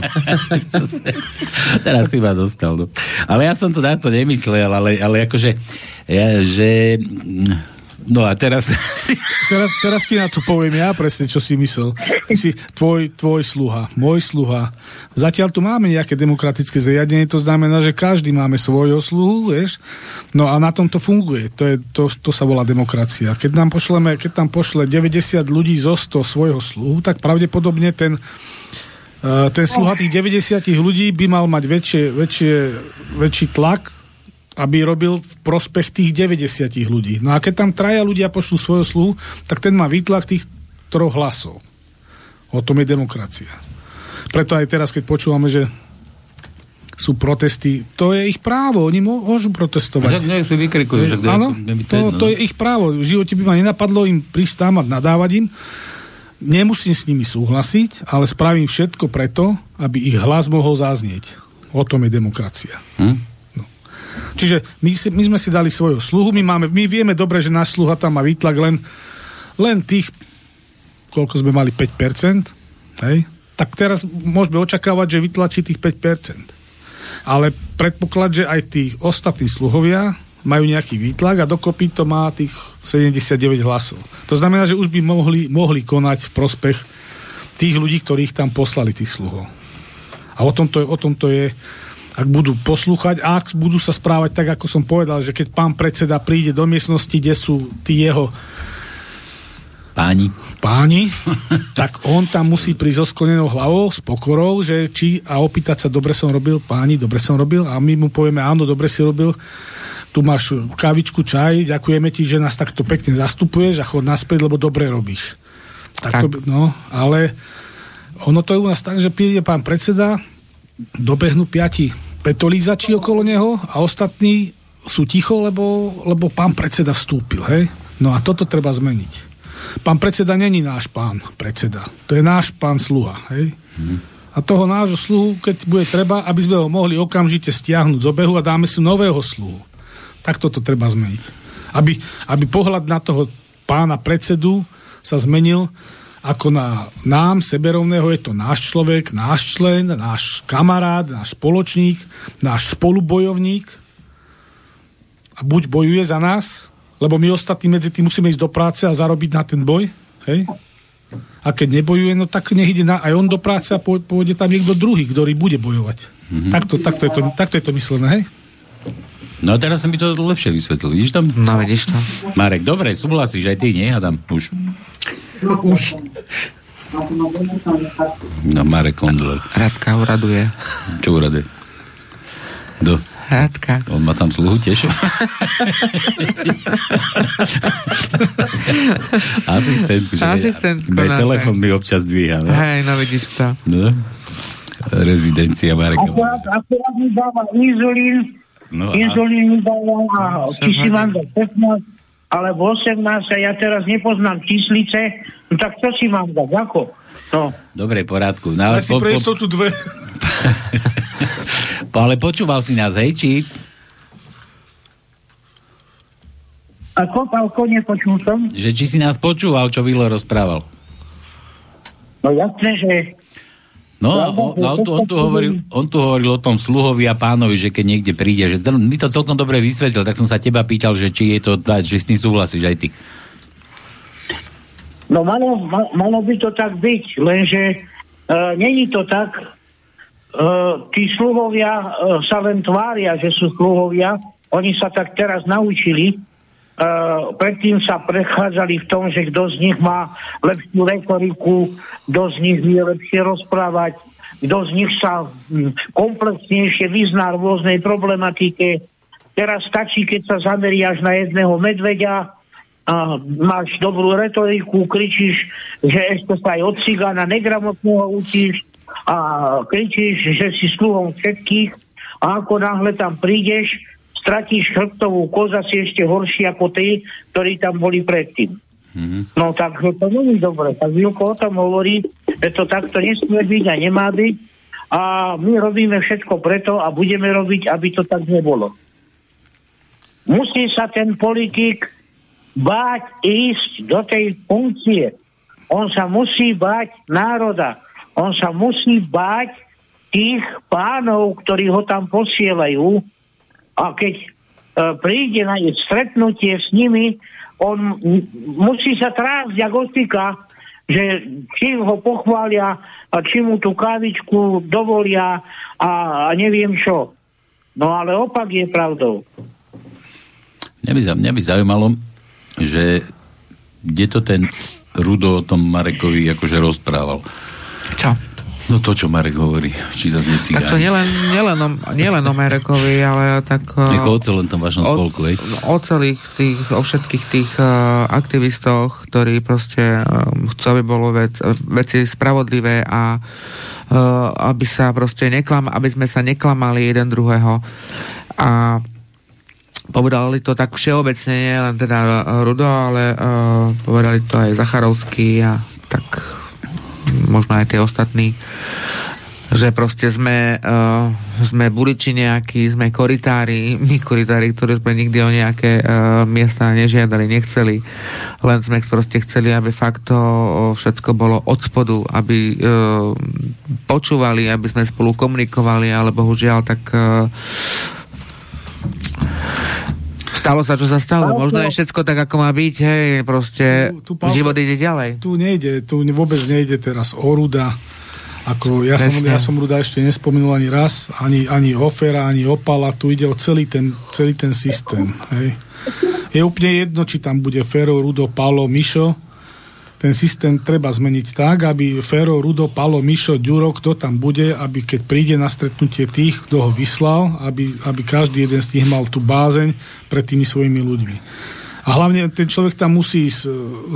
<laughs> Teraz si ma dostal. No. Ale ja som to na to nemyslel, ale, ale akože ja, že... No a teraz... <laughs> teraz... Teraz ti na to poviem ja presne, čo si myslel. Ty si tvoj, tvoj sluha, môj sluha. Zatiaľ tu máme nejaké demokratické zriadenie, to znamená, že každý máme svojho sluhu, vieš. No a na tom to funguje. To, je, to, to sa volá demokracia. Keď nám pošleme, keď tam pošle 90 ľudí zo 100 svojho sluhu, tak pravdepodobne ten Uh, ten sluha tých 90 ľudí by mal mať väčšie, väčšie, väčší tlak aby robil v prospech tých 90 ľudí. No a keď tam traja ľudia pošlú svojho sluhu, tak ten má výtlak tých troch hlasov. O tom je demokracia. Preto aj teraz, keď počúvame, že sú protesty, to je ich právo, oni môžu protestovať. Tak si vykrikujú, že Áno, to, to je ich právo. V živote by ma nenapadlo im a nadávať im. Nemusím s nimi súhlasiť, ale spravím všetko preto, aby ich hlas mohol zaznieť. O tom je demokracia. Hm? Čiže my, si, my sme si dali svoju sluhu, my, máme, my vieme dobre, že náš sluha tam má výtlak len, len tých, koľko sme mali, 5%, hej? tak teraz môžeme očakávať, že vytlačí tých 5%. Ale predpoklad, že aj tí ostatní sluhovia majú nejaký výtlak a dokopy to má tých 79 hlasov. To znamená, že už by mohli, mohli konať v prospech tých ľudí, ktorých tam poslali tých sluhov. A o tom to je, o tom to je ak budú poslúchať a ak budú sa správať tak, ako som povedal, že keď pán predseda príde do miestnosti, kde sú tí jeho páni, páni tak on tam musí prísť so sklenenou hlavou, s pokorou, že či a opýtať sa, dobre som robil, páni, dobre som robil a my mu povieme, áno, dobre si robil, tu máš kávičku, čaj, ďakujeme ti, že nás takto pekne zastupuješ a chod naspäť, lebo dobre robíš. Tak, tak. To, no, ale ono to je u nás tak, že príde pán predseda, dobehnú piati petolízači okolo neho a ostatní sú ticho, lebo, lebo pán predseda vstúpil. Hej? No a toto treba zmeniť. Pán predseda není náš pán predseda. To je náš pán sluha. Hej? A toho nášho sluhu, keď bude treba, aby sme ho mohli okamžite stiahnuť z obehu a dáme si nového sluhu. Tak toto treba zmeniť. Aby, aby pohľad na toho pána predsedu sa zmenil ako na nám, seberovného, je to náš človek, náš člen, náš kamarát, náš spoločník, náš spolubojovník a buď bojuje za nás, lebo my ostatní medzi tým musíme ísť do práce a zarobiť na ten boj, hej? A keď nebojuje, no tak nech ide na, aj on do práce a pôjde tam niekto druhý, ktorý bude bojovať. Mm-hmm. Takto, takto, je to, takto je to myslené, hej? No a teraz som mi to lepšie vysvetlil. Vidíš tam? No, vidíš to. Marek, dobre, súhlasíš, aj ty, nie, Adam? Už. Už. No, Marek Kondler. Radka uraduje. Čo uraduje? Do. Radka. On má tam sluhu tiež? Asistentku. Že Asistentku. Aj telefon mi občas dvíha. No? Hej, no vidíš to. No. Rezidencia Mareka. Akurát, akurát mi dáva inzulín, No, a, inzulín mi dáva a dať 15 alebo 18 a ja teraz nepoznám číslice, no tak čo si mám dať, ako? No. dobre, porádku. No, Ale ale, si po, pre po, istotu dve. <laughs> po, ale počúval si nás, hej, či? Ako, ako nepočul som? Že či si nás počúval, čo Vilo rozprával? No jasné, že No, on, no, on, tu, hovoril, on tu hovoril o tom sluhovi a pánovi, že keď niekde príde, že ten, mi to celkom dobre vysvetlil, tak som sa teba pýtal, že či je to dať, že s tým súhlasíš aj ty. No malo, ma, malo by to tak byť, lenže uh, není to tak. Uh, tí sluhovia uh, sa len tvária, že sú sluhovia. Oni sa tak teraz naučili. Uh, predtým sa prechádzali v tom, že kto z nich má lepšiu retoriku, kto z nich vie lepšie rozprávať, kto z nich sa hm, komplexnejšie vyzná v rôznej problematike. Teraz stačí, keď sa zameriaš na jedného medveďa, a máš dobrú retoriku, kričíš, že ešte sa aj od cigána negramotného učíš a kričíš, že si sluhom všetkých a ako náhle tam prídeš, stratíš chrbtovú koza si ešte horší ako tí, ktorí tam boli predtým. Mm-hmm. No tak to je dobre. Tak Vilko o tom hovorí, že to takto nesmie byť a nemá byť a my robíme všetko preto a budeme robiť, aby to tak nebolo. Musí sa ten politik báť ísť do tej funkcie. On sa musí báť národa. On sa musí báť tých pánov, ktorí ho tam posielajú. A keď e, príde na stretnutie s nimi, on m- musí sa trásť jak ostika, že či ho pochvália, a či mu tú kávičku dovolia a, a neviem čo. No ale opak je pravdou. Mňa by, za- mňa by zaujímalo, že kde to ten Rudo o tom Marekovi akože rozprával. Čo? No to, čo Marek hovorí, či zase Tak to necigáni. nielen, nielen, o, nielen o Merekovi, ale tak... <laughs> Ako o celom tom vašom o, spolku, hej? o celých tých, o všetkých tých uh, aktivistoch, ktorí proste um, chcú, aby bolo vec, veci spravodlivé a uh, aby sa proste neklam, aby sme sa neklamali jeden druhého. A povedali to tak všeobecne, nie len teda Rudo, ale uh, povedali to aj Zacharovský a tak možno aj tie ostatní že proste sme, uh, sme buliči nejakí, sme koritári, my koritári, ktorí sme nikdy o nejaké uh, miesta nežiadali, nechceli, len sme proste chceli, aby fakt to uh, všetko bolo od spodu, aby uh, počúvali, aby sme spolu komunikovali, ale bohužiaľ tak uh, stalo sa, čo sa stalo. Možno je všetko tak, ako má byť, hej, proste Tu- tu, Pálko- život ide ďalej. Tu nejde, tu vôbec nejde teraz o Ruda. Ako ja, som, ja som Ruda ešte nespomenul ani raz, ani, ani Hofera, ani Opala, tu ide o celý ten, celý ten systém. Hej. Je úplne jedno, či tam bude Fero, Rudo, Palo, Mišo. Ten systém treba zmeniť tak, aby Fero, Rudo, Palo, Mišo, Ďuro, kto tam bude, aby keď príde na stretnutie tých, kto ho vyslal, aby, aby každý jeden z nich mal tú bázeň pred tými svojimi ľuďmi. A hlavne ten človek tam musí ísť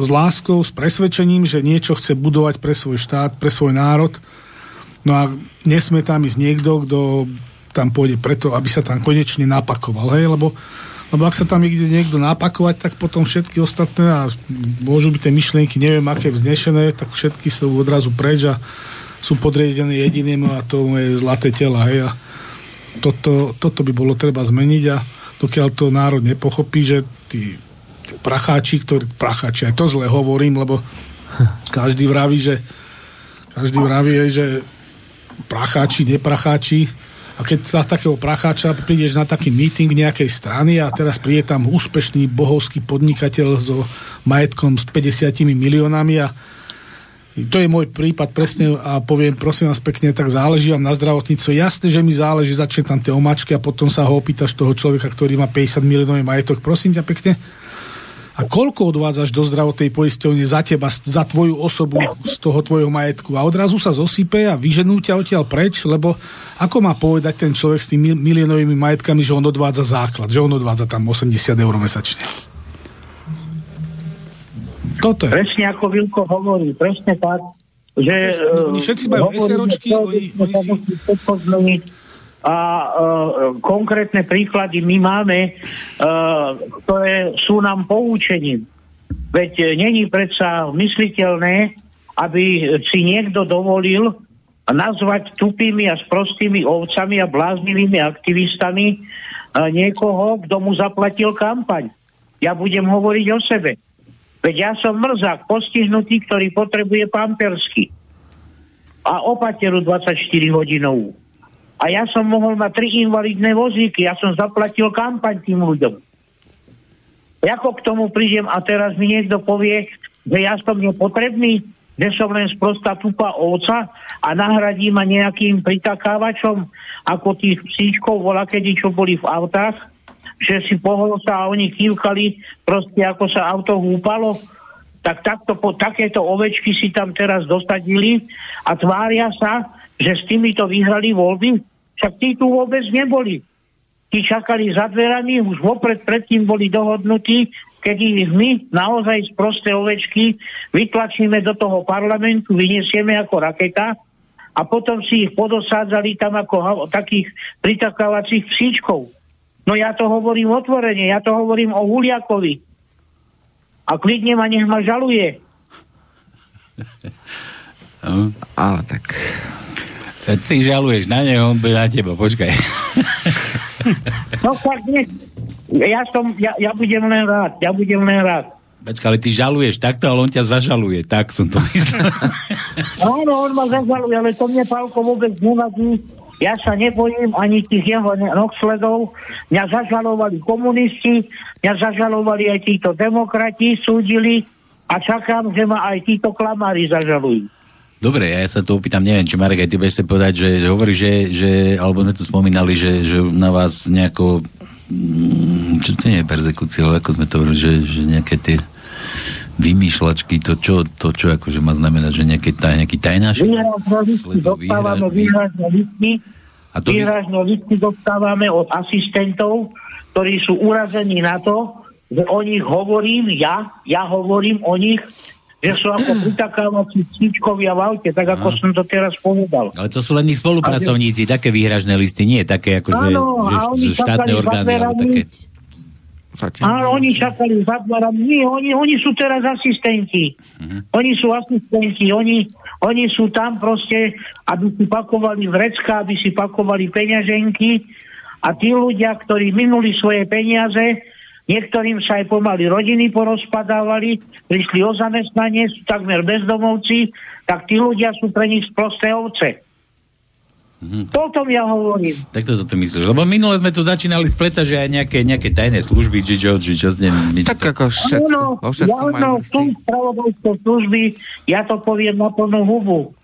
s láskou, s presvedčením, že niečo chce budovať pre svoj štát, pre svoj národ. No a nesmie tam ísť niekto, kto tam pôjde preto, aby sa tam konečne napakoval. Hej? Lebo, lebo ak sa tam ide niekto napakovať, tak potom všetky ostatné a môžu byť tie myšlienky, neviem aké vznešené, tak všetky sú odrazu preč a sú podriedené jedinému a to je zlaté tela. Hej? A toto, toto by bolo treba zmeniť a dokiaľ to národ nepochopí, že tí, tí pracháči, ktorí, pracháči, aj to zle hovorím, lebo každý vraví, že každý vraví, že pracháči, nepracháči, a keď za takého pracháča prídeš na taký meeting nejakej strany a teraz príde tam úspešný bohovský podnikateľ so majetkom s 50 miliónami a to je môj prípad presne a poviem, prosím vás pekne, tak záleží vám na zdravotníctve. Jasné, že mi záleží, začne tam tie omačky a potom sa ho opýtaš toho človeka, ktorý má 50 miliónový majetok. Prosím ťa pekne, a koľko odvádzaš do zdravotnej poisťovne za teba, za tvoju osobu z toho tvojho majetku a odrazu sa zosype a vyženú ťa odtiaľ preč, lebo ako má povedať ten človek s tými miliónovými majetkami, že on odvádza základ, že on odvádza tam 80 eur mesačne. Toto je. Presne ako Vilko hovorí, presne tak, že... Oni všetci majú SROčky, oni, oni si a uh, konkrétne príklady my máme, uh, ktoré sú nám poučením. Veď e, není predsa mysliteľné, aby si niekto dovolil nazvať tupými a sprostými ovcami a bláznivými aktivistami uh, niekoho, kto mu zaplatil kampaň. Ja budem hovoriť o sebe. Veď ja som mrzák, postihnutý, ktorý potrebuje pampersky a opateru 24 hodinovú a ja som mohol mať tri invalidné vozíky, ja som zaplatil kampaň tým ľuďom. Ako k tomu prídem a teraz mi niekto povie, že ja som nepotrebný, že som len sprostá tupa ovca a nahradí ma nejakým pritakávačom, ako tých psíčkov vola kedy, čo boli v autách, že si pohol sa a oni kývkali proste ako sa auto húpalo, tak takto, po, takéto ovečky si tam teraz dosadili a tvária sa, že s týmito vyhrali voľby. Však tí tu vôbec neboli. Tí čakali za dverami, už vopred predtým boli dohodnutí, keď ich my naozaj z prosté ovečky vytlačíme do toho parlamentu, vyniesieme ako raketa a potom si ich podosádzali tam ako takých pritakávacích psíčkov. No ja to hovorím otvorene, ja to hovorím o Huliakovi. A klidne ma nech ma žaluje. Ale tak Ty žaluješ na neho, on bude na teba, počkaj. No tak nie. Ja, som, ja, ja budem len rád, ja budem len rád. Počkaj, ale ty žaluješ takto, ale on ťa zažaluje, tak som to myslel. Áno, on ma zažaluje, ale to mne Pálko vôbec nevadí. Ja sa nebojím ani tých jeho nohsledov. Mňa zažalovali komunisti, mňa zažalovali aj títo demokrati, súdili a čakám, že ma aj títo klamári zažalujú. Dobre, ja sa to opýtam, neviem, či Marek, aj ty budeš povedať, že, že hovorí, že, že, alebo sme to spomínali, že, že na vás nejako, mm, čo to nie je persekúcia, ale ako sme to hovorili, že, že nejaké tie vymýšľačky, to čo, to čo akože má znamenať, že nejaké taj, nejaký tajnáš? Dostávame, výhražné listy, a to výhražné listy dostávame od asistentov, ktorí sú urazení na to, že o nich hovorím ja, ja hovorím o nich že sú ako pritakávací cvičkovia v aute, tak ako no. som to teraz povedal. Ale to sú len ich spolupracovníci, že... také výhražné listy, nie také ako, Áno, že, že štátne orgány, také... Áno, oni čakali za dverami. Nie, oni, oni sú teraz asistenti. Uh-huh. Oni sú asistenti, oni, oni sú tam proste, aby si pakovali vrecka, aby si pakovali peňaženky a tí ľudia, ktorí minuli svoje peniaze, Niektorým sa aj pomaly rodiny porozpadávali, prišli o zamestnanie, sú takmer bezdomovci, tak tí ľudia sú pre nich sprosté ovce. Mm-hmm. To o tom ja hovorím. Tak toto to myslíš. Lebo minule sme tu začínali spletať, že aj nejaké, nejaké tajné služby, či čo, či čo, neviem. Tak ako všetko. Áno, áno, sú spravodajské služby, ja to poviem na plnú hubu.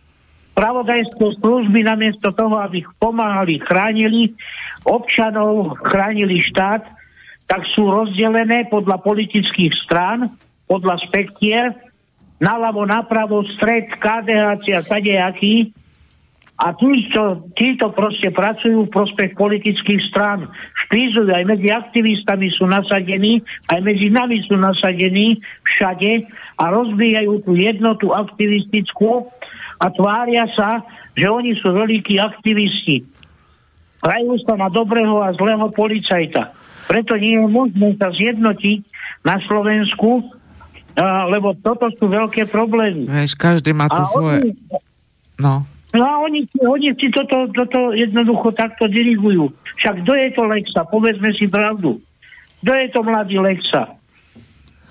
Spravodajské služby namiesto toho, aby pomáhali, chránili občanov, chránili štát, tak sú rozdelené podľa politických strán, podľa spektier, naľavo, napravo, stred, KDH a kadejaký. A títo, títo proste pracujú v prospech politických strán. Špízujú, aj medzi aktivistami sú nasadení, aj medzi nami sú nasadení všade a rozvíjajú tú jednotu aktivistickú a tvária sa, že oni sú veľkí aktivisti. Hrajú sa na dobrého a zlého policajta. Preto nie je možné sa zjednotiť na Slovensku, a, lebo toto sú veľké problémy. Vieš, každý má tu svoje... Oni, no. No a oni, oni si toto, toto jednoducho takto dirigujú. Však kto je to Lexa? Povedzme si pravdu. kto je to mladý Lexa?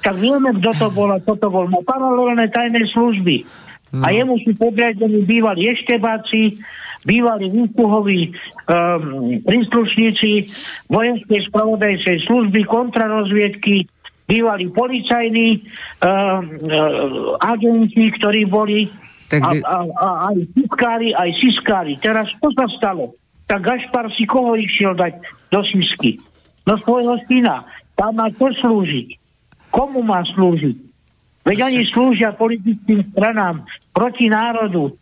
Tak vieme, kto to bol a kto to bol. Má paralelné tajné služby. No. A jemu sú podriadení bývali eštebáci, bývali výsluhoví um, príslušníci vojenskej spravodajskej služby, kontrarozviedky, bývali policajní uh, uh, agenti, ktorí boli tak by... a, a, a, aj siskári, aj siskári. Teraz čo sa stalo? Tak Gašpar si koho išiel dať do sisky? No svojho syna. Tam má čo slúžiť? Komu má slúžiť? Veď oni slúžia politickým stranám proti národu.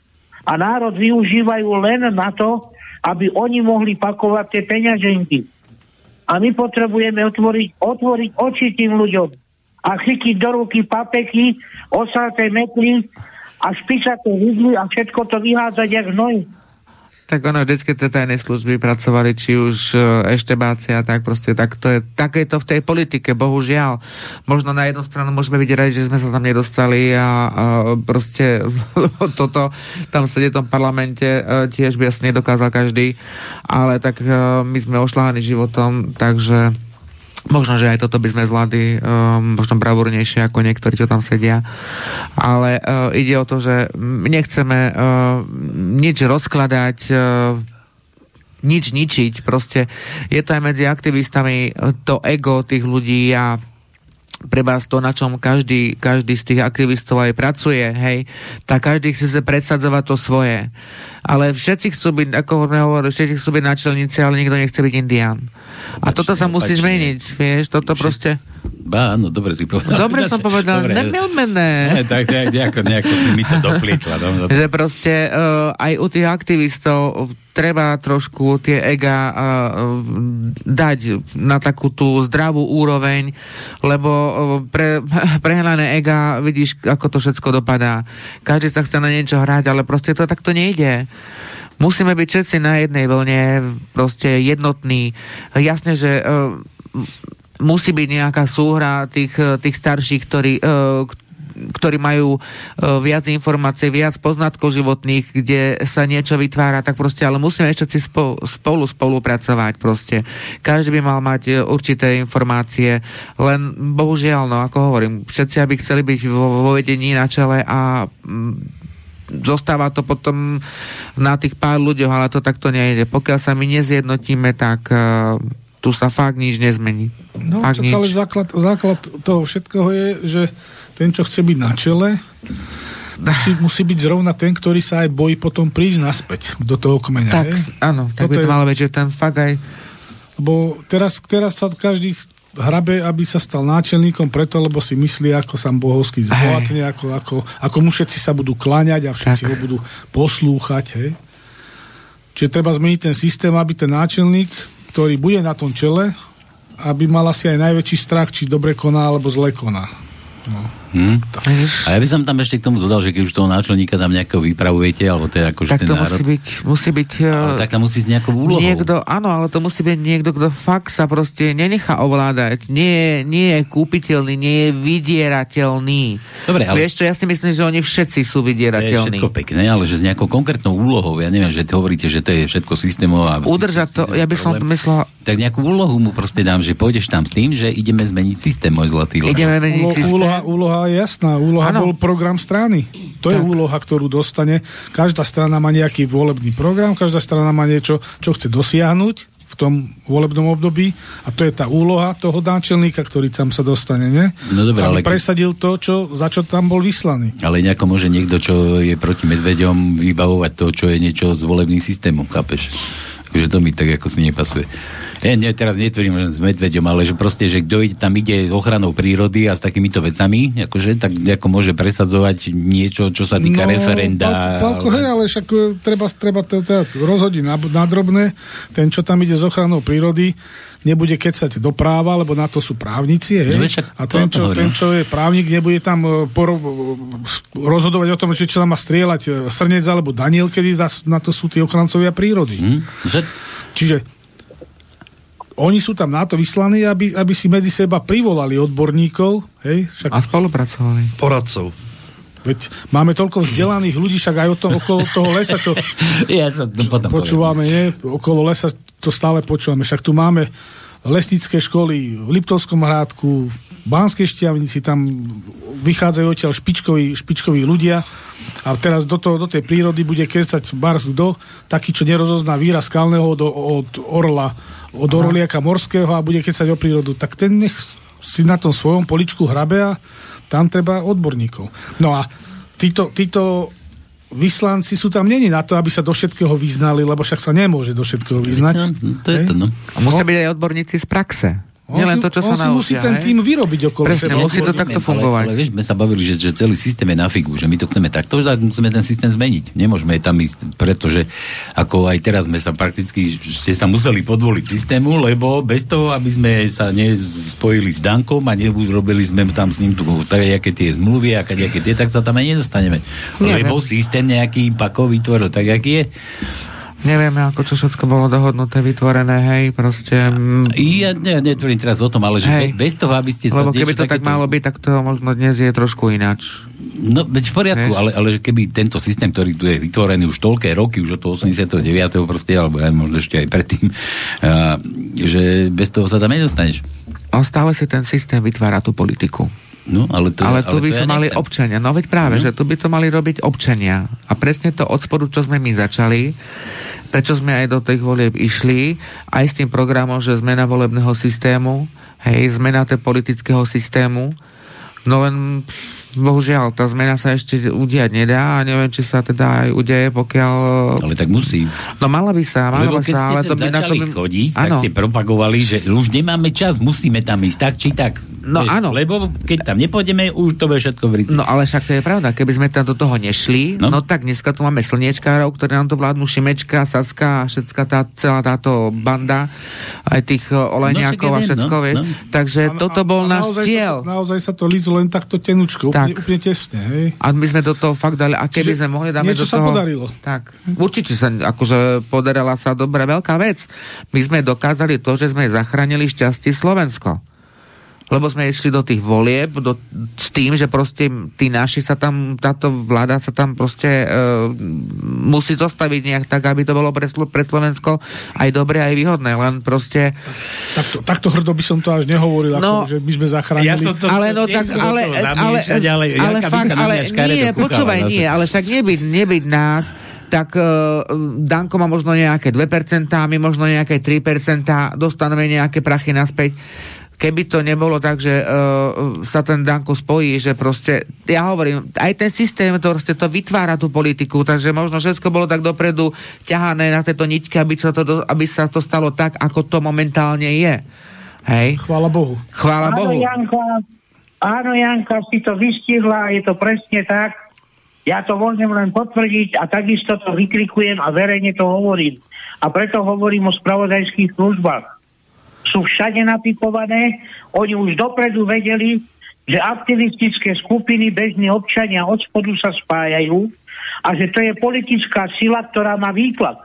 A národ využívajú len na to, aby oni mohli pakovať tie peňaženky. A my potrebujeme otvoriť, otvoriť oči tým ľuďom a chytiť do ruky papeky, osaté metly a špičaté vidly a všetko to vyhádzať jak hnoj. Tak ono, vždycky tie tajné služby pracovali, či už eštebáci a tak proste, tak to je, tak je to v tej politike, bohužiaľ. Možno na jednu stranu môžeme byť že sme sa tam nedostali a, a proste <laughs> toto, tam sedieť v tom parlamente e, tiež by asi nedokázal každý, ale tak e, my sme ošláhaní životom, takže Možno, že aj toto by sme zvládli um, možno bravúrnejšie ako niektorí, čo tam sedia. Ale uh, ide o to, že nechceme uh, nič rozkladať, uh, nič ničiť. Proste je to aj medzi aktivistami to ego tých ľudí a pre vás to, na čom každý, každý z tých aktivistov aj pracuje, hej, tak každý chce sa predsadzovať to svoje. Ale všetci chcú byť, ako sme hovorili, všetci chcú byť náčelníci, ale nikto nechce byť indián. A toto sa musí zmeniť, vieš, toto proste... Bá, áno, dobre si povedal. Dobre som povedal, nemilmené. Ne, tak nejako, nejako si mi to doplietla. No, Že proste uh, aj u tých aktivistov treba trošku tie ega uh, dať na takú tú zdravú úroveň, lebo uh, pre, <laughs> prehnané ega, vidíš, ako to všetko dopadá. Každý sa chce na niečo hrať, ale proste to takto nejde musíme byť všetci na jednej vlne, proste jednotní. Jasne, že uh, musí byť nejaká súhra tých, e, tých starších, ktorí, uh, ktorí majú viac informácií, viac poznatkov životných, kde sa niečo vytvára, tak proste, ale musíme ešte si spolu, spolu spolupracovať proste. Každý by mal mať určité informácie, len bohužiaľ, no ako hovorím, všetci aby chceli byť vo, vo vedení na čele a zostáva to potom na tých pár ľuďoch, ale to takto nejde. Pokiaľ sa my nezjednotíme, tak uh, tu sa fakt nič nezmení. No, fakt čak, nič. ale základ, základ toho všetkého je, že ten, čo chce byť na čele, musí, musí byť zrovna ten, ktorý sa aj bojí potom prísť naspäť do toho kmeňa. Tak, je? áno, tak Toto by to malo byť, že ten fakt aj... Lebo teraz, teraz sa každý hrabe, aby sa stal náčelníkom preto, lebo si myslí, ako sa bohovský zbohatne, ako, ako, ako mu všetci sa budú kláňať a všetci tak. ho budú poslúchať. Hej. Čiže treba zmeniť ten systém, aby ten náčelník, ktorý bude na tom čele, aby mal asi aj najväčší strach, či dobre koná alebo zle koná. No. Hmm. A ja by som tam ešte k tomu dodal, že keď už toho náčelníka tam nejako vypravujete, alebo teda akože tak ten to národ... musí byť, musí byť uh, tak tam musí s nejakou úlohou. Niekto, áno, ale to musí byť niekto, kto fakt sa proste nenechá ovládať. Nie, nie je kúpiteľný, nie je vydierateľný. Dobre, ale... Vieš čo, ja si myslím, že oni všetci sú vydierateľní. To je všetko pekné, ale že s nejakou konkrétnou úlohou, ja neviem, že ty hovoríte, že to je všetko systémová... Udržať to, ja by som to myslel... Tak nejakú úlohu mu proste dám, že pôjdeš tam s tým, že ideme zmeniť systém, môj zlatý. Ideme zmeniť systém. Úloha, úloha je jasná, úloha úloha ano. bol program strany. To tak. je úloha, ktorú dostane. Každá strana má nejaký volebný program, každá strana má niečo, čo chce dosiahnuť v tom volebnom období a to je tá úloha toho náčelníka, ktorý tam sa dostane, ne? No dobré, ale... presadil to, čo, za čo tam bol vyslaný. Ale nejako môže niekto, čo je proti medveďom, vybavovať to, čo je niečo z volebných systémov, chápeš? Takže to mi tak ako si nepasuje. Ja nie, teraz netvrdím s medveďom, ale že proste, že kto tam ide ochranou prírody a s takýmito vecami, akože, tak ako môže presadzovať niečo, čo sa týka no, referenda. Pálko, ale... hej, ale však e, treba, treba to teda rozhodiť na, na drobné. Ten, čo tam ide s ochranou prírody, nebude kecať do práva, lebo na to sú právnici. Hej? No, a ten čo, ten, čo je právnik, nebude tam e, poro- rozhodovať o tom, či čo tam má strieľať e, srnec alebo Daniel, kedy na to sú tí ochrancovia prírody. Hmm, že... Čiže oni sú tam na to vyslaní, aby, aby si medzi seba privolali odborníkov. Hej, však... A spolupracovali. Poradcov. Veď máme toľko vzdelaných ľudí, však aj o tom, okolo toho lesa, čo <laughs> ja som to potom počúvame, nie? okolo lesa to stále počúvame. Však tu máme lesnické školy v Liptovskom hrádku, v Banskej šťavnici, tam vychádzajú odtiaľ špičkoví, špičkoví ľudia a teraz do, to, do tej prírody bude kresať bars kto, taký, čo nerozozná výraz skalného od, od orla, od Aha. orliaka morského a bude kecať o prírodu, tak ten nech si na tom svojom poličku hrabe a tam treba odborníkov. No a títo, títo vyslanci sú tam není na to, aby sa do všetkého vyznali, lebo však sa nemôže do všetkého vyznať. To je to, no. A musia byť aj odborníci z praxe. On Nielen to, čo on sa naučia, musí ten tým vyrobiť okolo Presne, seba. musí to takto fungovať. Ale, ale vieš, sme sa bavili, že, že celý systém je na figu, že my to chceme takto, že musíme ten systém zmeniť. Nemôžeme tam ísť, pretože ako aj teraz sme sa prakticky, ste sa museli podvoliť systému, lebo bez toho, aby sme sa nespojili s Dankom a nerobili sme tam s ním tu aké tie zmluvy, aké tie, tak sa tam aj nedostaneme. Neviem. Lebo systém nejaký pakový tvor, tak aký je nevieme, ako čo všetko bolo dohodnuté, vytvorené, hej, proste... Mm. Ja ne, netvorím teraz o tom, ale že hej. bez toho, aby ste sa... Lebo keby to tak to... malo byť, tak to možno dnes je trošku ináč. No, veď v poriadku, ale, ale keby tento systém, ktorý tu je vytvorený už toľké roky, už od toho 89. proste, alebo aj možno ešte aj predtým, a, že bez toho sa tam nedostaneš. A stále si ten systém vytvára tú politiku. No, ale, to, ale tu ale by to ja mali nechcem. občania. No veď práve, no. že tu by to mali robiť občania. A presne to od spodu, čo sme my začali, prečo sme aj do tých volieb išli, aj s tým programom, že zmena volebného systému, hej, zmena tej politického systému, no len bohužiaľ, tá zmena sa ešte udiať nedá a neviem, či sa teda aj udeje, pokiaľ... Ale tak musí. No mala by sa, mala Lebo by sa, ale to by na to... Chodiť, ano. tak ste propagovali, že už nemáme čas, musíme tam ísť, tak či tak. No Vieš, áno. Lebo keď tam nepôjdeme, už to bude všetko v rici. No ale však to je pravda, keby sme tam do toho nešli, no, no tak dneska tu máme slniečkárov, ktorí nám to vládnu Šimečka, Saska a všetka tá, celá táto banda, aj tých e, olejniakov no, a všetko, no, no. Takže a, toto bol a, náš naozaj cieľ. Sa to, naozaj sa to lízlo len takto tenučko, tak. úplne, úplne tesne. Hej. A my sme do toho fakt dali, a keby Čiže sme mohli dáme do toho... sa podarilo. Tak, určite sa, akože podarila sa dobre veľká vec. My sme dokázali to, že sme zachránili šťastie Slovensko lebo sme išli do tých volieb do, s tým, že proste tí naši sa tam, táto vláda sa tam proste e, musí zostaviť nejak tak, aby to bolo pre, pre Slovensko aj dobre, aj výhodné, len proste... Takto, takto hrdo by som to až nehovoril, no, ako, že my sme zachránili. Ja som to, ale no tak, ale, ale, ale, ale, ale fakt, ale nie, počúvaj, nie, ale však nebyť, nebyť nás, tak uh, Danko má možno nejaké 2%, my možno nejaké 3%, dostaneme nejaké prachy naspäť keby to nebolo tak, že uh, sa ten Danko spojí, že proste, ja hovorím, aj ten systém to, proste, to vytvára tú politiku, takže možno všetko bolo tak dopredu ťahané na tieto ničky, aby sa to, aby sa to stalo tak, ako to momentálne je. Hej? Chvála Bohu. Chvála áno, Bohu. Janka, áno, Janka, si to vystihla, je to presne tak. Ja to môžem len potvrdiť a takisto to vykrikujem a verejne to hovorím. A preto hovorím o spravodajských službách sú všade napikované. Oni už dopredu vedeli, že aktivistické skupiny, bežní občania od spodu sa spájajú a že to je politická sila, ktorá má výklad.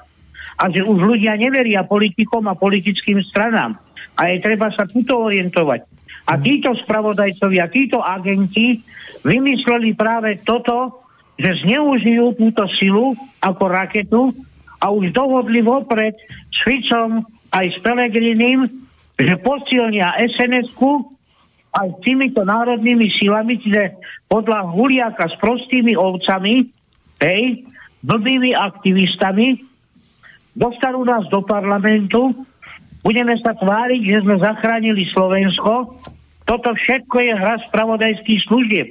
A že už ľudia neveria politikom a politickým stranám. A je treba sa tuto orientovať. A títo spravodajcovia, títo agenti vymysleli práve toto, že zneužijú túto silu ako raketu a už dohodli vopred s Ficom aj s Pelegrinim, že posilnia SNS-ku aj s týmito národnými silami, čiže podľa Huliaka s prostými ovcami, hej, blbými aktivistami, dostanú nás do parlamentu, budeme sa tváriť, že sme zachránili Slovensko. Toto všetko je hra spravodajských služieb.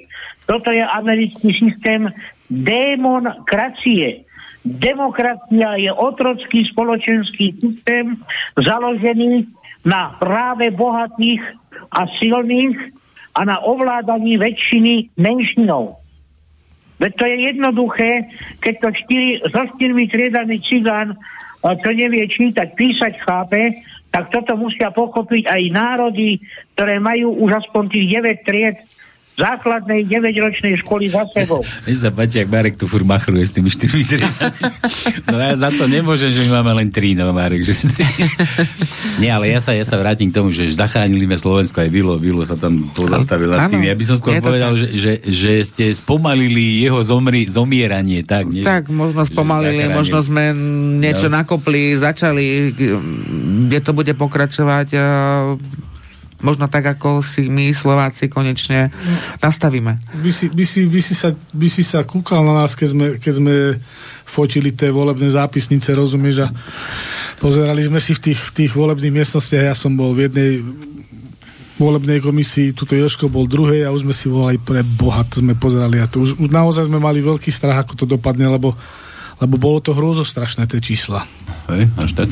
Toto je americký systém demokracie. Demokracia je otrocký spoločenský systém založený na práve bohatých a silných a na ovládaní väčšiny menšinou. Veď to je jednoduché, keď to štyri, so štyrmi triedami cigán, čo nevie čítať, písať, chápe, tak toto musia pochopiť aj národy, ktoré majú už aspoň tých 9 tried základnej 9-ročnej školy za sebou. Mne sa páči, ak Marek tu furt machruje s tými štyrmi No ja za to nemôžem, že my máme len tri, no Marek. Že... <laughs> Nie, ale ja sa, ja sa vrátim k tomu, že zachránili sme Slovensko, aj Vilo, Vilo sa tam pozastavil nad tým. Ja by som skôr povedal, že, že, že, ste spomalili jeho zomri, zomieranie, tak? Nie? Tak, možno spomalili, možno sme niečo no. nakopli, začali, kde to bude pokračovať možno tak, ako si my Slováci konečne nastavíme. By si, by si, by si, sa, by si sa kúkal na nás, keď sme, keď sme fotili tie volebné zápisnice, rozumieš, a pozerali sme si v tých, v tých volebných miestnostiach, ja som bol v jednej volebnej komisii, tuto Joško bol druhej a už sme si volali pre Boha, to sme pozerali a to už, už naozaj sme mali veľký strach, ako to dopadne, lebo lebo bolo to hrozostrašné, tie čísla. Hej, až tak?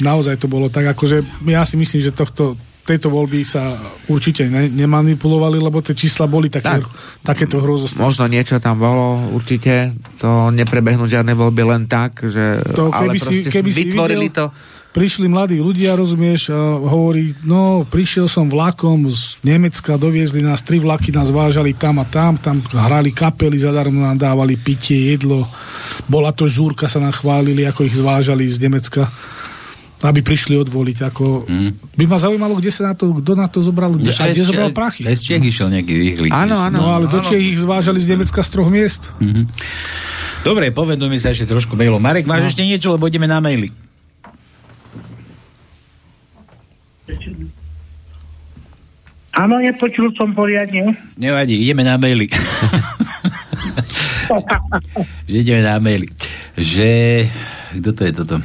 Naozaj to bolo tak, akože ja si myslím, že tohto, tejto voľby sa určite ne, nemanipulovali, lebo tie čísla boli také, tak, takéto hrozostné. Možno niečo tam bolo, určite. To neprebehnú žiadne voľby len tak, že to, keby ale si, keby vytvorili si videl, to prišli mladí ľudia, rozumieš, a hovorí, no, prišiel som vlakom z Nemecka, doviezli nás, tri vlaky nás vážali tam a tam, tam hrali kapely, zadarmo nám dávali pitie, jedlo, bola to žúrka, sa nám chválili, ako ich zvážali z Nemecka aby prišli odvoliť. Ako... Mm. By ma zaujímalo, kde sa na to, kto na to zobral, kde, a kde zobral prachy. Z Čech išiel nejaký rýchly. Áno, áno. No ale do Čech ich zvážali z Nemecka z troch miest. Mm-hmm. Dobre, povedom mi sa ešte trošku mailom. Marek, máš no. ešte niečo, lebo ideme na maily. Áno, nepočul som poriadne. Nevadí, ideme na maily. <laughs> <laughs> že ideme na maily. Že... Kto to je toto?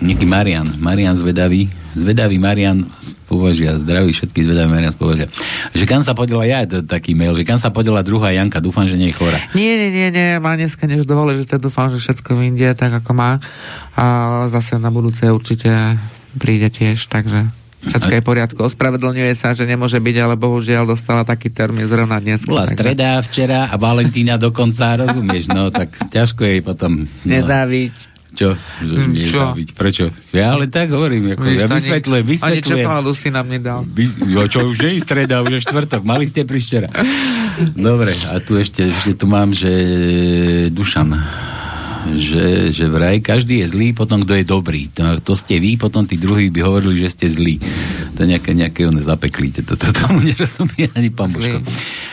Nejaký Marian, Marian zvedavý, zvedavý Marian považia, zdravý všetky zvedavý Marian považia. Že kam sa podela, ja to taký mail, že kam sa podela druhá Janka, dúfam, že nie je chora. Nie, nie, nie, nie, má dneska než dovolí, že to dúfam, že všetko vyjde tak, ako má. A zase na budúce určite príde tiež, takže Všetko je v poriadku. Ospravedlňuje sa, že nemôže byť, ale bohužiaľ dostala taký termín zrovna dnes. Bola takže... streda včera a Valentína dokonca, rozumieš? No tak ťažko jej potom... No. Nezáviť. Čo? Hm, čo? Zabiť. Prečo? Ja ale tak hovorím. Ako, Víš, ja vysvetľujem, vysvetľujem. Ani čokoládu si nám nedal. Vys, jo, čo už nie je streda, už je štvrtok. Mali ste prišťera. Dobre, a tu ešte, ešte tu mám, že Dušan že, že vraj každý je zlý, potom kto je dobrý. To, to ste vy, potom tí druhí by hovorili, že ste zlí. To nejaké, nejaké one zapeklíte. To, to tomu nerozumie ani pán Božko.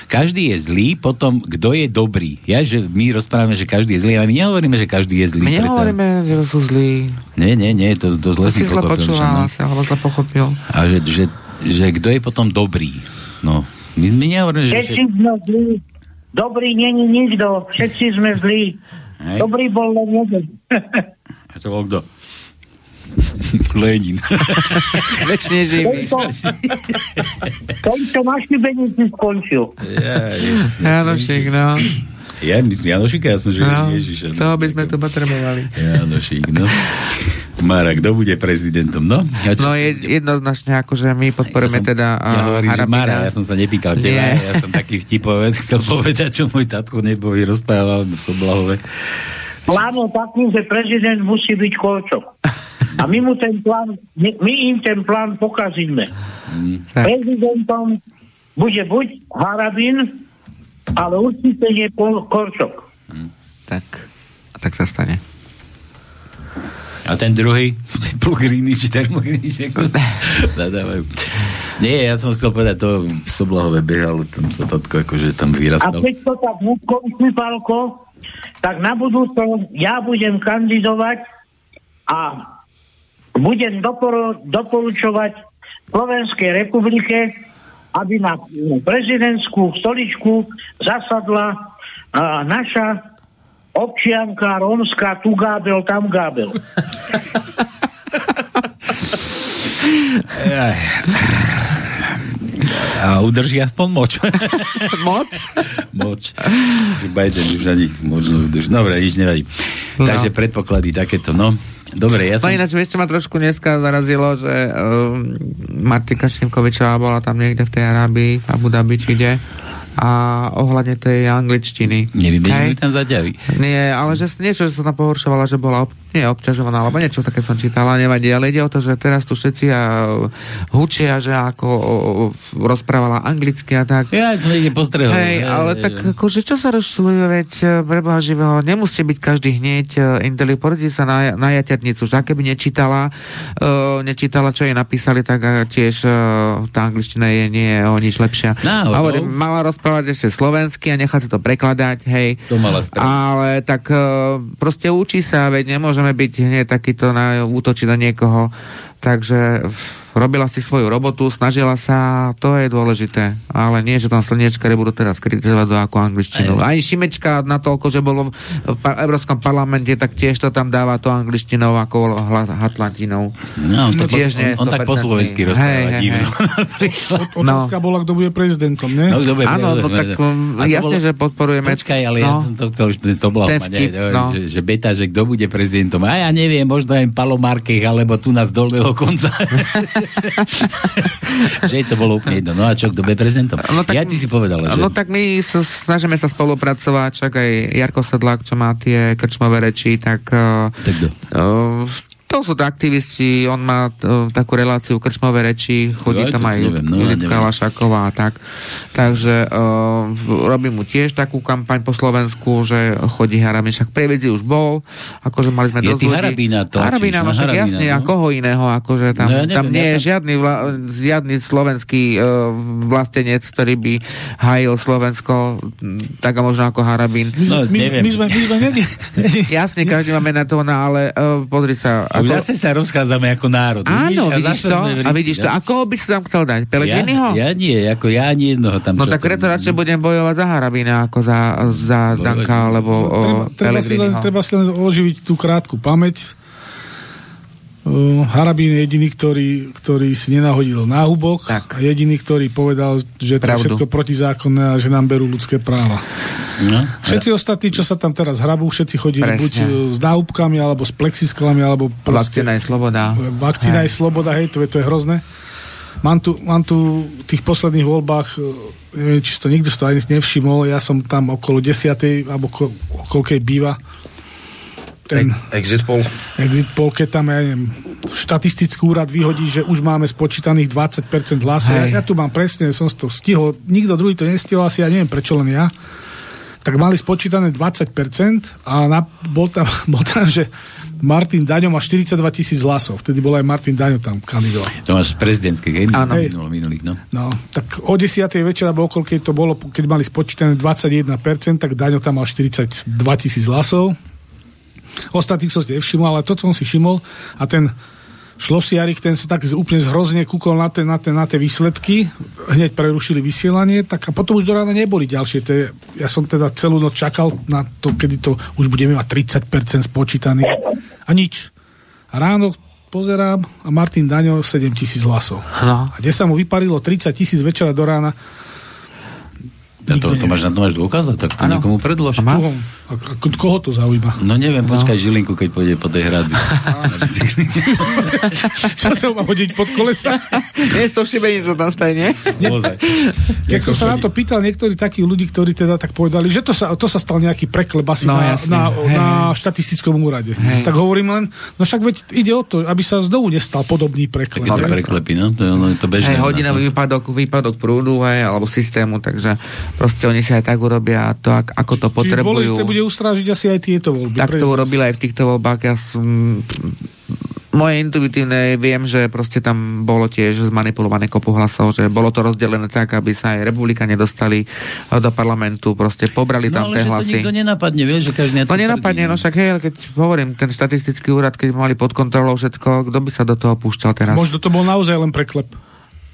Každý je zlý, potom kto je dobrý. Ja, že my rozprávame, že každý je zlý, ale my nehovoríme, že každý je zlý. My nehovoríme, že sú zlí. Nie, nie, nie, to, to zle si zle počúval asi, alebo zle pochopil. A že, že, že kto je potom dobrý. No, my, my nehovoríme, že... Všetci sme zlí. Dobrý není nikto. Všetci sme zlí. Hej. Dobrý bol len jeden. <laughs> A to bol kto? <laughs> Lenin. <laughs> Večne živý. Tento na šibenici skončil. Janošik, no. Ja myslím, Janošika, ja som že no, Ježiš. To by sme to potrebovali. Janošik, no. Mara, kto bude prezidentom? No, ja čo... no je, jednoznačne, akože my podporujeme ja teda ja hovorím, že Mara, ja som sa nepýkal teba, ja som taký vtipovec, chcel povedať, čo môj tatko neboli rozprával v Soblahove. Plán taký, že prezident musí byť Kolčok. A my mu ten plán, my, my im ten plán pokazíme. Mm. Prezidentom bude buď Harabin, ale určite nie Korčok. Mm. Tak, a tak sa stane. A ten druhý, plugríny či termogríny, <laughs> nadávajú. Nie, ja som chcel povedať, to Soblahové behal, ten sa tatko akože tam vyrastal. A keď to tak neskončí, Palko, tak na budúce ja budem kandidovať a budem doporu, doporučovať Slovenskej republike, aby na prezidentskú stoličku zasadla a, naša občianka rómska, tu gábel, tam gábel. A udrží aspoň moč. moc? moč. Biden už ani možno udrží. Dobre, nič nevadí. No. Takže predpoklady takéto, no. Dobre, ja som... No ináč, ešte ma trošku dneska zarazilo, že um, Martika Šimkovičová bola tam niekde v tej Arábii, v Abu Dhabi, či kde a ohľadne tej angličtiny. Nevymenili tam zaďavy. Nie, ale že niečo, že sa tam pohoršovala, že bola nie obťažovaná, alebo niečo také som čítala, nevadí, ale ide o to, že teraz tu všetci a hučia, že ako o, o, rozprávala anglicky a tak. Ja som niekde postrehol. Hej, ale hej, tak hej. akože čo sa rozšľuje, veď e, preboha živého, nemusí byť každý hneď intelekt, poradí sa na, na jaťatnicu, že keby nečítala, uh, nečítala, čo jej napísali, tak uh, tiež uh, tá angličtina je nie je o nič lepšia. Náhodou. Hovorím, mala rozprávať ešte slovensky a nechať si to prekladať, hej. To mala spraviť. Ale tak uh, proste učí sa, veď nemôžeme byť hneď takýto na, útočiť na niekoho. Takže robila si svoju robotu, snažila sa, to je dôležité. Ale nie, že tam slniečkari budú teraz kritizovať do ako angličtinu. Ani Šimečka na toľko, že bolo v pa- Európskom parlamente, tak tiež to tam dáva to angličtinou ako hla- hatlantinou. No, on, tak, Tiež po, nie on, on tak po 100%. slovensky Hej, rozpráva hej, divno. Otázka bola, kto bude prezidentom, nie? No, dobre, Áno, no tak um, to jasne, bolo- že podporujeme. Počkaj, ale ja No. som to chcel už soblal Ten mať, vtip, aj, no. že, že beta, že kto bude prezidentom. A ja neviem, možno aj Palo Markech, alebo tu nás dolného konca. <laughs> <laughs> že to bolo úplne jedno. No a čo, kto bude prezidentom? No tak- ja ti si povedal, že... No tak my sa, snažíme sa spolupracovať, však aj Jarko Sedlák, čo má tie krčmové reči, tak... Tak kto? uh, to sú to aktivisti, on má uh, takú reláciu krčmové reči, chodí Ja tam to aj neviem, no, neviem. Lašáková a tak. Takže uh, robí mu tiež takú kampaň po Slovensku, že chodí Harabín, však prevedzi už bol, akože mali sme Je dosť ty ľudí. Harabína tlačíš, Harabína, no no, však jasne, no. a koho iného, akože tam, No ja neviem, tam nie ja je tam- žiadny, vla, žiadny slovenský uh, vlastenec, ktorý by hájil Slovensko tak a možno ako Harabín. My, No, sme- my, neviem. my, sme, my sme nedi, <laughs> Jasne, každý máme na to, no, ale uh, pozri sa. Ako... Ako, Zase sa rozchádzame ako národ. áno, A vidíš to? v A ríci, vidíš no. to? A koho by si tam chcel dať? ja, Pelegriniho? ja nie, ako ja ani jednoho tam. No tak tam- preto radšej budem bojovať za Harabína ako za, za. Danka alebo o, treba, treba, si len, treba si len oživiť tú krátku pamäť. Uh, Harabín je jediný, ktorý, ktorý si nenahodil náhubok Tak. a jediný, ktorý povedal, že to je všetko protizákonné a že nám berú ľudské práva. No, Všetci ostatní, čo sa tam teraz hrabú, všetci chodili Presne. buď uh, s náhubkami, alebo s plexisklami, alebo proste... Vakcína je sloboda. Vakcína je sloboda, hej, to je, to je hrozné. Mám tu, mám tu v tých posledných voľbách, e, neviem, či to nikto si to ani nevšimol, ja som tam okolo 10. alebo ko, okolkej býva ten Exit poll. exit poll, keď tam, ja neviem, štatistický úrad vyhodí, že už máme spočítaných 20% hlasov. Hej. Ja, ja tu mám presne, som to stihol, nikto druhý to nestihol, asi ja neviem prečo len ja. Tak mali spočítané 20% a na, bol, tam, <laughs> bol tam, že Martin Daňo má 42 tisíc hlasov. Vtedy bol aj Martin Daňo tam kandidoval. to máš prezidentské, hej? Áno. Minulo, minulých, no. No, tak o 10. večera, alebo okolo, keď to bolo, keď mali spočítané 21%, tak Daňo tam mal 42 tisíc hlasov. Ostatných som si nevšimol, ale toto som si všimol a ten Šlosiarik, ten sa tak úplne zhrozne kúkol na, tie- na, tie- na tie výsledky, hneď prerušili vysielanie, tak a potom už do rána neboli ďalšie. To je, ja som teda celú noc čakal na to, kedy to už budeme mať 30% spočítaných a nič. A ráno pozerám a Martin Daňo 7 tisíc hlasov. No. A kde sa mu vyparilo 30 tisíc večera do rána, A to, to máš na to máš dôkaz? Tak to Áno. niekomu predlož. A a, a, koho to zaujíma? No neviem, počkaj Žilinku, keď pôjde po tej hradzi. <laughs> <laughs> Čo sa má hodiť pod kolesa? Nie, s tou šibenicou tam nie? Ozaj. Keď som sa na to pýtal niektorí takí ľudí, ktorí teda tak povedali, že to sa, to sa stal nejaký prekleb asi No, na, na, na štatistickom úrade. Hej. Tak hovorím len, no však veď ide o to, aby sa znovu nestal podobný prekleb. Takéto preklepy, no. To je, je to bežné. Nás, hodinový no. výpadok, výpadok prúdu, hej, alebo systému, takže proste oni si aj tak urobia to, ak, ako to Čiže dôležité potrebujú. bude ustrážiť asi aj tieto voľby. Tak to urobili aj v týchto voľbách. Ja som, moje intuitívne viem, že proste tam bolo tiež zmanipulované kopu hlasov, že bolo to rozdelené tak, aby sa aj republika nedostali do parlamentu, proste pobrali No tam ale tie že to hlasy. nikto nenapadne, vieš, že každý No nenapadne, no však hej, ale keď hovorím, ten štatistický úrad, keď mali pod kontrolou všetko, kto by sa do toho púšťal teraz? Možno to bol naozaj len preklep.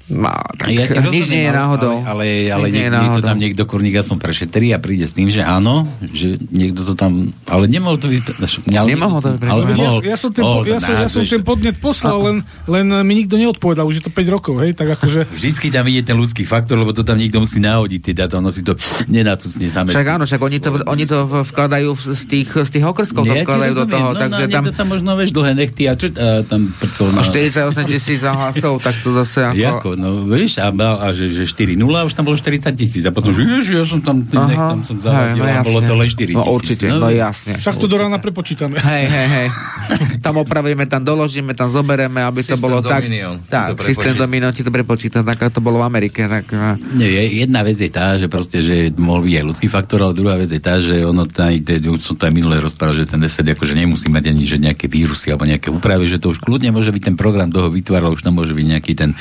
No, tak Ja nič nie je ale- náhodou. Ale, ale, ale Nič nie je niekto tam niekto kurník aspoň prešetrí a príde s tým, že áno, že niekto to tam... Ale nemohol to byť... Ale, Nemohol to byť, ale Ja, mohol, ja, som ten, to ja, som, ja som ten podnet poslal, len, len mi nikto neodpovedal, už je to 5 rokov, hej, tak akože... <laughs> Vždycky tam ide ten ľudský faktor, lebo to tam niekto musí nahodiť, teda to ono si to nenacúcne samé. Však áno, však oni to, oni to vkladajú z tých, z tých okrskov, to ti vkladajú do toho, no, takže no, tam tam možno, vieš, dlhé nechty a čo tam prcol a na... 48 tisíc hlasov, tak to zase <laughs> ako... No vieš, a, a že, že 4-0 a už tam bolo 40 tisíc. A potom, že ježi, ja som tam, nech, tam som zavadil Hej, no a bolo to len 4 tisíc. No určite, no, jasne. Však to do rána prepočítame. Hej, hej, hej. <laughs> Tam opravíme, tam doložíme, tam zobereme, aby to bolo Dominion tak. Tak, systém. Dominion ti to prepočíta, tak to bolo v Amerike. Tak, a- Nie, je- jedna vec je tá, že proste, že mohol byť aj ľudský faktor, ale druhá vec je tá, že ono, taj, už som to aj minulé rozprával, že ten deset akože nemusí mať ani že nejaké vírusy alebo nejaké úpravy, že to už kľudne môže byť ten program toho vytváral, už tam môže byť nejaký ten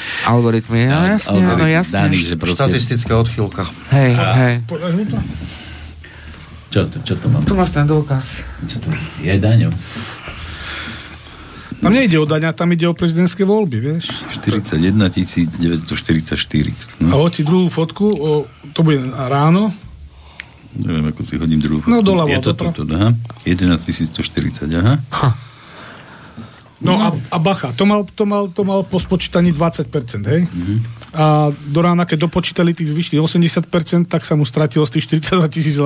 algoritmy, no jasne, no algoritmus jasne. daný, že proste... Štatistická odchýlka. Hej, hej. Podáš mu to? Čo to, čo to mám? Tu máš ten dôkaz. Čo to je? Je daňo. Tam nejde o daňa, tam ide o prezidentské voľby, vieš. 41 944. A No, hoci druhú fotku, o, to bude ráno, neviem, ako si hodím druhú. No, fotku. doľava, Je to toto, aha. 11 140, aha. No a, a bacha, to mal, to, mal, to mal po spočítaní 20%, hej? A do rána, keď dopočítali tých zvyšných 80%, tak sa mu stratilo z tých 42 tisíc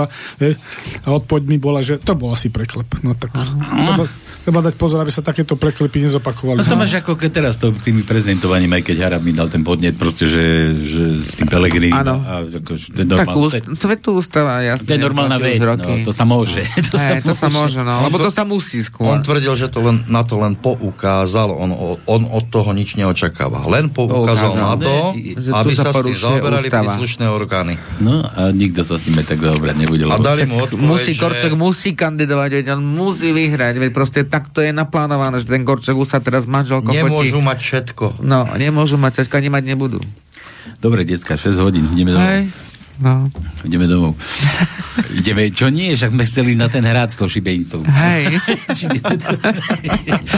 hej? A odpoď mi bola, že to bol asi preklep. No tak treba, treba dať pozor, aby sa takéto preklepy No nezopakovali. to máš ako keď teraz to tými prezentovaním, aj keď Harab mi dal ten podnet, proste, že, že s tým Pelegrini. Áno. A, ako, to je Tak normál, úst, to, je- to je tu ústava, jasne. to je normálna vec, roky. no, to sa môže. <laughs> To Hej, to sa môže, no, lebo to sa musí skôr. On tvrdil, že to len, na to len poukázal, on, on od toho nič neočakáva. Len poukázal Poukázal. na to, Ne, aby sa sa s tým zaoberali ústava. príslušné orgány. No a nikto sa s aj tak zaobrať nebude. A dali mu odpoveď, Musí, že... Korčok musí kandidovať, veď on musí vyhrať, veď proste takto je naplánované, že ten Korčok už sa teraz s manželkou Nemôžu fotí. mať všetko. No, nemôžu mať, ťažko ani mať nebudú. Dobre, decka, 6 hodín, ideme domov. No. Ideme domov. <laughs> ideme, čo nie, však sme chceli na ten hrad s tou šibenicou. Hej. <laughs> <laughs>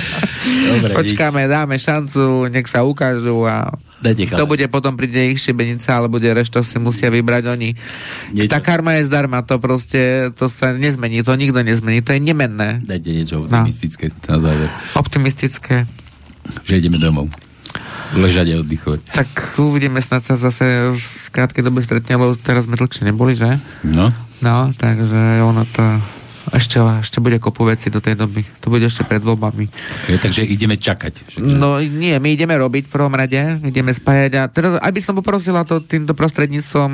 Dobre, Počkáme, dáme šancu, nech sa ukážu a Dajte to bude potom príde ich šibenica, ale bude reš, to si musia vybrať oni. Niečo. Tá karma je zdarma, to proste, to sa nezmení, to nikto nezmení, to je nemenné. Dajte niečo optimistické na záver. Optimistické. Že ideme domov. Ležať a oddychovať. Tak uvidíme, snad sa zase už v krátkej dobe stretne, lebo teraz sme dlhšie neboli, že? No, No, takže ono to... Ešte, ešte bude kopu veci do tej doby. To bude ešte pred voľbami. okay, takže ideme čakať. Že- No nie, my ideme robiť v prvom rade, ideme spájať a teraz, aby som poprosila to týmto prostredníctvom,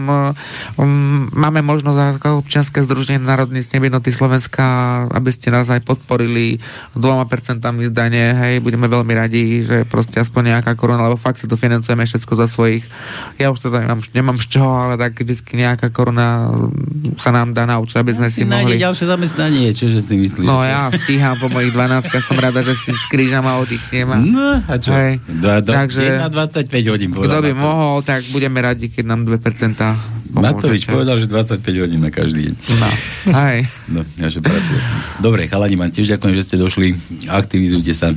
um, máme možnosť ako občianske združenie Národný snem jednoty Slovenska, aby ste nás aj podporili dvoma percentami zdanie, hej, budeme veľmi radi, že proste aspoň nejaká koruna, lebo fakt si to financujeme všetko za svojich, ja už teda nemám, nemám z čoho, ale tak vždycky nejaká koruna um, sa nám dá naučiť, aby sme si mohli... ďalšie zamestnanie, čože si myslíš? No ja stíham po mojich 12 som rada, že si skrížam a oddychnem. a- No, a čo? Hej. Do, do, Takže- na 25 hodín Kto by Matovič. mohol, tak budeme radi, keď nám 2% Matovič pomôžete. povedal, že 25 hodín na každý deň. No, hej. No, ja že pracujem. Dobre, chalani, vám tiež ďakujem, že ste došli. Aktivizujte sa.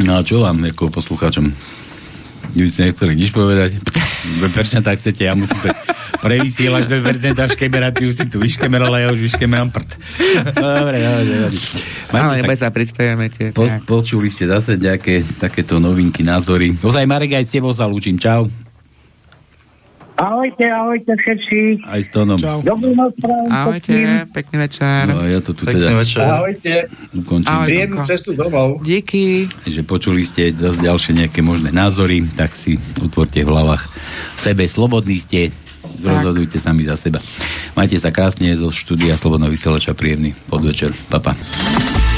No a čo vám, ako poslucháčom? Vy ste nechceli nič povedať. 2% chcete, ja musím to prevysielať 2% škemerať, ty už si tu vyškemerala, ja už vyškemerám prd. Dobre, dobre, dobre. Nebuď sa- prispievame tie. Nejak. počuli ste zase nejaké takéto novinky, názory. Ozaj, Marek, aj s tebou sa lúčim. Čau. Ahojte, ahojte všetci. Aj s Tónom. Čau. Dobrú noc prajem Ahojte, všetkým. pekný večer. No, ja to tu Pekný teda večer. Ahojte, ukončím. Ahoj. príjemnú cestu domov. Díky. že počuli ste zase ďalšie nejaké možné názory, tak si utvorte v hlavách sebe. Slobodní ste, rozhodujte sami za seba. Majte sa krásne zo štúdia Slobodného vysielača. Príjemný podvečer. Papa.